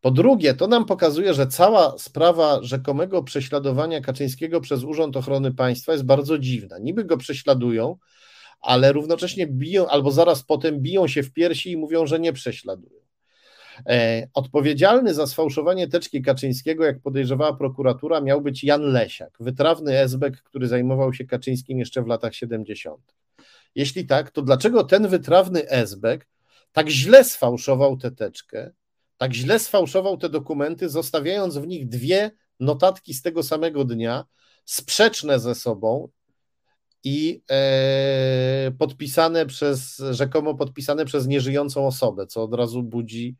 Po drugie, to nam pokazuje, że cała sprawa rzekomego prześladowania Kaczyńskiego przez Urząd Ochrony Państwa jest bardzo dziwna. Niby go prześladują, ale równocześnie biją, albo zaraz potem biją się w piersi i mówią, że nie prześladują. E, odpowiedzialny za sfałszowanie teczki Kaczyńskiego, jak podejrzewała prokuratura, miał być Jan Lesiak, wytrawny esbek, który zajmował się Kaczyńskim jeszcze w latach 70. Jeśli tak, to dlaczego ten wytrawny Esbek tak źle sfałszował tę teczkę, tak źle sfałszował te dokumenty, zostawiając w nich dwie notatki z tego samego dnia, sprzeczne ze sobą i e, podpisane przez, rzekomo podpisane przez nieżyjącą osobę, co od razu budzi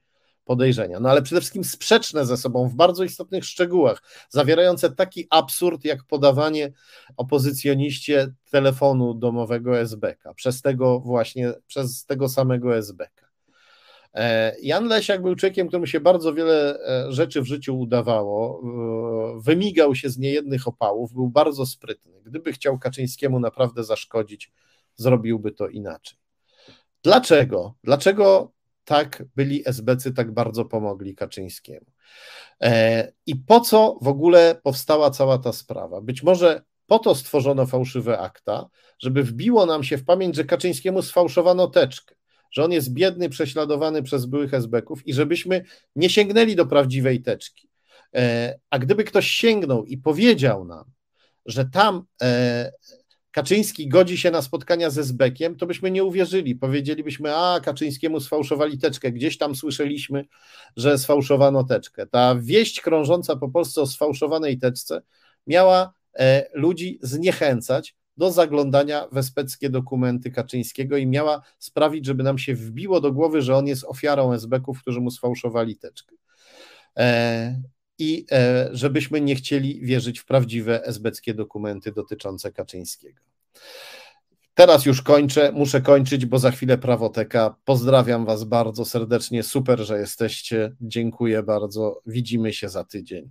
podejrzenia. No ale przede wszystkim sprzeczne ze sobą w bardzo istotnych szczegółach, zawierające taki absurd jak podawanie opozycjoniście telefonu domowego SBK przez tego właśnie, przez tego samego SBK. E, Jan Lesiak był człowiekiem, któremu się bardzo wiele e, rzeczy w życiu udawało, e, wymigał się z niejednych opałów, był bardzo sprytny. Gdyby chciał Kaczyńskiemu naprawdę zaszkodzić, zrobiłby to inaczej. Dlaczego? Dlaczego tak byli SBcy tak bardzo pomogli Kaczyńskiemu. E, I po co w ogóle powstała cała ta sprawa? Być może po to stworzono fałszywe akta, żeby wbiło nam się w pamięć, że Kaczyńskiemu sfałszowano teczkę, że on jest biedny, prześladowany przez byłych SBków i żebyśmy nie sięgnęli do prawdziwej teczki. E, a gdyby ktoś sięgnął i powiedział nam, że tam e, Kaczyński godzi się na spotkania ze Zbekiem, to byśmy nie uwierzyli. Powiedzielibyśmy, a Kaczyńskiemu sfałszowali teczkę. Gdzieś tam słyszeliśmy, że sfałszowano teczkę. Ta wieść krążąca po Polsce o sfałszowanej teczce miała e, ludzi zniechęcać do zaglądania w especkie dokumenty Kaczyńskiego i miała sprawić, żeby nam się wbiło do głowy, że on jest ofiarą SB-ków, którzy mu sfałszowali teczkę. E, i e, żebyśmy nie chcieli wierzyć w prawdziwe esbeckie dokumenty dotyczące Kaczyńskiego. Teraz już kończę, muszę kończyć, bo za chwilę prawoteka. Pozdrawiam Was bardzo serdecznie. Super, że jesteście. Dziękuję bardzo. Widzimy się za tydzień.